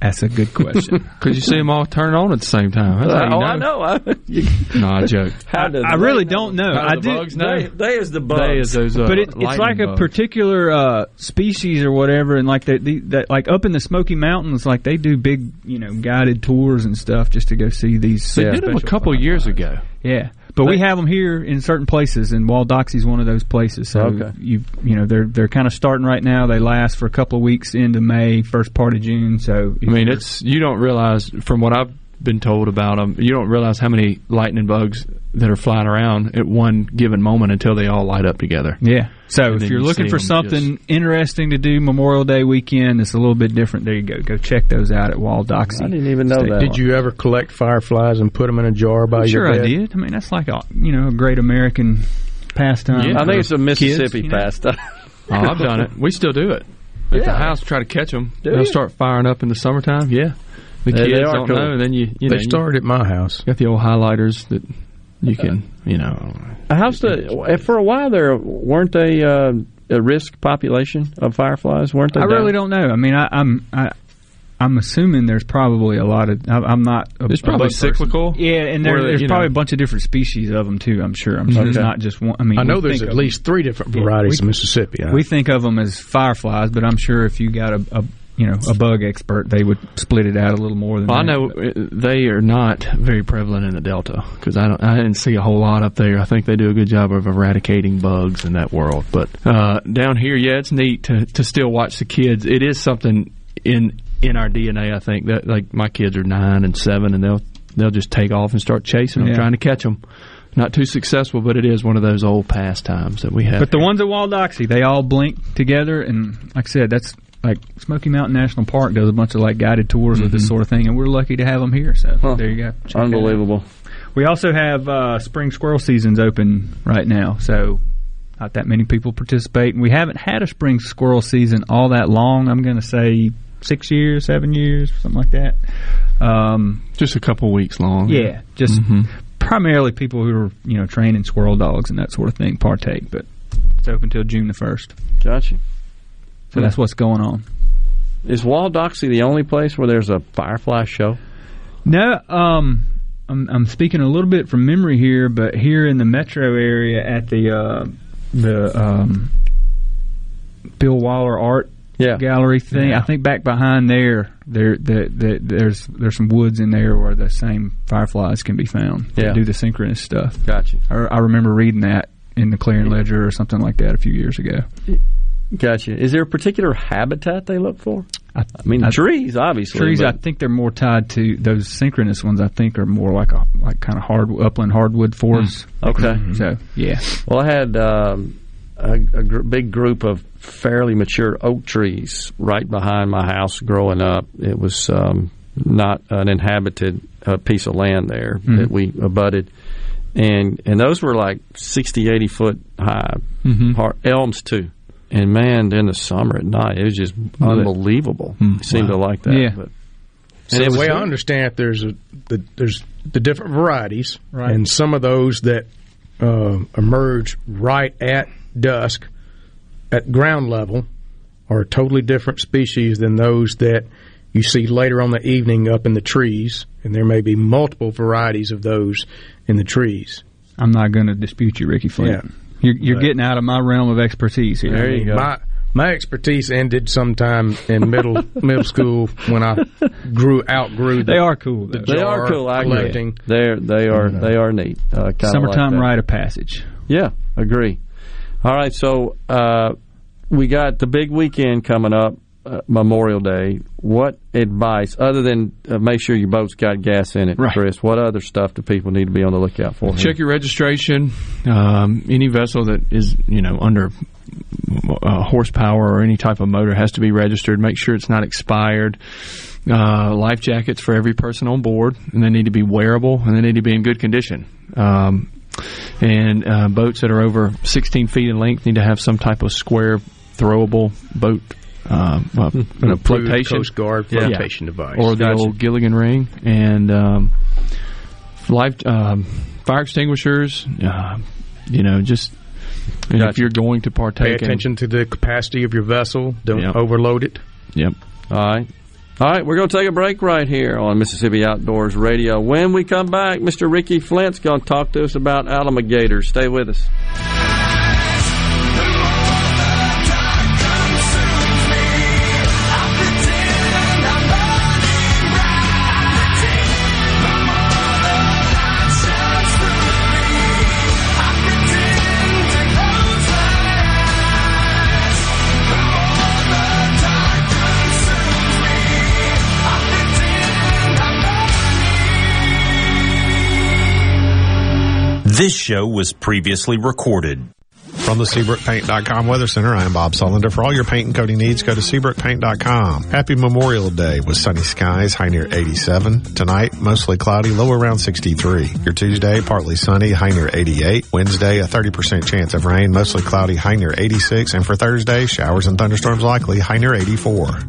That's a good question. Because you see them all turn on at the same time. That's uh, oh, I know. I, no, I joke. How I, I really don't know. I do. Bugs know? They, they is the bugs. They is those, uh, but it, it's like bugs. a particular uh, species or whatever, and like that, that, like up in the Smoky Mountains, like they do big, you know, guided tours and stuff just to go see these. They did them a couple years ago. Yeah. But we have them here in certain places, and is one of those places. So okay. you you know they're they're kind of starting right now. They last for a couple of weeks into May, first part of June. So I mean, it's you don't realize from what I've been told about them, you don't realize how many lightning bugs that are flying around at one given moment until they all light up together. Yeah. So and if you're you looking for something just... interesting to do Memorial Day weekend, it's a little bit different. There you go. Go check those out at Wall Doxey. I didn't even know State. that. Did you ever collect fireflies and put them in a jar by sure your bed? Sure, I did. I mean, that's like a you know a great American pastime. Yeah, I think it's a Mississippi kids, pastime. oh, I've done it. We still do it at yeah. the house. Try to catch them. Do They'll you? start firing up in the summertime. Yeah. The kids yeah, don't cool. know. And then you, you they know, started at my house. Got the old highlighters that you can, you know. How's the? For a while there, weren't they uh, a risk population of fireflies? Weren't they? I down? really don't know. I mean, I, I'm. I, I'm assuming there's probably a lot of. I'm not. A, it's probably cyclical. Yeah, and there, there's probably know. a bunch of different species of them too. I'm sure. I'm sure okay. there's not just one. I mean, I know there's at least three different varieties yeah, we, of Mississippi. We think of them as fireflies, but I'm sure if you got a, a you know a bug expert, they would split it out a little more than. Well, that. I know they are not very prevalent in the Delta because I don't, I didn't see a whole lot up there. I think they do a good job of eradicating bugs in that world. But uh, down here, yeah, it's neat to to still watch the kids. It is something in in our DNA. I think that like my kids are nine and seven, and they'll they'll just take off and start chasing them, yeah. trying to catch them not too successful, but it is one of those old pastimes that we have. But the ones at Wall Doxey, they all blink together, and like I said, that's like Smoky Mountain National Park does a bunch of like guided tours mm-hmm. with this mm-hmm. sort of thing, and we're lucky to have them here. So huh. there you go. Check Unbelievable. We also have uh, spring squirrel seasons open right now, so not that many people participate. And we haven't had a spring squirrel season all that long. I'm going to say six years, seven years, something like that. Um, just a couple weeks long. Yeah, just mm-hmm. primarily people who are you know training squirrel dogs and that sort of thing partake, but it's open until June the first. Gotcha. So that's what's going on. Is Wall Doxey the only place where there's a firefly show? No, um, I'm, I'm speaking a little bit from memory here, but here in the metro area at the uh, the um, Bill Waller Art yeah. gallery thing. Yeah. I think back behind there, there, the, the, there's there's some woods in there where the same fireflies can be found. Yeah. do the synchronous stuff. Gotcha. I, I remember reading that in the Clarion Ledger or something like that a few years ago. Gotcha. Is there a particular habitat they look for? I, I mean, I, trees, obviously. Trees. I think they're more tied to those synchronous ones. I think are more like a like kind of hard upland hardwood forests. Mm. Okay. Mm-hmm. So yeah. Well, I had um, a, a gr- big group of fairly mature oak trees right behind my house growing up. It was um, not an inhabited uh, piece of land there mm-hmm. that we abutted. And and those were like 60, 80 foot high. Mm-hmm. elms too and man, in the summer at night, it was just unbelievable. Mm, seemed wow. to like that. Yeah. But, so the way I understand it, there's a the, there's the different varieties, right. and some of those that uh, emerge right at dusk, at ground level, are a totally different species than those that you see later on the evening up in the trees, and there may be multiple varieties of those in the trees. I'm not going to dispute you, Ricky Flint. Yeah. You're, you're getting out of my realm of expertise here. There you go. My, my expertise ended sometime in middle middle school when I grew outgrew. The, they are cool. The they are cool. I collecting. They're they are they are neat. Uh, Summertime like rite of passage. Yeah, agree. All right, so uh, we got the big weekend coming up. Uh, Memorial Day, what advice, other than uh, make sure your boat's got gas in it, right. Chris, what other stuff do people need to be on the lookout for? Check your registration. Um, any vessel that is, you know, under uh, horsepower or any type of motor has to be registered. Make sure it's not expired. Uh, life jackets for every person on board, and they need to be wearable, and they need to be in good condition. Um, and uh, boats that are over 16 feet in length need to have some type of square throwable boat uh, well, an flotation Coast Guard flotation yeah. device, or the gotcha. old Gilligan ring, and um, life um, fire extinguishers. Uh, you know, just gotcha. if you're going to partake, pay attention in, to the capacity of your vessel. Don't yep. overload it. Yep. All right. All right, we're going to take a break right here on Mississippi Outdoors Radio. When we come back, Mr. Ricky Flint's going to talk to us about alligators. Stay with us. This show was previously recorded. From the SeabrookPaint.com Weather Center, I am Bob Sullender. For all your paint and coating needs, go to SeabrookPaint.com. Happy Memorial Day with sunny skies, high near 87. Tonight, mostly cloudy, low around 63. Your Tuesday, partly sunny, high near 88. Wednesday, a 30% chance of rain, mostly cloudy, high near 86. And for Thursday, showers and thunderstorms likely, high near 84.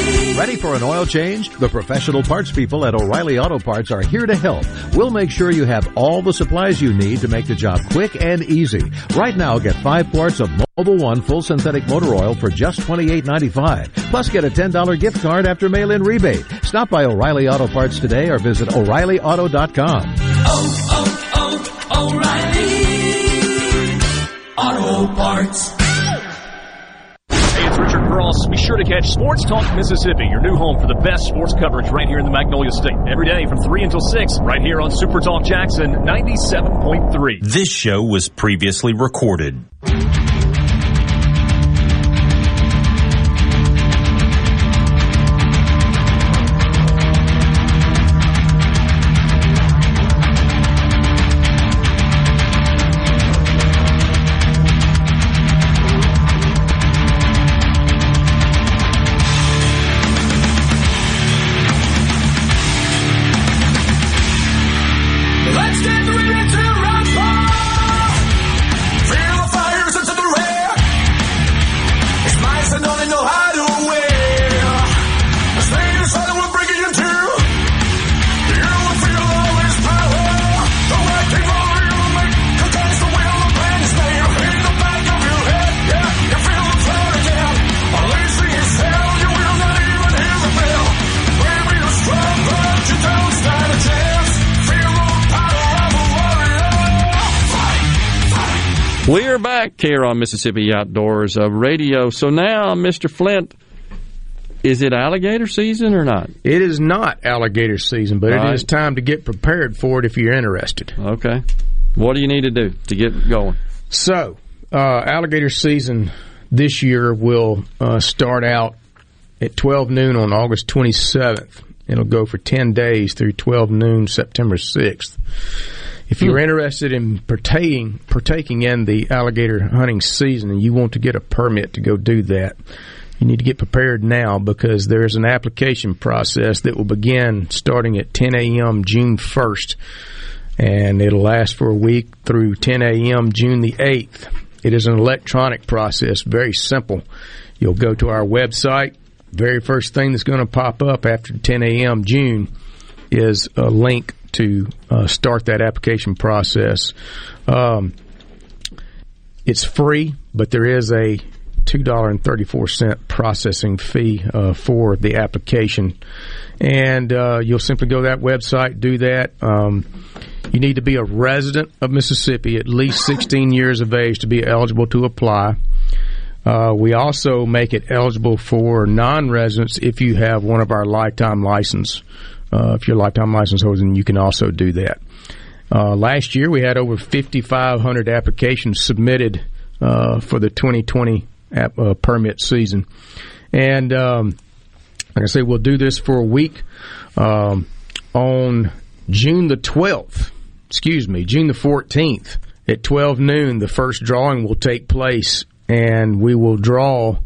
Ready for an oil change? The professional parts people at O'Reilly Auto Parts are here to help. We'll make sure you have all the supplies you need to make the job quick and easy. Right now, get five quarts of Mobil One full synthetic motor oil for just $28.95. Plus, get a $10 gift card after mail-in rebate. Stop by O'Reilly Auto Parts today or visit O'ReillyAuto.com. Oh, oh, oh, O'Reilly! Auto Parts. Be sure to catch Sports Talk Mississippi, your new home for the best sports coverage right here in the Magnolia State. Every day from 3 until 6, right here on Super Talk Jackson 97.3. This show was previously recorded. Here on Mississippi Outdoors uh, Radio. So now, Mr. Flint, is it alligator season or not? It is not alligator season, but Right. it is time to get prepared for it if you're interested. Okay. What do you need to do to get going? So, uh, alligator season this year will uh, start out at 12 noon on August 27th. It'll go for 10 days through 12 noon September 6th. If you're Hmm. interested in partaking partaking in the alligator hunting season and you want to get a permit to go do that, you need to get prepared now because there's an application process that will begin starting at 10 a.m. June 1st and it'll last for a week through 10 a.m. June the 8th. It is an electronic process, very simple. You'll go to our website. Very first thing that's going to pop up after 10 a.m. June is a link to uh, start that application process. Um, it's free, but there is a $2.34 processing fee uh, for the application. And uh, you'll simply go to that website, do that. Um, you need to be a resident of Mississippi, at least 16 years of age, to be eligible to apply. Uh, we also make it eligible for non-residents if you have one of our lifetime license. Uh, if you're a lifetime license holder, then you can also do that. Uh, last year, we had over 5,500 applications submitted uh, for the 2020 app, uh, permit season, and um, like I say, we'll do this for a week um, on June the 12th. Excuse me, June the 14th at 12 noon. The first drawing will take place, and we will draw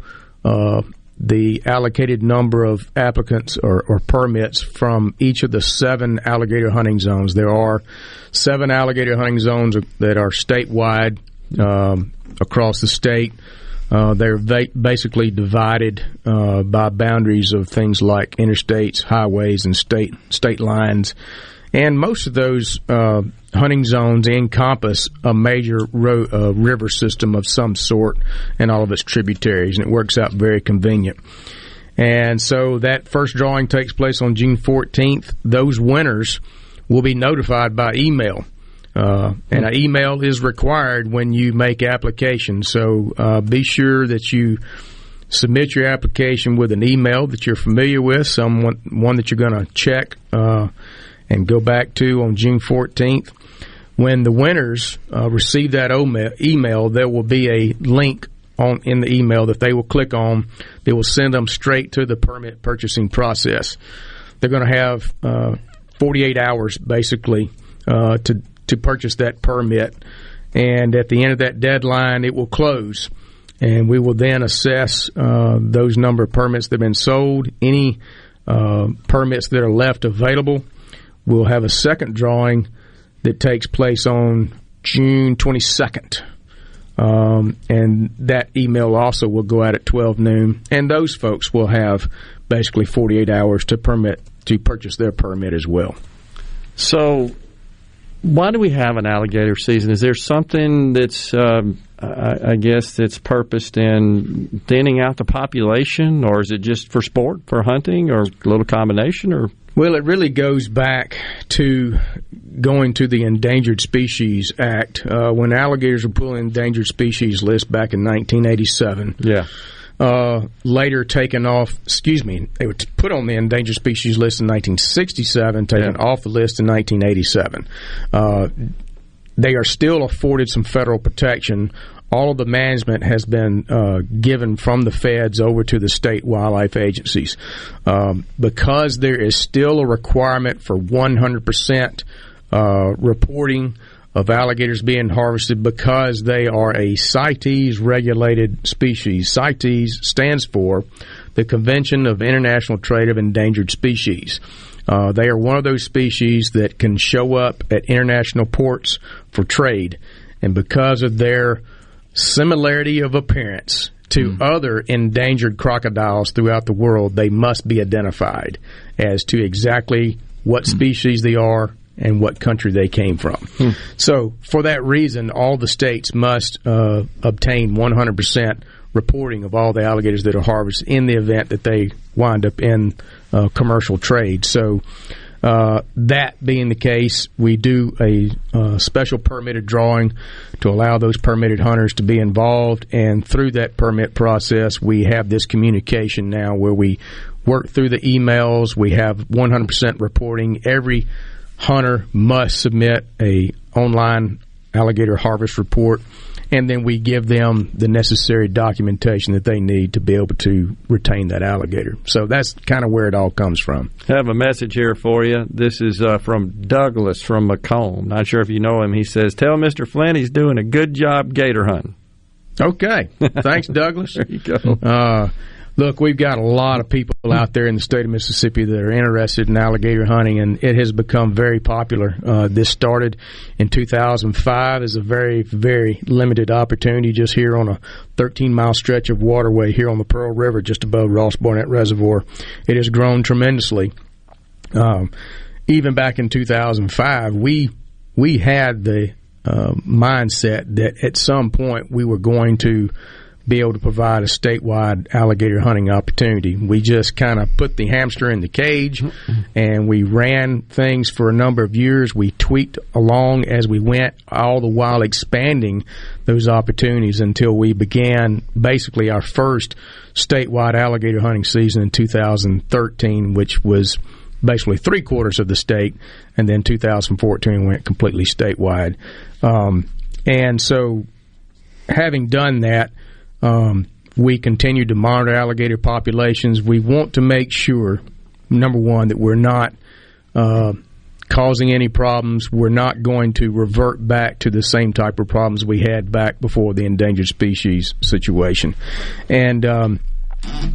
uh, the allocated number of applicants or, or, permits from each of the seven alligator hunting zones. There are seven alligator hunting zones that are statewide um, across the state. Uh, they're va- basically divided uh, by boundaries of things like interstates, highways, and state state lines. And most of those uh, hunting zones encompass a major ro- uh, river system of some sort and all of its tributaries, and it works out very convenient. And so that first drawing takes place on June 14th. Those winners will be notified by email. Uh, and an email is required when you make application. So uh, be sure that you submit your application with an email that you're familiar with, someone one that you're going to check uh, and go back to on June 14th. When the winners uh, receive that email, there will be a link on in the email that they will click on. They will send them straight to the permit purchasing process. They're going to have uh, 48 hours basically uh, to to purchase that permit, and at the end of that deadline, it will close, and we will then assess uh, those number of permits that have been sold. Any uh, permits that are left available, we'll have a second drawing that takes place on June 22nd. Um, and that email also will go out at 12 noon, and those folks will have basically 48 hours to permit to purchase their permit as well. So, why do we have an alligator season? Is there something that's, um, I, I, guess, that's purposed in thinning out the population, or is it just for sport, for hunting, or a little combination, or well, it really goes back to going to the Endangered Species Act uh, when alligators were put on the endangered species list back in 1987. Yeah. Uh, later taken off, excuse me, they were put on the endangered species list in 1967, taken yeah. off the list in 1987. Uh, they are still afforded some federal protection all of the management has been uh, given from the feds over to the state wildlife agencies. Um, because there is still a requirement for 100% uh, reporting of alligators being harvested because they are a CITES regulated species. CITES stands for the Convention of International Trade of Endangered Species. Uh, they are one of those species that can show up at international ports for trade, and because of their similarity of appearance to mm. other endangered crocodiles throughout the world, they must be identified as to exactly what mm. species they are and what country they came from. Mm. So, for that reason, all the states must uh, obtain 100% reporting of all the alligators that are harvested in the event that they wind up in uh, commercial trade. So, uh, that being the case, we do a uh, special permitted drawing to allow those permitted hunters to be involved. And through that permit process, we have this communication now where we work through the emails. We have 100% reporting. Every hunter must submit a online alligator harvest report and then we give them the necessary documentation that they need to be able to retain that alligator. So that's kind of where it all comes from. I have a message here for you. This is uh, from Douglas from McComb. Not sure if you know him. He says, "Tell Mr. Flynn he's doing a good job gator hunting." Okay, thanks, Douglas. there you go. Uh, Look, we've got a lot of people out there in the state of Mississippi that are interested in alligator hunting, and it has become very popular. Uh, this started in 2005 as a very, very limited opportunity just here on a 13 mile stretch of waterway here on the Pearl River, just above Ross Barnett Reservoir. It has grown tremendously. Um, even back in 2005, we we had the uh, mindset that at some point we were going to be able to provide a statewide alligator hunting opportunity. We just kind of put the hamster in the cage and we ran things for a number of years. We tweaked along as we went, all the while expanding those opportunities until we began basically our first statewide alligator hunting season in 2013, which was basically three quarters of the state, and then 2014 went completely statewide. Um, and so, having done that, um, we continue to monitor alligator populations. We want to make sure, number one, that we're not uh, causing any problems. We're not going to revert back to the same type of problems we had back before the endangered species situation. And um,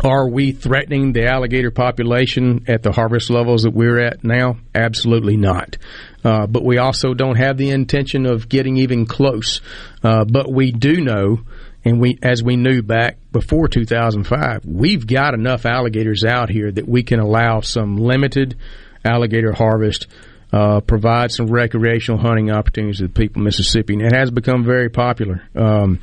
Are we threatening the alligator population at the harvest levels that we're at now? Absolutely not. Uh, but we also don't have the intention of getting even close. Uh, but we do know, and we, as we knew back before 2005, we've got enough alligators out here that we can allow some limited alligator harvest. Uh, provide some recreational hunting opportunities to the people of Mississippi, and it has become very popular. Um,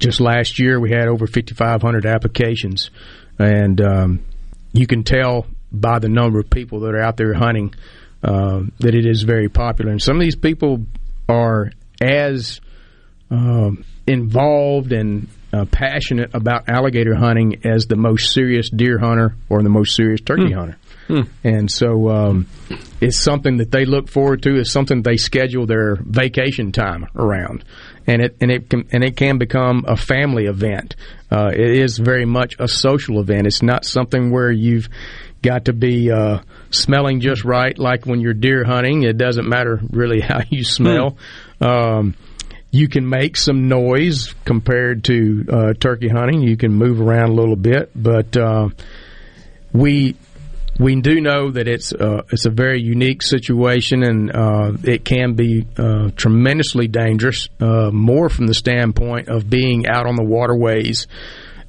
just last year, we had over 5,500 applications, and um, you can tell by the number of people that are out there hunting uh, that it is very popular. And some of these people are as uh, involved and uh, passionate about alligator hunting as the most serious deer hunter or the most serious turkey hmm. hunter. Hmm. And so um, it's something that they look forward to. It's something they schedule their vacation time around, and it and it can and it can become a family event. Uh, it is very much a social event. It's not something where you've got to be uh, smelling just right, like when you're deer hunting. It doesn't matter really how you smell. Hmm. Um, you can make some noise compared to uh, turkey hunting. You can move around a little bit, but uh, we we do know that it's uh, it's a very unique situation, and uh, it can be uh, tremendously dangerous. Uh, more from the standpoint of being out on the waterways,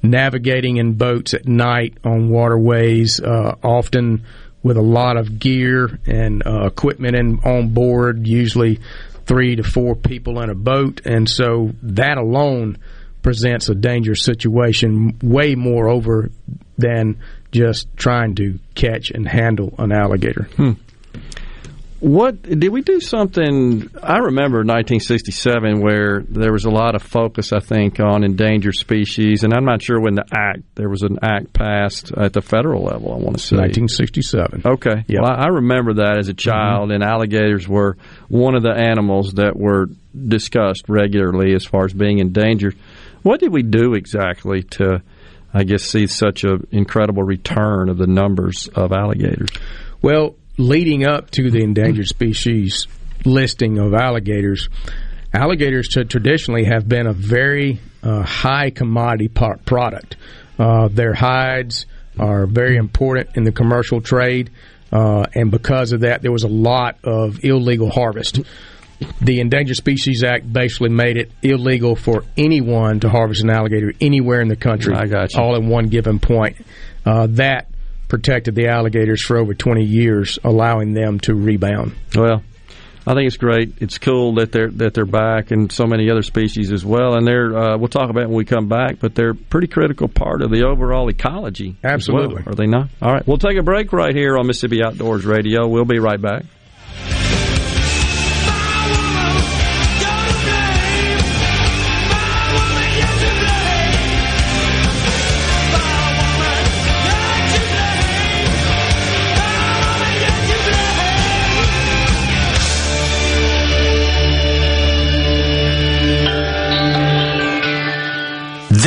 navigating in boats at night on waterways, uh, often with a lot of gear and uh, equipment in, on board, usually three to four people in a boat, and so that alone presents a dangerous situation way more over than just trying to catch and handle an alligator. Hmm. What did we do something? I remember 1967 where there was a lot of focus, I think, on endangered species, and I'm not sure when the act there was an act passed at the federal level. I want to say 1967. Okay, yeah, well, I remember that as a child, mm-hmm. and alligators were one of the animals that were discussed regularly as far as being endangered. What did we do exactly to? I guess, see such an incredible return of the numbers of alligators? Well, leading up to the endangered species listing of alligators, alligators traditionally have been a very uh, high commodity product. Uh, their hides are very important in the commercial trade, uh, and because of that, there was a lot of illegal harvest the Endangered Species Act basically made it illegal for anyone to harvest an alligator anywhere in the country. I got you. All in one given point. Uh, that protected the alligators for over 20 years, allowing them to rebound. Well, I think it's great. It's cool that they're that they're back, and so many other species as well. And they're uh, we'll talk about when we come back, but they're a pretty critical part of the overall ecology. Absolutely, well, are they not? All right, we'll take a break right here on Mississippi Outdoors Radio. We'll be right back.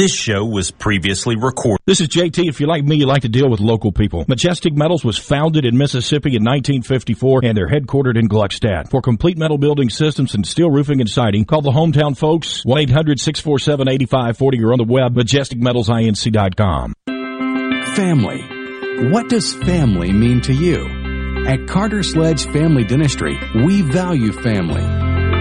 This show was previously recorded. This is JT. If you're like me, you like to deal with local people. Majestic Metals was founded in Mississippi in 1954 and they're headquartered in Gluckstadt. For complete metal building systems and steel roofing and siding, call the hometown folks 1-800-647-8540 or on the web majesticmetalsinc.com. Family. What does family mean to you? At Carter Sledge Family Dentistry, we value family.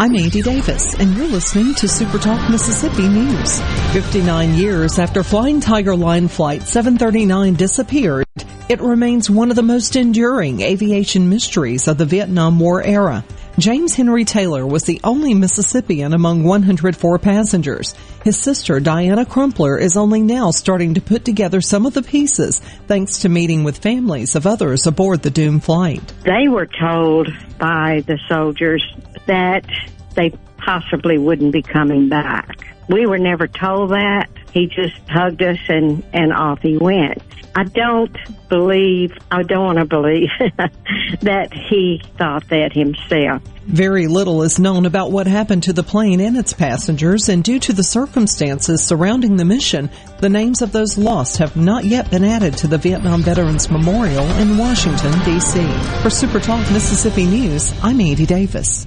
I'm Andy Davis, and you're listening to Super Talk Mississippi News. 59 years after Flying Tiger Line Flight 739 disappeared, it remains one of the most enduring aviation mysteries of the Vietnam War era. James Henry Taylor was the only Mississippian among 104 passengers. His sister, Diana Crumpler, is only now starting to put together some of the pieces thanks to meeting with families of others aboard the doomed flight. They were told by the soldiers that they possibly wouldn't be coming back. We were never told that. He just hugged us and, and off he went. I don't believe, I don't want to believe that he thought that himself. Very little is known about what happened to the plane and its passengers, and due to the circumstances surrounding the mission, the names of those lost have not yet been added to the Vietnam Veterans Memorial in Washington, D.C. For Super Talk Mississippi News, I'm Andy Davis.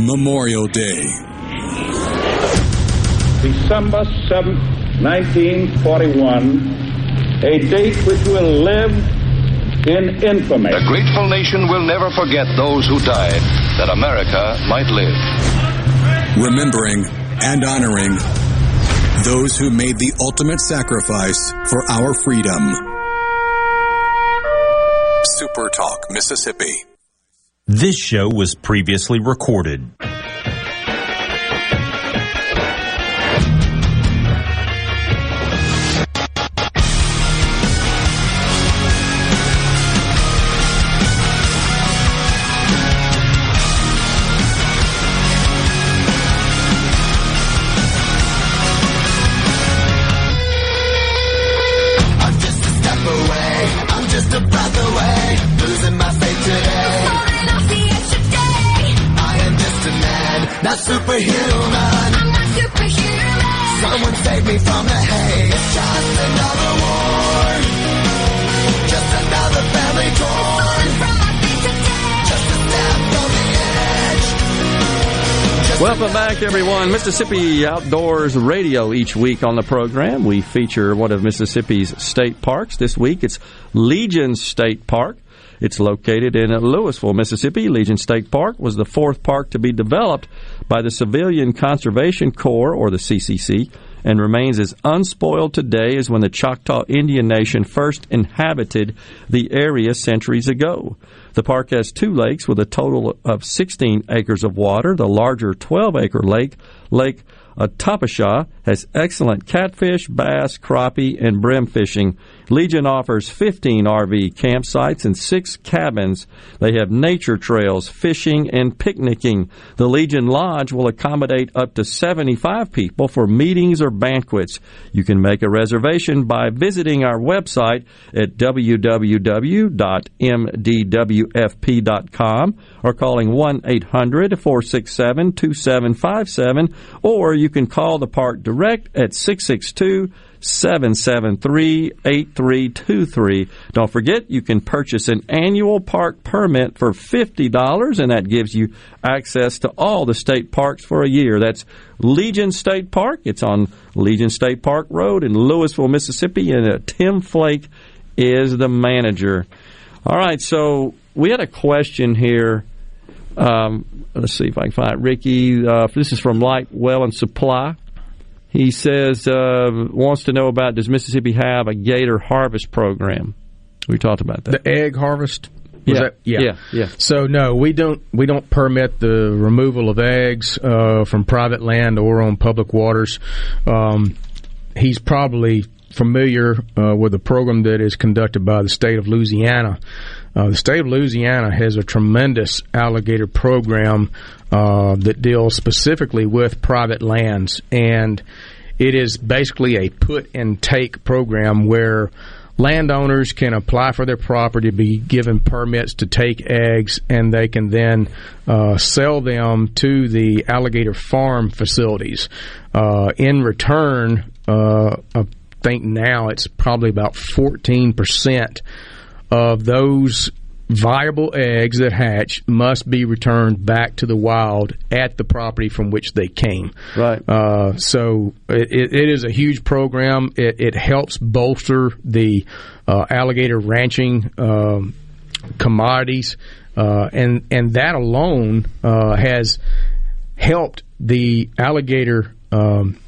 Memorial Day. December 7th, 1941, a date which will live in infamy. A grateful nation will never forget those who died that America might live. Remembering and honoring those who made the ultimate sacrifice for our freedom. Super Talk, Mississippi. This show was previously recorded. Superhuman. I'm not superhuman. Someone save me from the hate. It's just another war. Just another family torn. Welcome back, everyone. Mississippi Outdoors Radio each week on the program. We feature one of Mississippi's state parks. This week it's Legion State Park. It's located in Louisville, Mississippi. Legion State Park was the fourth park to be developed by the Civilian Conservation Corps, or the CCC, and remains as unspoiled today as when the Choctaw Indian Nation first inhabited the area centuries ago. The park has two lakes with a total of 16 acres of water. The larger 12 acre lake, Lake Atapasha, has excellent catfish, bass, crappie, and brim fishing. Legion offers 15 RV campsites and six cabins. They have nature trails, fishing, and picnicking. The Legion Lodge will accommodate up to 75 people for meetings or banquets. You can make a reservation by visiting our website at www.mdwfp.com or calling 1 800 467 2757, or you can call the park direct at 662 773 8323. Don't forget, you can purchase an annual park permit for $50, and that gives you access to all the state parks for a year. That's Legion State Park. It's on Legion State Park Road in Louisville, Mississippi, and uh, Tim Flake is the manager. All right, so we had a question here. Um, let's see if I can find it. Ricky, uh, this is from Light Well and Supply. He says uh, wants to know about does Mississippi have a gator harvest program? We talked about that. The egg harvest. Yeah. That, yeah, yeah, yeah. So no, we don't we don't permit the removal of eggs uh, from private land or on public waters. Um, he's probably familiar uh, with a program that is conducted by the state of Louisiana. Uh, the state of Louisiana has a tremendous alligator program uh, that deals specifically with private lands, and it is basically a put and take program where landowners can apply for their property, be given permits to take eggs, and they can then uh, sell them to the alligator farm facilities. Uh, in return, uh, I think now it's probably about 14% of those viable eggs that hatch must be returned back to the wild at the property from which they came. Right. Uh, so it, it is a huge program. It, it helps bolster the uh, alligator ranching um, commodities, uh, and and that alone uh, has helped the alligator um,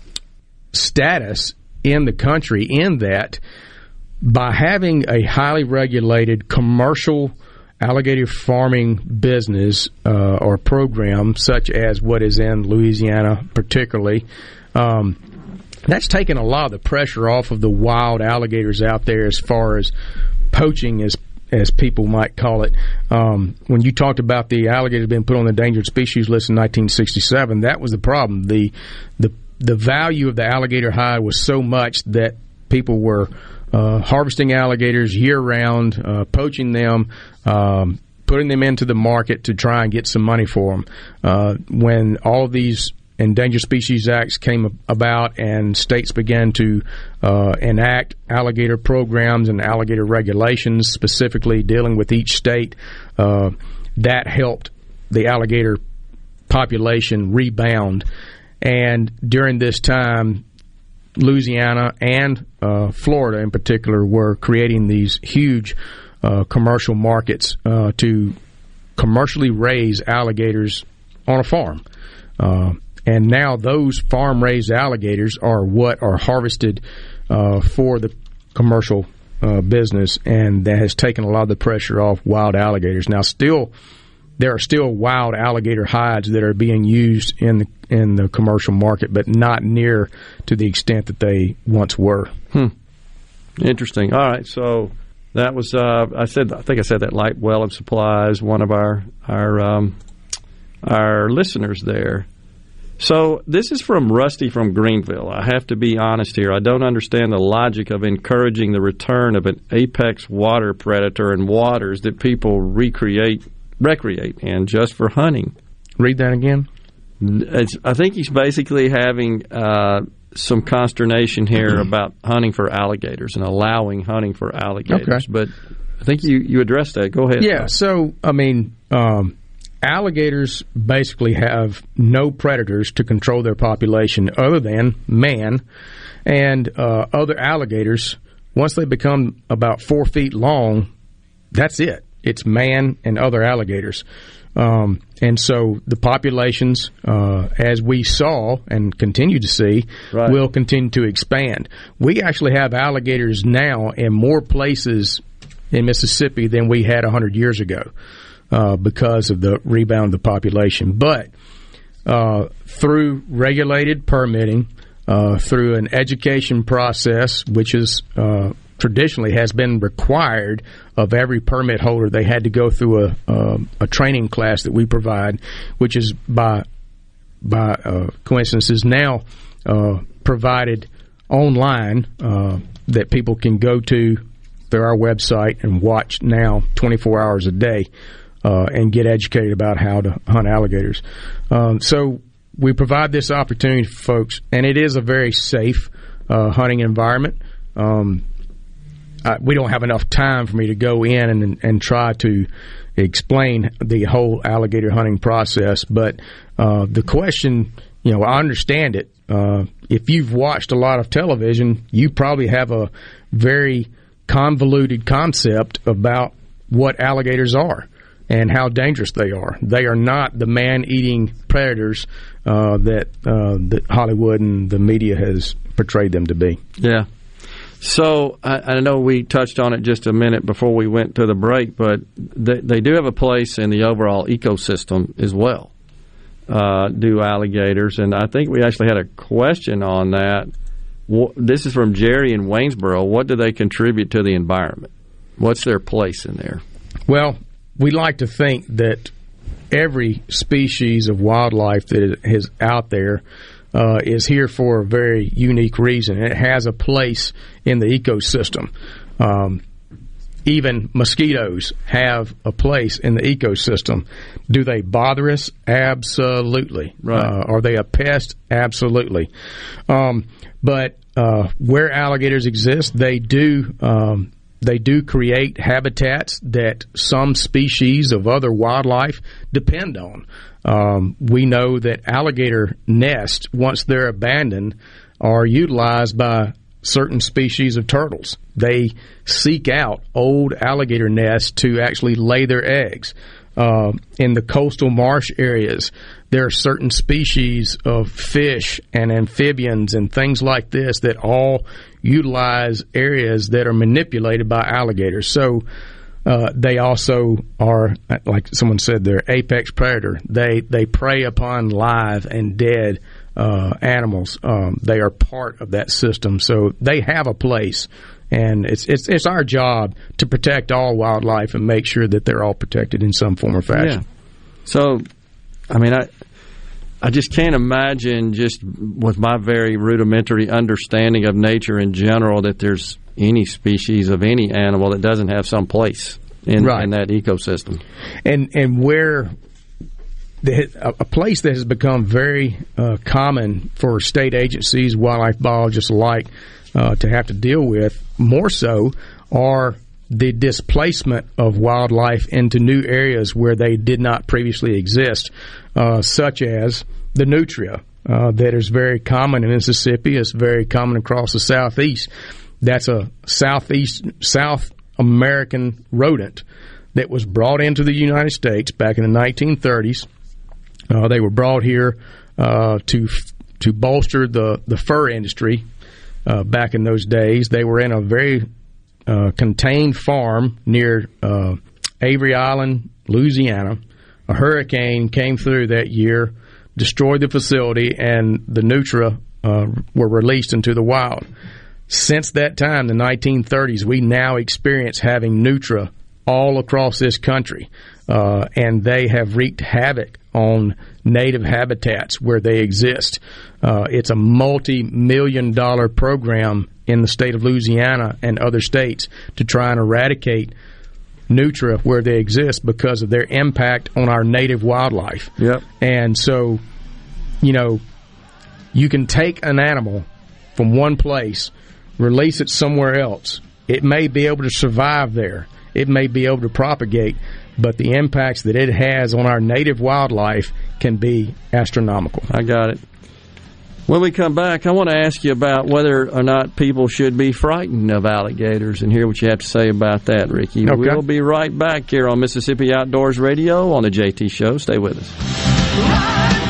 status in the country. In that, by having a highly regulated commercial alligator farming business uh, or program, such as what is in Louisiana, particularly, um, that's taken a lot of the pressure off of the wild alligators out there as far as poaching as as people might call it. Um, when you talked about the alligators being put on the endangered species list in 1967, that was the problem. the the The value of the alligator hide was so much that people were uh, harvesting alligators year round, uh, poaching them, um, putting them into the market to try and get some money for them. Uh, when all these endangered species acts came about and states began to uh, enact alligator programs and alligator regulations specifically dealing with each state uh, that helped the alligator population rebound and during this time Louisiana and uh, Florida in particular were creating these huge uh, commercial markets uh, to commercially raise alligators on a farm. Uh, and now those farm raised alligators are what are harvested uh, for the commercial uh, business, and that has taken a lot of the pressure off wild alligators. Now, still, there are still wild alligator hides that are being used in the in the commercial market, but not near to the extent that they once were. Hmm. Interesting. All right, so that was uh, I said I think I said that Light Well of Supplies, one of our our um, our listeners there. So this is from Rusty from Greenville. I have to be honest here. I don't understand the logic of encouraging the return of an apex water predator in waters that people recreate recreate in just for hunting. Read that again. It's, I think he's basically having uh, some consternation here about hunting for alligators and allowing hunting for alligators. Okay. But I think you, you addressed that. Go ahead. Yeah. So I mean, um, alligators basically have no predators to control their population other than man and uh, other alligators. Once they become about four feet long, that's it. It's man and other alligators. Um, and so the populations, uh, as we saw and continue to see, right. will continue to expand. We actually have alligators now in more places in Mississippi than we had 100 years ago uh, because of the rebound of the population. But uh, through regulated permitting, uh, through an education process, which is uh, traditionally has been required of every permit holder. They had to go through a a, a training class that we provide, which is by by uh, coincidence is now uh, provided online uh, that people can go to through our website and watch now 24 hours a day uh, and get educated about how to hunt alligators. Um, so we provide this opportunity for folks, and it is a very safe uh, hunting environment. Um, uh, we don't have enough time for me to go in and and try to explain the whole alligator hunting process. But uh, the question, you know, I understand it. Uh, if you've watched a lot of television, you probably have a very convoluted concept about what alligators are and how dangerous they are. They are not the man-eating predators uh, that uh, that Hollywood and the media has portrayed them to be. Yeah. So I, I, know we touched on it just a minute before we went to the break, but they, they do have a place in the overall ecosystem as well. Uh, do alligators, and I think we actually had a question on that. This is from Jerry in Waynesboro. What do they contribute to the environment? What's their place in there? Well, we like to think that every species of wildlife that is out there uh, is here for a very unique reason. It has a place in the ecosystem. Um, even mosquitoes have a place in the ecosystem. Do they bother us? Absolutely. Right. Uh, are they a pest? Absolutely. Um, but uh, where alligators exist, they do um, they do create habitats that some species of other wildlife depend on. Um, we know that alligator nests, once they're abandoned, are utilized by certain species of turtles. They seek out old alligator nests to actually lay their eggs. Uh, in the coastal marsh areas, there are certain species of fish and amphibians and things like this that all utilize areas that are manipulated by alligators. So uh, they also are, like someone said, they're apex predator. They they prey upon live and dead uh, animals. Um, they are part of that system, so they have a place, and it's it's it's our job to protect all wildlife and make sure that they're all protected in some form or fashion. Yeah. So, I mean, I I just can't imagine, just with my very rudimentary understanding of nature in general, that there's any species of any animal that doesn't have some place in, right. in that ecosystem. And and where the, a place that has become very uh, common for state agencies, wildlife biologists alike, uh, to have to deal with more so are the displacement of wildlife into new areas where they did not previously exist, uh, such as the nutria. Uh, that is very common in Mississippi. It's very common across the southeast. That's a southeast South American rodent that was brought into the United States back in the 1930s. Uh, they were brought here uh, to to bolster the the fur industry. Uh, back in those days, they were in a very uh, contained farm near uh, Avery Island, Louisiana. A hurricane came through that year, destroyed the facility, and the nutria uh, were released into the wild. Since that time, the 1930s, we now experience having nutria all across this country, uh, and they have wreaked havoc on native habitats where they exist. Uh, it's a multi-million dollar program in the state of Louisiana and other states to try and eradicate nutria where they exist because of their impact on our native wildlife. Yep. And so, you know, you can take an animal from one place, release it somewhere else. It may be able to survive there. It may be able to propagate, but the impacts that it has on our native wildlife can be astronomical. I got it. When we come back, I want to ask you about whether or not people should be frightened of alligators and hear what you have to say about that, Ricky. Okay. We'll be right back here on Mississippi Outdoors Radio on the JT Show. Stay with us.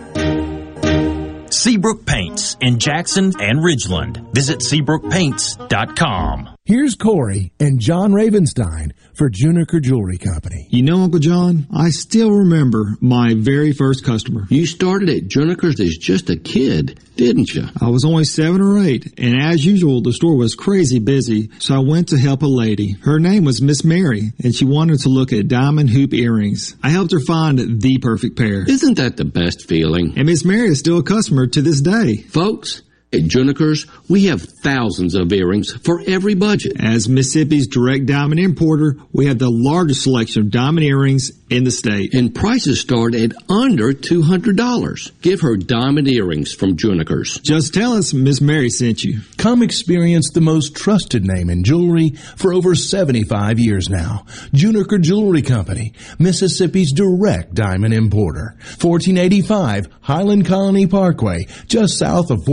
Seabrook Paints in Jackson and Ridgeland. Visit SeabrookPaints.com. Here's Corey and John Ravenstein for Juniker Jewelry Company. You know, Uncle John, I still remember my very first customer. You started at Juniker's as just a kid, didn't you? I was only seven or eight, and as usual, the store was crazy busy, so I went to help a lady. Her name was Miss Mary, and she wanted to look at diamond hoop earrings. I helped her find the perfect pair. Isn't that the best feeling? And Miss Mary is still a customer to this day. Folks, at Juniker's, we have thousands of earrings for every budget. As Mississippi's direct diamond importer, we have the largest selection of diamond earrings in the state. And prices start at under $200. Give her diamond earrings from Juniker's. Just tell us Miss Mary sent you. Come experience the most trusted name in jewelry for over 75 years now. Juniker Jewelry Company, Mississippi's direct diamond importer. 1485 Highland Colony Parkway, just south of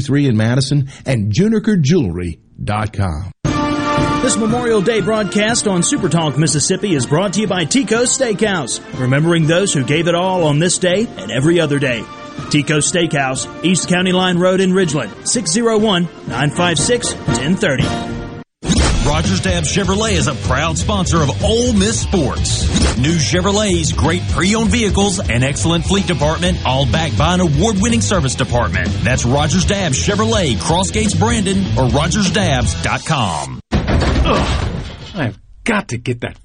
463 in Madison and junikerjewelry.com. This Memorial Day broadcast on Supertalk Mississippi is brought to you by Tico's Steakhouse, remembering those who gave it all on this day and every other day. Tico's Steakhouse, East County Line Road in Ridgeland, 601 956 1030. Rogers Dabbs Chevrolet is a proud sponsor of Ole Miss Sports. New Chevrolets, great pre-owned vehicles, and excellent fleet department, all backed by an award-winning service department. That's Rogers Dabbs Chevrolet, Crossgates Brandon, or RogersDabbs.com. Ugh, I've got to get that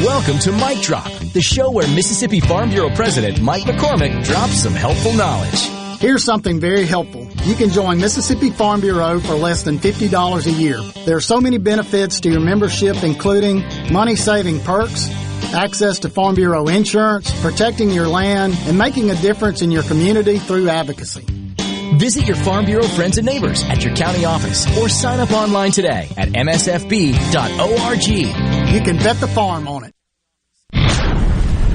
Welcome to Mike Drop, the show where Mississippi Farm Bureau President Mike McCormick drops some helpful knowledge. Here's something very helpful. You can join Mississippi Farm Bureau for less than $50 a year. There are so many benefits to your membership, including money saving perks, access to Farm Bureau insurance, protecting your land, and making a difference in your community through advocacy. Visit your Farm Bureau friends and neighbors at your county office or sign up online today at msfb.org. You can bet the farm on it.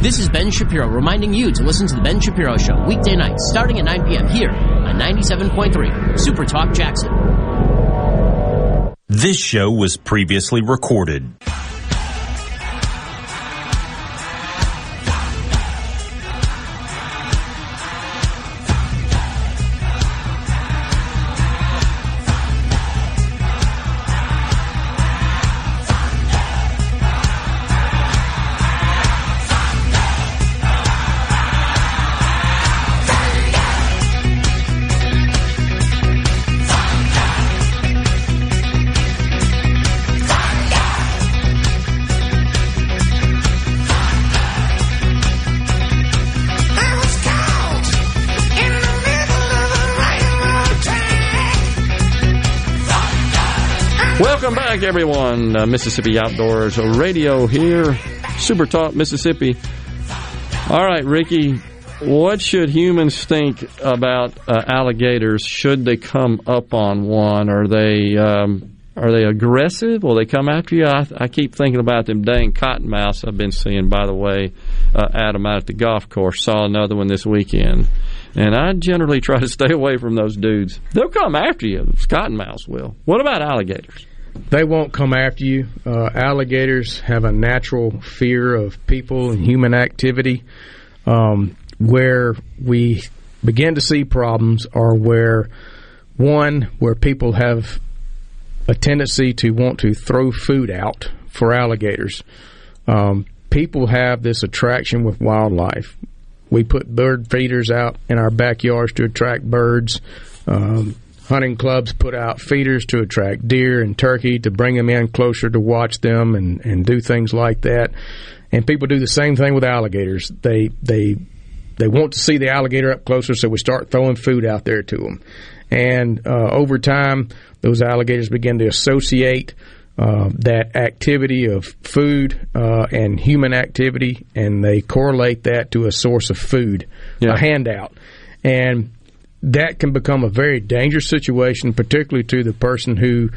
This is Ben Shapiro reminding you to listen to The Ben Shapiro Show weekday nights starting at 9 p.m. here on 97.3 Super Talk Jackson. This show was previously recorded. Everyone. Uh, Mississippi Outdoors Radio here, Super Talk Mississippi. All right, Ricky, what should humans think about uh, alligators? Should they come up on one? Are they um, are they aggressive? Will they come after you? I, I keep thinking about them dang cottonmouths I've been seeing. By the way, uh, Adam out at the golf course saw another one this weekend. And I generally try to stay away from those dudes. They'll come after you. Cottonmouths will. What about alligators? They won't come after you. Uh, alligators have a natural fear of people and human activity. Um, where we begin to see problems are where one where people have a tendency to want to throw food out for alligators. Um, people have this attraction with wildlife. We put bird feeders out in our backyards to attract birds. Um, hunting clubs put out feeders to attract deer and turkey to bring them in closer to watch them and, and do things like that. And people do the same thing with alligators. They they they want to see the alligator up closer, so we start throwing food out there to them. And uh, over time, those alligators begin to associate uh, that activity of food uh, and human activity, and they correlate that to a source of food, yeah. a handout. And that can become a very dangerous situation, particularly to the person who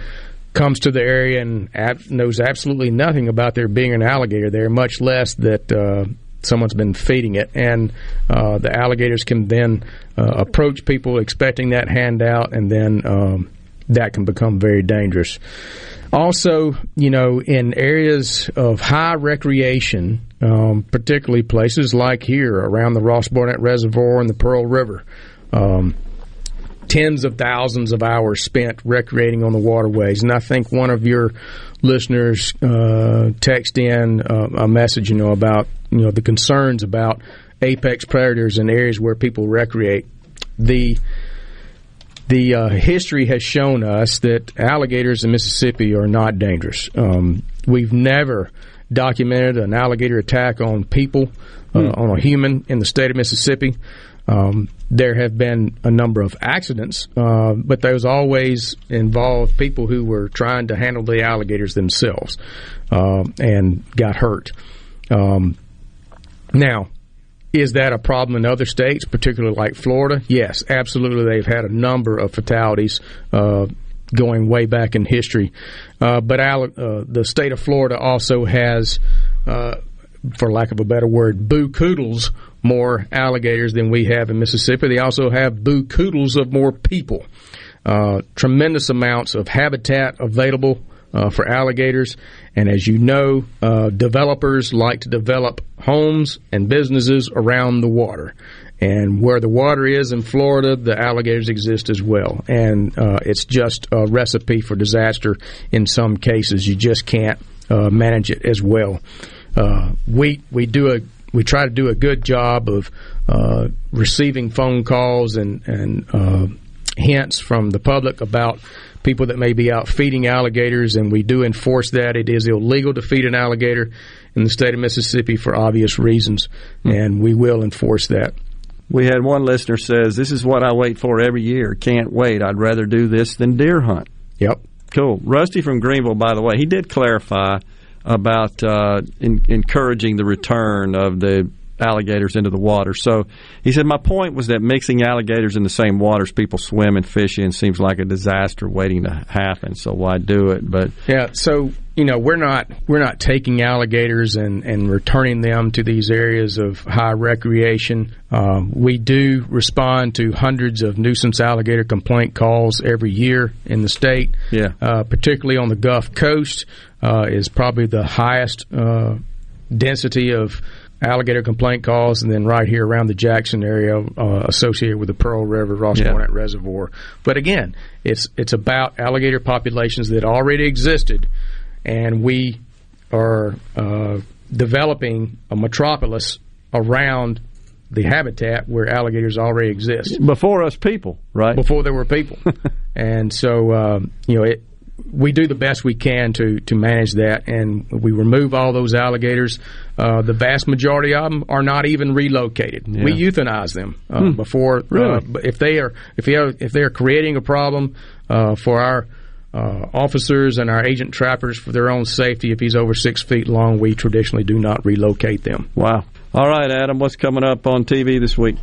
comes to the area and ab- knows absolutely nothing about there being an alligator there, much less that uh, someone's been feeding it. And uh, the alligators can then uh, approach people expecting that handout, and then um, that can become very dangerous. Also, you know, in areas of high recreation, um, particularly places like here around the Ross Barnett Reservoir and the Pearl River, um, tens of thousands of hours spent recreating on the waterways. And I think one of your listeners uh, text in uh, a message, you know, about you know the concerns about apex predators in areas where people recreate. The the uh, history has shown us that alligators in Mississippi are not dangerous. Um, we've never documented an alligator attack on people, uh, hmm. on a human in the state of Mississippi. Um, there have been a number of accidents, uh, but those always involved people who were trying to handle the alligators themselves uh, and got hurt. Um, now, is that a problem in other states, particularly like Florida? Yes, absolutely. They've had a number of fatalities uh, going way back in history. Uh, but uh, the state of Florida also has, uh, for lack of a better word, boo koodles more alligators than we have in Mississippi. They also have boo koodles of more people. Uh, tremendous amounts of habitat available uh, for alligators. And as you know, uh, developers like to develop homes and businesses around the water. And where the water is in Florida, the alligators exist as well. And uh, it's just a recipe for disaster in some cases. You just can't uh, manage it as well. Uh, we we do a we try to do a good job of uh, receiving phone calls and and hints from the public about people that may be out feeding alligators, and we do enforce that. It is illegal to feed an alligator in the state of Mississippi for obvious reasons, hmm. and we will enforce that. We had one listener says, "This is what I wait for every year. Can't wait. I'd rather do this than deer hunt." Yep. Cool. Rusty from Greenville, by the way, he did clarify about uh, in, encouraging the return of the alligators into the water. So he said, My point was that mixing alligators in the same waters people swim and fish in seems like a disaster waiting to happen. So why do it? But yeah, so you know we're not we're not taking alligators and, and returning them to these areas of high recreation. Um, we do respond to hundreds of nuisance alligator complaint calls every year in the state. Yeah, uh, particularly on the Gulf Coast uh, is probably the highest uh, density of alligator complaint calls, and then right here around the Jackson area uh, associated with the Pearl River, Ross yeah. Barnett Reservoir. But again, it's it's about alligator populations that already existed, and we are uh, developing a metropolis around the habitat where alligators already exist. Before us people, right? Before there were people. and so, um, you know, it, we do the best we can to to manage that, and we remove all those alligators. Uh, the vast majority of them are not even relocated. Yeah. We euthanize them uh, hmm. before. Uh, if they are if they are if they are creating a problem uh, for our uh, officers and our agent trappers for their own safety. If he's over six feet long, we traditionally do not relocate them. Wow. All right, Adam, what's coming up on TV this week?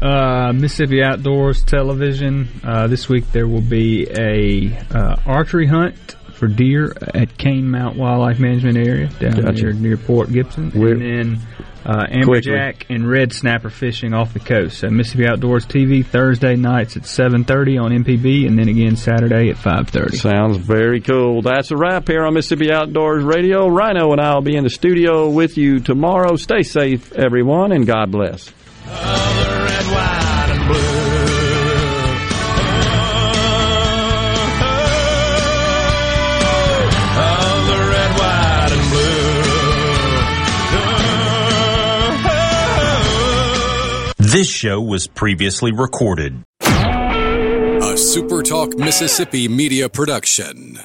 Uh, Mississippi Outdoors Television. Uh, this week there will be a uh, archery hunt for deer at Canemount Wildlife Management Area down Gotcha. near, near Port Gibson, We're- and then uh, amberjack and red snapper fishing off the coast. So Mississippi Outdoors TV Thursday nights at 7:30 on MPB, and then again Saturday at 5:30. Sounds very cool. That's a wrap here on Mississippi Outdoors Radio. Rhino and I will be in the studio with you tomorrow. Stay safe, everyone, and God bless. This show was previously recorded. A SuperTalk Mississippi media production.